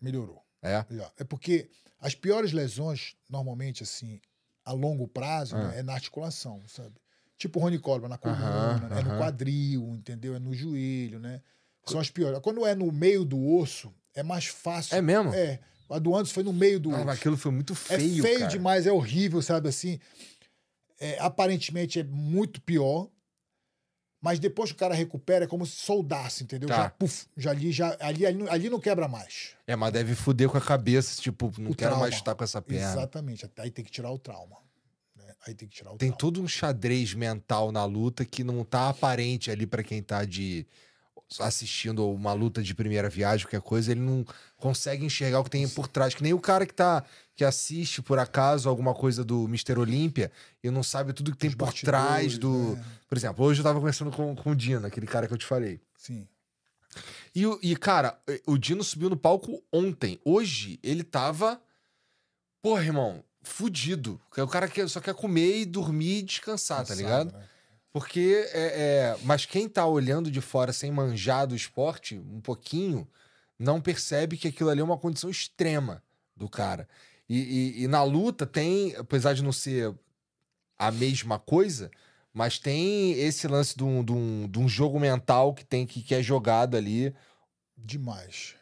[SPEAKER 2] melhorou.
[SPEAKER 1] É.
[SPEAKER 2] Já. É porque as piores lesões, normalmente, assim, a longo prazo,
[SPEAKER 1] Ah.
[SPEAKER 2] né, é na articulação, sabe? Tipo o Rony Coleman na coluna, né? é no quadril, entendeu? É no joelho, né? São as piores. Quando é no meio do osso, é mais fácil.
[SPEAKER 1] É mesmo?
[SPEAKER 2] É. A do Anderson foi no meio do
[SPEAKER 1] Ah, mas aquilo foi muito
[SPEAKER 2] É
[SPEAKER 1] feio.
[SPEAKER 2] feio
[SPEAKER 1] cara.
[SPEAKER 2] demais, é horrível, sabe assim? É, aparentemente é muito pior, mas depois que o cara recupera é como se soldasse, entendeu?
[SPEAKER 1] Tá.
[SPEAKER 2] Já, puf, já ali, já, ali, ali, não- ali não quebra mais.
[SPEAKER 1] É, mas deve fuder com a cabeça, tipo, não
[SPEAKER 2] O
[SPEAKER 1] quero
[SPEAKER 2] trauma.
[SPEAKER 1] mais estar com essa perna.
[SPEAKER 2] Exatamente. Aí tem que tirar o trauma. né? Aí tem que tirar o
[SPEAKER 1] Tem
[SPEAKER 2] trauma.
[SPEAKER 1] todo um xadrez mental na luta que não tá aparente ali pra quem tá de assistindo uma luta de primeira viagem, qualquer coisa, ele não consegue enxergar o que tem por trás, que nem o cara que tá que assiste por acaso alguma coisa do Mr. Olímpia e não sabe tudo que tem
[SPEAKER 2] Os
[SPEAKER 1] por trás do,
[SPEAKER 2] né?
[SPEAKER 1] por exemplo, hoje eu tava conversando com, com o Dino, aquele cara que eu te falei.
[SPEAKER 2] Sim.
[SPEAKER 1] E, o- e, cara, o Dino subiu no palco ontem. Hoje ele tava. Porra, irmão, fudido. Porque O cara quer, só quer comer e dormir e descansar, tá
[SPEAKER 2] Cansado,
[SPEAKER 1] ligado?
[SPEAKER 2] né?
[SPEAKER 1] Porque é, é- Mas quem tá olhando de fora sem manjar do esporte um pouquinho, não percebe que aquilo ali é uma condição extrema do cara. E, e- e na luta tem, apesar de não ser a mesma coisa, mas tem esse lance de um, de um- de um jogo mental que tem que, que é jogado ali
[SPEAKER 2] Demais.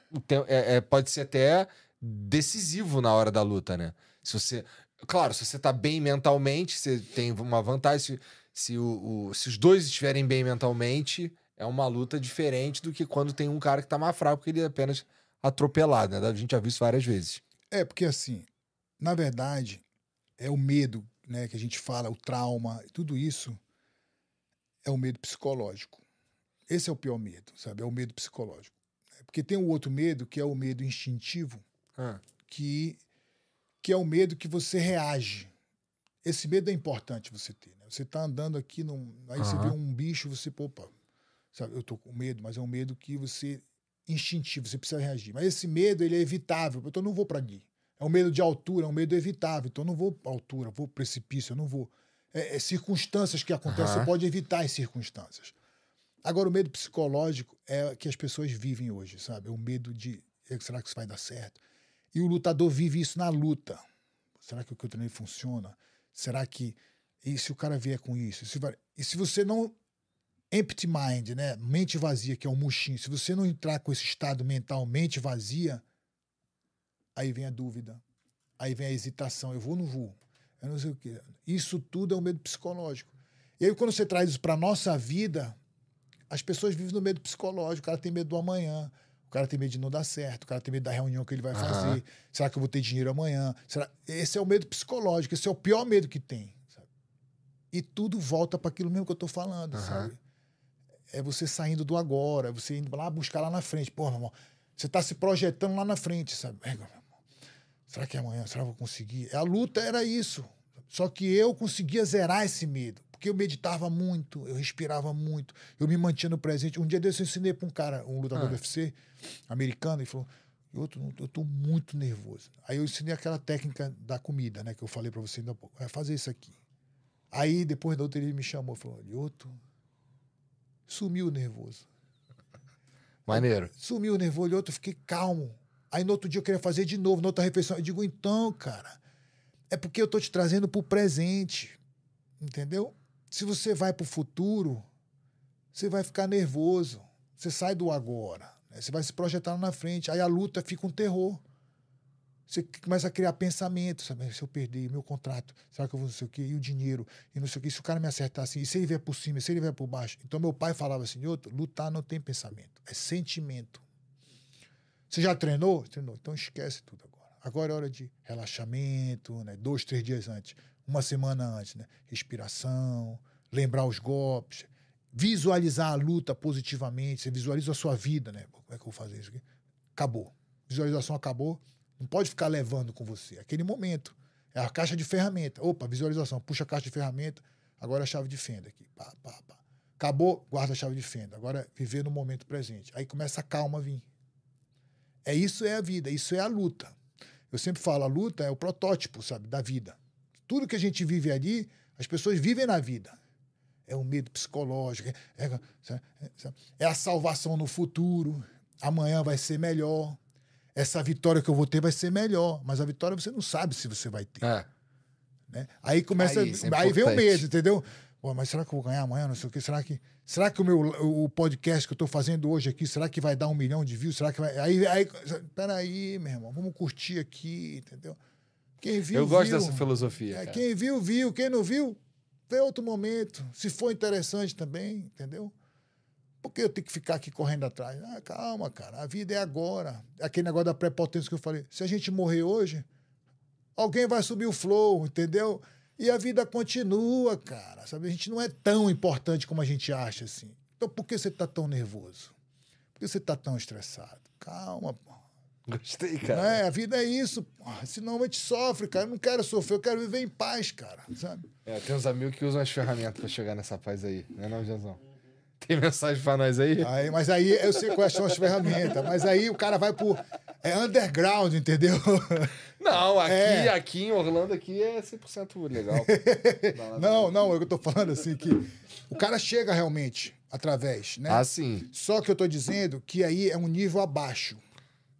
[SPEAKER 1] é- é- pode ser até decisivo na hora da luta, né? Se você. Claro, se você tá bem mentalmente, você tem uma vantagem. Se, se, o, o- se os dois estiverem bem mentalmente, é uma luta diferente do que quando tem um cara que tá mais fraco, porque ele é apenas atropelado, né? A gente já viu isso várias vezes.
[SPEAKER 2] É, porque assim, na verdade, é o medo, né, que a gente fala, o trauma, tudo isso é o medo psicológico. Esse é o pior medo, sabe? É o medo psicológico. Porque tem o outro medo, que é o medo instintivo, que, que é o medo que você reage. Esse medo é importante você ter. Né? Você tá andando aqui, num, aí você vê um bicho, você, pô, opa, sabe, eu tô com medo, mas é um medo que você instintivo, você precisa reagir. Mas esse medo, ele é evitável, então eu não vou para ali. É um medo de altura, é um medo evitável, então eu não vou para altura, vou precipício, eu não vou. É, é circunstâncias que acontecem,
[SPEAKER 1] Aham.
[SPEAKER 2] você pode evitar as circunstâncias. Agora, o medo psicológico é que as pessoas vivem hoje, sabe? É o medo de "Eh, será que isso vai dar certo? E o lutador vive isso na luta. Será que o que eu treinei funciona? Será que. E se o cara vier com isso? Se E se você não. Empty mind, né? Mente vazia, que é o murchinho. Se você não entrar com esse estado mental, mente vazia, aí vem a dúvida. Aí vem a hesitação. Eu vou ou não vou? Eu não sei o quê. Isso tudo é um medo psicológico. E aí, quando você traz isso para nossa vida, as pessoas vivem no medo psicológico. O cara tem medo do amanhã. O cara tem medo de não dar certo. O cara tem medo da reunião que ele vai
[SPEAKER 1] Aham.
[SPEAKER 2] fazer. Será que eu vou ter dinheiro amanhã? Será... Esse é o medo psicológico. Esse é o pior medo que tem. sabe? E tudo volta para aquilo mesmo que eu tô falando,
[SPEAKER 1] Aham.
[SPEAKER 2] sabe? É você saindo do agora, é você indo lá buscar lá na frente. Pô, meu irmão, você tá se projetando lá na frente, sabe? É, meu irmão, será que é amanhã? Será que eu vou conseguir? A luta era isso. Só que eu conseguia zerar esse medo. Porque eu meditava muito, eu respirava muito, eu me mantinha no presente. Um dia desse eu ensinei para um cara, um lutador
[SPEAKER 1] Ah.
[SPEAKER 2] do UFC, americano, e falou: eu tô, eu tô muito nervoso. Aí eu ensinei aquela técnica da comida, né? Que eu falei para você ainda há pouco. Vai fazer isso aqui. Aí depois da outra ele me chamou e falou: Lioto, sumiu o nervoso.
[SPEAKER 1] Maneiro.
[SPEAKER 2] Sumiu o nervoso, outro, eu fiquei calmo. Aí no outro dia eu queria fazer de novo, na outra refeição. Eu digo, então, cara, é porque eu tô te trazendo pro presente. Entendeu? Se você vai pro futuro, você vai ficar nervoso. Você sai do agora. né? Você vai se projetar na frente. Aí a luta fica um terror. Você começa a criar pensamentos, sabe? Se eu perder meu contrato, será que eu vou não sei o quê? E o dinheiro? E não sei o quê. Se o cara me acertar assim, e se ele vier por cima, e se ele vier por baixo? Então meu pai falava assim, outro, lutar não tem pensamento, é sentimento. Você já treinou? Treinou. Então esquece tudo agora. Agora é hora de relaxamento, né? Dois, três dias antes, uma semana antes, né? Respiração, lembrar os golpes, visualizar a luta positivamente. Você visualiza a sua vida, né? Como é que eu vou fazer isso aqui? Acabou. Visualização acabou. Não pode ficar levando com você. Aquele momento. É a caixa de ferramenta. Opa, visualização. Puxa a caixa de ferramenta. Agora é a chave de fenda aqui. Pá, pá, pá. Acabou, guarda a chave de fenda. Agora é viver no momento presente. Aí começa a calma a vir. É isso é a vida, isso é a luta. Eu sempre falo, a luta é o protótipo, sabe, da vida. Tudo que a gente vive ali, as pessoas vivem na vida. É o medo psicológico, é, é, é a salvação no futuro. Amanhã vai ser melhor. Essa vitória que eu vou ter vai ser melhor. Mas a vitória você não sabe se você vai ter.
[SPEAKER 1] É.
[SPEAKER 2] Né? Aí começa.
[SPEAKER 1] Aí, é
[SPEAKER 2] aí vem o medo, entendeu? Pô, mas será que eu vou ganhar amanhã? Não sei o quê. Será que, será que o meu o podcast que eu tô fazendo hoje aqui, será que vai dar um milhão de views? Será que vai. Aí, aí peraí, meu irmão, vamos curtir aqui, entendeu? Quem viu.
[SPEAKER 1] Eu gosto
[SPEAKER 2] viu.
[SPEAKER 1] dessa filosofia.
[SPEAKER 2] É, quem viu, viu. Quem não viu, vê outro momento. Se for interessante também, entendeu? Por que eu tenho que ficar aqui correndo atrás? Ah, calma, cara. A vida é agora. É Aquele negócio da prepotência que eu falei. Se a gente morrer hoje, alguém vai subir o flow, entendeu? E a vida continua, cara. Sabe? A gente não é tão importante como a gente acha, assim. Então por que você tá tão nervoso? Por que você tá tão estressado? Calma, pô.
[SPEAKER 1] Gostei, cara.
[SPEAKER 2] é? A vida é isso. porra. Senão a gente sofre, cara. Eu não quero sofrer, eu quero viver em paz, cara. Sabe?
[SPEAKER 1] É, tem uns amigos que usam as ferramentas pra chegar nessa paz aí. Não é não, Janzão? Tem mensagem pra nós aí?
[SPEAKER 2] Aí, mas aí eu sei quais são as ferramentas. Mas aí o cara vai pro. É underground, entendeu?
[SPEAKER 1] Não, aqui,
[SPEAKER 2] É.
[SPEAKER 1] aqui em Orlando aqui é 100% legal.
[SPEAKER 2] Não, não, eu tô falando assim que o cara chega realmente através, né?
[SPEAKER 1] Ah, sim.
[SPEAKER 2] Só que eu tô dizendo que aí é um nível abaixo.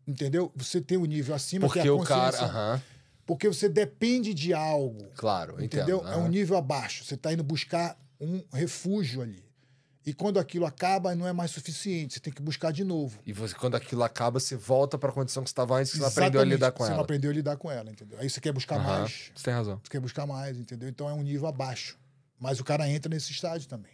[SPEAKER 2] Entendeu? Você tem um nível acima que é
[SPEAKER 1] Porque
[SPEAKER 2] a
[SPEAKER 1] o cara.
[SPEAKER 2] consciência.
[SPEAKER 1] Aham,
[SPEAKER 2] Porque você depende de algo.
[SPEAKER 1] claro,
[SPEAKER 2] Entendeu?
[SPEAKER 1] entendo.
[SPEAKER 2] É um nível abaixo. Você está indo buscar um refúgio ali. E quando aquilo acaba, não é mais suficiente. Você tem que buscar de novo.
[SPEAKER 1] E você, quando aquilo acaba, você volta pra condição que você estava antes, que você não aprendeu a lidar com
[SPEAKER 2] você não
[SPEAKER 1] ela.
[SPEAKER 2] aprendeu a lidar com ela, entendeu? Aí você quer buscar mais.
[SPEAKER 1] Você tem razão.
[SPEAKER 2] Você quer buscar mais, entendeu? Então é um nível abaixo. Mas o cara entra nesse estágio também.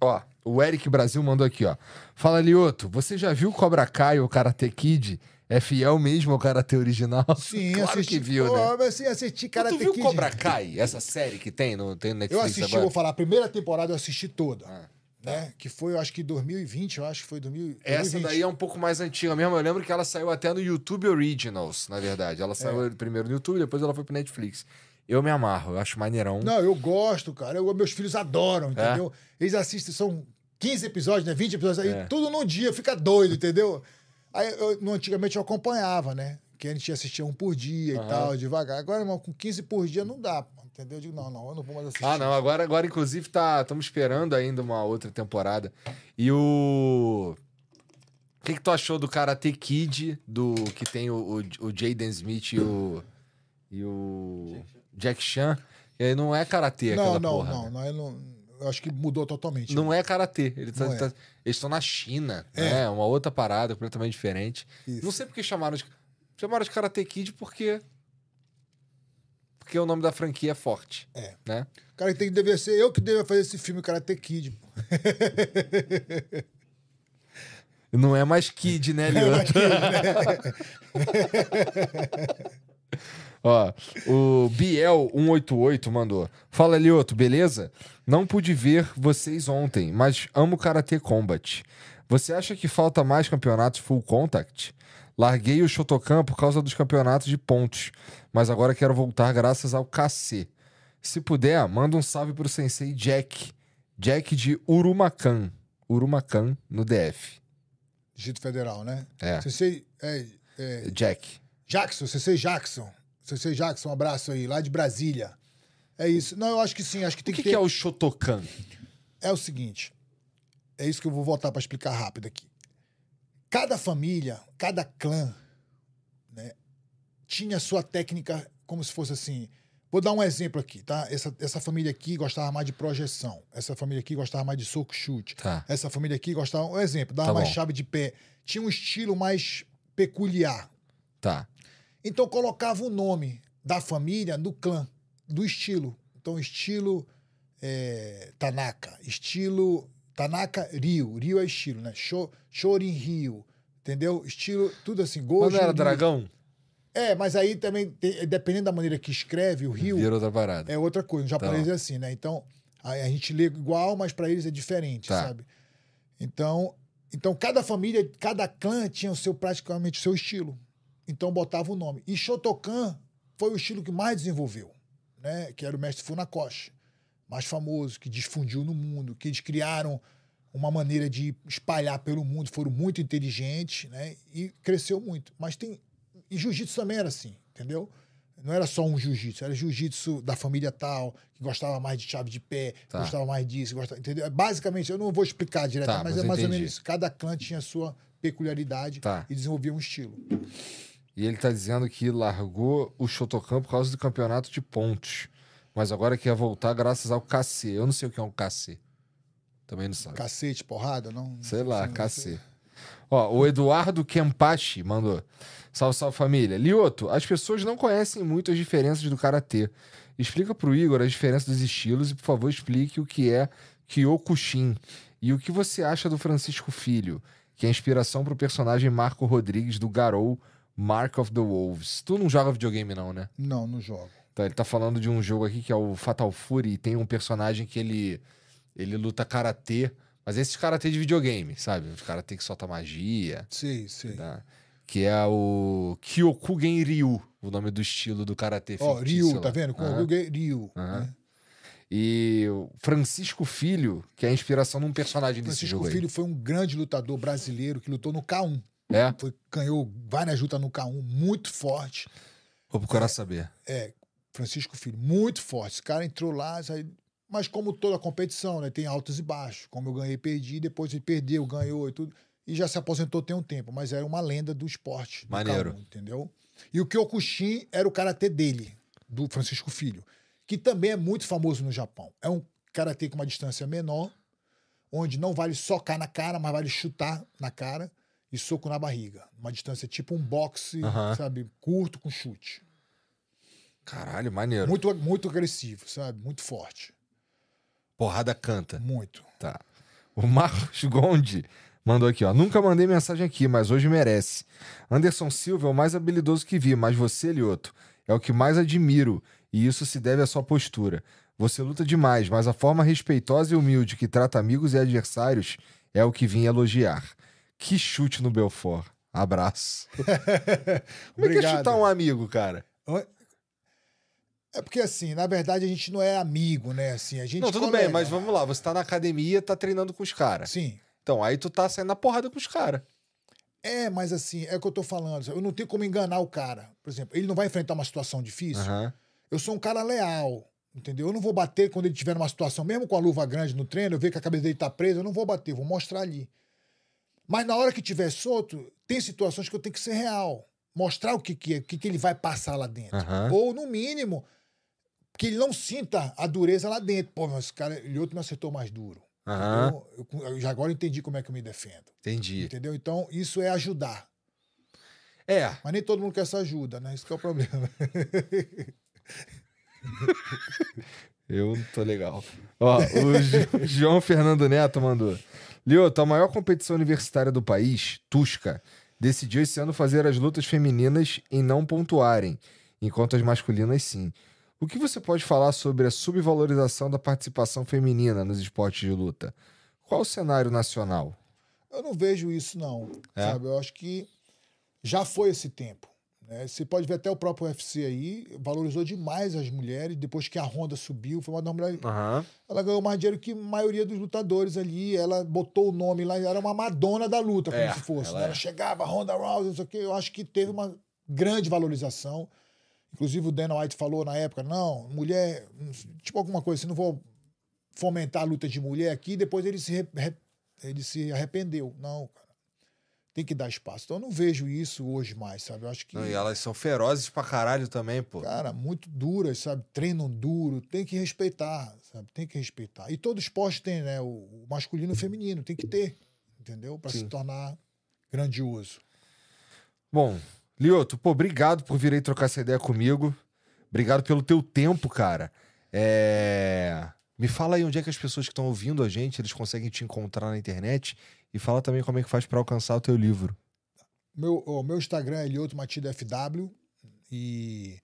[SPEAKER 1] Ó, o Eric Brasil mandou aqui, ó. Fala, Lioto, você já viu Cobra Kai ou Karate Kid? É fiel mesmo ao Karate original?
[SPEAKER 2] Sim,
[SPEAKER 1] claro
[SPEAKER 2] assisti.
[SPEAKER 1] que viu,
[SPEAKER 2] Pô,
[SPEAKER 1] né?
[SPEAKER 2] assim, assisti Karate
[SPEAKER 1] tu viu
[SPEAKER 2] Kid.
[SPEAKER 1] Cobra Kai, essa série que tem no, tem no
[SPEAKER 2] Eu
[SPEAKER 1] Netflix
[SPEAKER 2] assisti,
[SPEAKER 1] agora?
[SPEAKER 2] vou falar, a primeira temporada eu assisti toda.
[SPEAKER 1] Ah,
[SPEAKER 2] né? Que foi, eu acho que 2020, eu acho que foi 2000,
[SPEAKER 1] Essa
[SPEAKER 2] 2020.
[SPEAKER 1] daí é um pouco mais antiga mesmo. Eu lembro que ela saiu até no YouTube Originals, na verdade. Ela saiu
[SPEAKER 2] É.
[SPEAKER 1] primeiro no YouTube, depois ela foi pro Netflix. Eu me amarro, eu acho maneirão.
[SPEAKER 2] Não, eu gosto, cara. Eu, meus filhos
[SPEAKER 1] É?
[SPEAKER 2] adoram, entendeu? Eles assistem, são 15 episódios, né? 20 episódios, aí
[SPEAKER 1] É.
[SPEAKER 2] tudo num dia, fica doido, entendeu? Aí, eu, no- antigamente eu acompanhava, né? Que a gente assistia um por dia
[SPEAKER 1] Aham.
[SPEAKER 2] e tal, devagar. Agora, irmão, com 15 por dia não dá, entendeu? Eu digo, não, não, eu não vou mais assistir.
[SPEAKER 1] Ah, não, agora, agora inclusive, tá, estamos esperando ainda uma outra temporada. E o. O que, que tu achou do Karate Kid, do que tem o, o, o Jaden Smith e o. E o. Jack Chan? E aí não é karatê
[SPEAKER 2] não,
[SPEAKER 1] aquela
[SPEAKER 2] não,
[SPEAKER 1] porra.
[SPEAKER 2] não,
[SPEAKER 1] né?
[SPEAKER 2] não, eu não. Eu acho que mudou totalmente.
[SPEAKER 1] Não é karatê. Ele tá-
[SPEAKER 2] é.
[SPEAKER 1] tá- eles estão na China,
[SPEAKER 2] É.
[SPEAKER 1] né? Uma outra parada completamente diferente.
[SPEAKER 2] Isso.
[SPEAKER 1] Não sei porque chamaram de. Chamaram de Karate Kid porque. Porque o nome da franquia é forte.
[SPEAKER 2] É.
[SPEAKER 1] Né?
[SPEAKER 2] Cara, tem que dever ser eu que deveria fazer esse filme Karate Kid. pô.
[SPEAKER 1] Não é mais Kid, né, Lioto? Ó, o Biel188 mandou. Fala, Lioto, beleza? Não pude ver vocês ontem, mas amo Karate Combat. Você acha que falta mais campeonatos full contact? Larguei o Shotokan por causa dos campeonatos de pontos, mas agora quero voltar graças ao KC. Se puder, manda um salve pro sensei Jack. Jack de Urumacan. Urumacan, no DF.
[SPEAKER 2] Distrito Federal, né?
[SPEAKER 1] É,
[SPEAKER 2] Você é, é,
[SPEAKER 1] Jack.
[SPEAKER 2] Jackson, CC Jackson. CC Jackson, um abraço aí, lá de Brasília. É isso. Não, eu acho que sim, acho que
[SPEAKER 1] O
[SPEAKER 2] tem
[SPEAKER 1] que,
[SPEAKER 2] que,
[SPEAKER 1] que
[SPEAKER 2] ter.
[SPEAKER 1] é o Shotokan?
[SPEAKER 2] É o seguinte. É isso que eu vou voltar para explicar rápido aqui. Cada família, cada clã, né, tinha sua técnica como se fosse assim. Vou dar um exemplo aqui, tá? Essa, essa família aqui gostava mais de projeção. Essa família aqui gostava mais de soco chute.
[SPEAKER 1] Tá.
[SPEAKER 2] Essa família aqui gostava, um exemplo, dava
[SPEAKER 1] Tá
[SPEAKER 2] mais
[SPEAKER 1] bom.
[SPEAKER 2] chave de pé. Tinha um estilo mais peculiar.
[SPEAKER 1] Tá.
[SPEAKER 2] Então colocava o nome da família no clã, do estilo. Então, estilo é, Tanaka, estilo Tanaka Ryu. Ryu é estilo, né? Sho, Shorin Ryu. Entendeu? Estilo, tudo assim.
[SPEAKER 1] Mas
[SPEAKER 2] Gojo
[SPEAKER 1] não era
[SPEAKER 2] Ryu.
[SPEAKER 1] dragão?
[SPEAKER 2] É, mas aí também, dependendo da maneira que escreve o Ryu,
[SPEAKER 1] Vira outra parada.
[SPEAKER 2] é outra coisa. No japonês
[SPEAKER 1] Tá.
[SPEAKER 2] é assim, né? Então, a, a gente lê igual, mas para eles é diferente,
[SPEAKER 1] Tá.
[SPEAKER 2] sabe? Então, então, cada família, cada clã tinha o seu praticamente o seu estilo. Então, botava o nome. E Shotokan foi o estilo que mais desenvolveu, né? Que era o mestre Funakoshi, mais famoso, que difundiu no mundo, que eles criaram uma maneira de espalhar pelo mundo, foram muito inteligentes, né? E cresceu muito. Mas tem E jiu-jitsu também era assim, entendeu? Não era só um jiu-jitsu, era jiu-jitsu da família tal, que gostava mais de chave de pé,
[SPEAKER 1] Tá.
[SPEAKER 2] gostava mais disso, gostava, entendeu? Basicamente, eu não vou explicar direto,
[SPEAKER 1] Tá,
[SPEAKER 2] mas,
[SPEAKER 1] mas
[SPEAKER 2] é mais ou
[SPEAKER 1] entendi.
[SPEAKER 2] menos isso. Cada clã tinha a sua peculiaridade
[SPEAKER 1] Tá.
[SPEAKER 2] e desenvolvia um estilo.
[SPEAKER 1] E ele tá dizendo que largou o Shotokan por causa do campeonato de pontos. Mas agora quer voltar graças ao KC. Eu não sei o que é um KC. Também não sabe.
[SPEAKER 2] Cacete, porrada, não?
[SPEAKER 1] Sei lá, KC. Ó, o Eduardo Kempachi mandou. Salve, salve família. Lioto, as pessoas não conhecem muito as diferenças do karatê. Explica pro Igor a diferença dos estilos e, por favor, explique o que é Kyokushin e o que você acha do Francisco Filho, que é a inspiração pro personagem Marco Rodrigues do Garou Mark of the Wolves. Tu não joga videogame, não, né?
[SPEAKER 2] Não, não jogo.
[SPEAKER 1] Então, ele tá falando de um jogo aqui que é o Fatal Fury e tem um personagem que ele, ele luta karatê, mas esses karatê de videogame, sabe? Os karatê que solta magia,
[SPEAKER 2] Sei, sei.
[SPEAKER 1] tá? que é o Kyokugen Ryu, o nome do estilo do karatê
[SPEAKER 2] Ó,
[SPEAKER 1] fictício
[SPEAKER 2] Ryu,
[SPEAKER 1] lá.
[SPEAKER 2] tá vendo?
[SPEAKER 1] Aham.
[SPEAKER 2] o Ryu.
[SPEAKER 1] Aham.
[SPEAKER 2] né?
[SPEAKER 1] E o Francisco Filho, que é a inspiração num personagem desse
[SPEAKER 2] Francisco
[SPEAKER 1] jogo
[SPEAKER 2] Filho foi um grande lutador brasileiro que lutou no K1.
[SPEAKER 1] É?
[SPEAKER 2] Foi, ganhou várias lutas no K1, muito forte.
[SPEAKER 1] Vou procurar saber.
[SPEAKER 2] É, Francisco Filho, muito forte. Esse cara entrou lá, aí- mas como toda competição, né? Tem altos e baixos. Como eu ganhei perdi, depois ele perdeu, ganhou e tudo. E já se aposentou tem um tempo, mas era uma lenda do esporte. do
[SPEAKER 1] Maneiro.
[SPEAKER 2] K1, entendeu? E o Kyokushin era o karatê dele, do Francisco Filho, que também é muito famoso no Japão. É um karatê com uma distância menor, onde não vale socar na cara, mas vale chutar na cara e soco na barriga. Uma distância tipo um boxe, sabe? Curto com chute.
[SPEAKER 1] Caralho, maneiro.
[SPEAKER 2] Muito, muito agressivo, sabe? Muito forte.
[SPEAKER 1] Porrada canta.
[SPEAKER 2] Muito.
[SPEAKER 1] Tá. O Marcos Gondi mandou aqui, ó. Nunca mandei mensagem aqui, mas hoje merece. Anderson Silva é o mais habilidoso que vi, mas você, Lioto, é o que mais admiro. E isso se deve à sua postura. Você luta demais, mas a forma respeitosa e humilde que trata amigos e adversários é o que vim elogiar. Que chute no Belfort. Abraço. Como é que é chutar um amigo, cara?
[SPEAKER 2] É porque, assim, na verdade, a gente não é amigo, né? Assim, a gente
[SPEAKER 1] Não, tudo
[SPEAKER 2] colega.
[SPEAKER 1] bem, mas vamos lá. Você tá na academia, tá treinando com os caras.
[SPEAKER 2] Sim.
[SPEAKER 1] Então, aí tu tá saindo na porrada com os caras.
[SPEAKER 2] É, mas assim, é o que eu tô falando. Eu não tenho como enganar o cara. Por exemplo, ele não vai enfrentar uma situação difícil.
[SPEAKER 1] Aham.
[SPEAKER 2] Eu sou um cara leal, entendeu? Eu não vou bater quando ele estiver numa situação, mesmo com a luva grande no treino, eu ver que a cabeça dele tá presa, eu não vou bater, vou mostrar ali. Mas na hora que tiver solto, tem situações que eu tenho que ser real. Mostrar o que, que é, que, que ele vai passar lá dentro.
[SPEAKER 1] Aham.
[SPEAKER 2] Ou, no mínimo, que ele não sinta a dureza lá dentro. Pô, mas esse cara, ele outro me acertou mais duro.
[SPEAKER 1] Aham.
[SPEAKER 2] Eu, eu- eu já agora entendi como é que eu me defendo.
[SPEAKER 1] Entendi.
[SPEAKER 2] Entendeu? Então, isso é ajudar.
[SPEAKER 1] É,
[SPEAKER 2] Mas nem todo mundo quer essa ajuda, né? Isso que é o problema.
[SPEAKER 1] eu não tô legal. Ó, o João Fernando Neto mandou. Lioto, a maior competição universitária do país, Tusca, decidiu esse ano fazer as lutas femininas em não pontuarem, enquanto as masculinas sim. O que você pode falar sobre a subvalorização da participação feminina nos esportes de luta? Qual o cenário nacional?
[SPEAKER 2] Eu não vejo isso, não.
[SPEAKER 1] É?
[SPEAKER 2] Sabe? Eu acho que já foi esse tempo. Né? Você pode ver até o próprio UFC aí, valorizou demais as mulheres. Depois que a Honda subiu, foi uma das mulheres.
[SPEAKER 1] Aham.
[SPEAKER 2] Ela ganhou mais dinheiro que a maioria dos lutadores ali. Ela botou o nome lá, era uma Madonna da luta, como
[SPEAKER 1] É,
[SPEAKER 2] se fosse.
[SPEAKER 1] ela
[SPEAKER 2] né?
[SPEAKER 1] é.
[SPEAKER 2] Ela chegava, Ronda Rousey, não sei o quê. Eu acho que teve uma grande valorização. Inclusive o Dana White falou na época: não, mulher, tipo alguma coisa assim, não vou fomentar a luta de mulher aqui. Depois ele se, re- ele se arrependeu. Não, cara. Tem que dar espaço. Então eu não vejo isso hoje mais, sabe? Eu acho que.
[SPEAKER 1] Não, e elas são ferozes pra caralho também, pô.
[SPEAKER 2] Cara, muito duras, sabe? Treinam duro, tem que respeitar, sabe? Tem que respeitar. E todo esporte tem, né? O, masculino e o feminino, tem que ter, entendeu? Para se tornar grandioso.
[SPEAKER 1] Bom, Lioto, pô, obrigado por vir aí trocar essa ideia comigo. Obrigado pelo teu tempo, cara. É... Me fala aí onde é que as pessoas que estão ouvindo a gente, eles conseguem te encontrar na internet. E fala também como é que faz pra alcançar o teu livro.
[SPEAKER 2] Meu, o meu Instagram é Lioto Matido FW e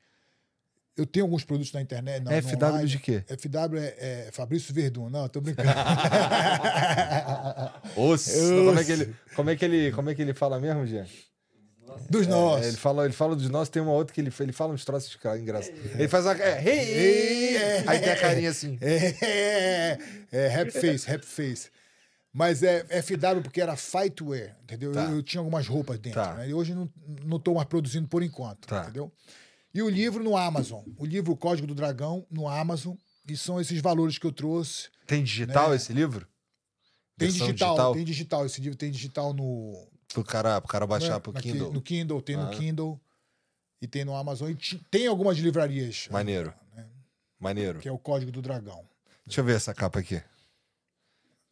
[SPEAKER 2] eu tenho alguns produtos na internet. Na, no
[SPEAKER 1] FW
[SPEAKER 2] online.
[SPEAKER 1] de quê?
[SPEAKER 2] FW é, é Fabrício Verdun. Não, tô brincando.
[SPEAKER 1] Osso, como é que ele, como é que ele, como é que ele fala mesmo, Jean?
[SPEAKER 2] Dos
[SPEAKER 1] É,
[SPEAKER 2] nossos.
[SPEAKER 1] ele fala, ele fala dos nossos, tem uma outra que ele, ele fala uns troços cara, engraçados. Ele faz uma é, hey, hey, aí tem a carinha assim.
[SPEAKER 2] É, é, é, rap face, rap face. Mas é FW porque era fightwear, entendeu?
[SPEAKER 1] Tá.
[SPEAKER 2] Eu, eu tinha algumas roupas dentro.
[SPEAKER 1] Tá.
[SPEAKER 2] né? E hoje não, não tô mais produzindo por enquanto,
[SPEAKER 1] Tá.
[SPEAKER 2] entendeu? E o livro no Amazon. O livro Código do Dragão no Amazon. E são esses valores que eu trouxe.
[SPEAKER 1] Tem digital
[SPEAKER 2] Né?
[SPEAKER 1] esse livro?
[SPEAKER 2] Tem
[SPEAKER 1] Versão
[SPEAKER 2] digital, tem digital. Esse livro tem digital no,
[SPEAKER 1] Pro cara, pro cara baixar
[SPEAKER 2] né,
[SPEAKER 1] pro
[SPEAKER 2] naquele-
[SPEAKER 1] Kindle.
[SPEAKER 2] No Kindle, tem
[SPEAKER 1] Ah.
[SPEAKER 2] no Kindle e tem no Amazon. E tem algumas livrarias.
[SPEAKER 1] Maneiro.
[SPEAKER 2] né,
[SPEAKER 1] Maneiro.
[SPEAKER 2] Que é o Código do Dragão.
[SPEAKER 1] Deixa eu ver essa capa aqui.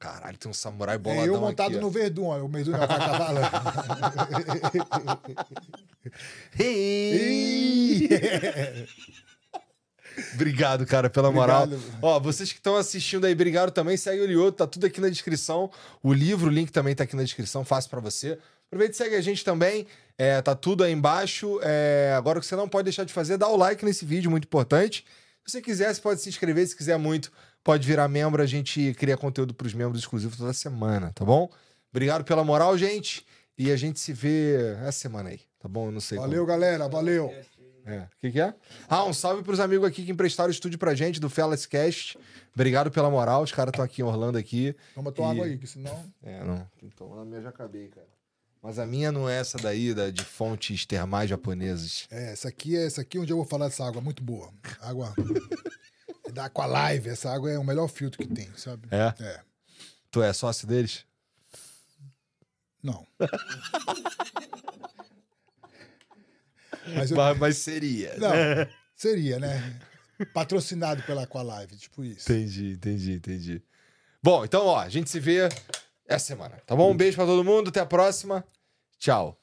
[SPEAKER 1] Caralho, tem um samurai boladão
[SPEAKER 2] É eu montado
[SPEAKER 1] aqui, ó.
[SPEAKER 2] no Verdun, ó, o Verdun não, tá cavalo.
[SPEAKER 1] Obrigado, cara, pela moral.
[SPEAKER 2] Obrigado.
[SPEAKER 1] Ó, vocês que estão assistindo aí, obrigado também. Segue o Lioto, tá tudo aqui na descrição. O livro, o link também tá aqui na descrição, fácil pra você. Aproveita e segue a gente também. É, tá tudo aí embaixo. É, agora o que você não pode deixar de fazer é dar o like nesse vídeo, muito importante. Se você quiser, você pode se inscrever. Se quiser muito, pode virar membro. A gente cria conteúdo pros membros exclusivos toda semana, tá bom? Obrigado pela moral, gente. E a gente se vê essa semana aí, tá bom? Eu não sei
[SPEAKER 2] Valeu, galera. Valeu.
[SPEAKER 1] é. O que, que é? Ah, um salve pros amigos aqui que emprestaram o estúdio pra gente, do Fellas Cast. Obrigado pela moral. Os caras estão aqui em Orlando aqui.
[SPEAKER 2] Toma tua
[SPEAKER 1] E-
[SPEAKER 2] água aí, que senão.
[SPEAKER 1] É, não. Então, a minha já acabei, cara. Mas a minha não é essa daí, da, de fontes termais japonesas.
[SPEAKER 2] É, essa aqui é essa aqui onde eu vou falar dessa água, muito boa. Água é da Aqualive, essa água é o melhor filtro que tem, sabe?
[SPEAKER 1] É?
[SPEAKER 2] É.
[SPEAKER 1] Tu é sócio deles?
[SPEAKER 2] Não. Mas eu,
[SPEAKER 1] Mas, mas seria.
[SPEAKER 2] não,
[SPEAKER 1] né?
[SPEAKER 2] seria, né? Patrocinado pela Aqualive, tipo isso.
[SPEAKER 1] Entendi, entendi, entendi. Bom, então, ó, a gente se vê essa semana, tá bom? Um beijo pra todo mundo, até a próxima. Tchau.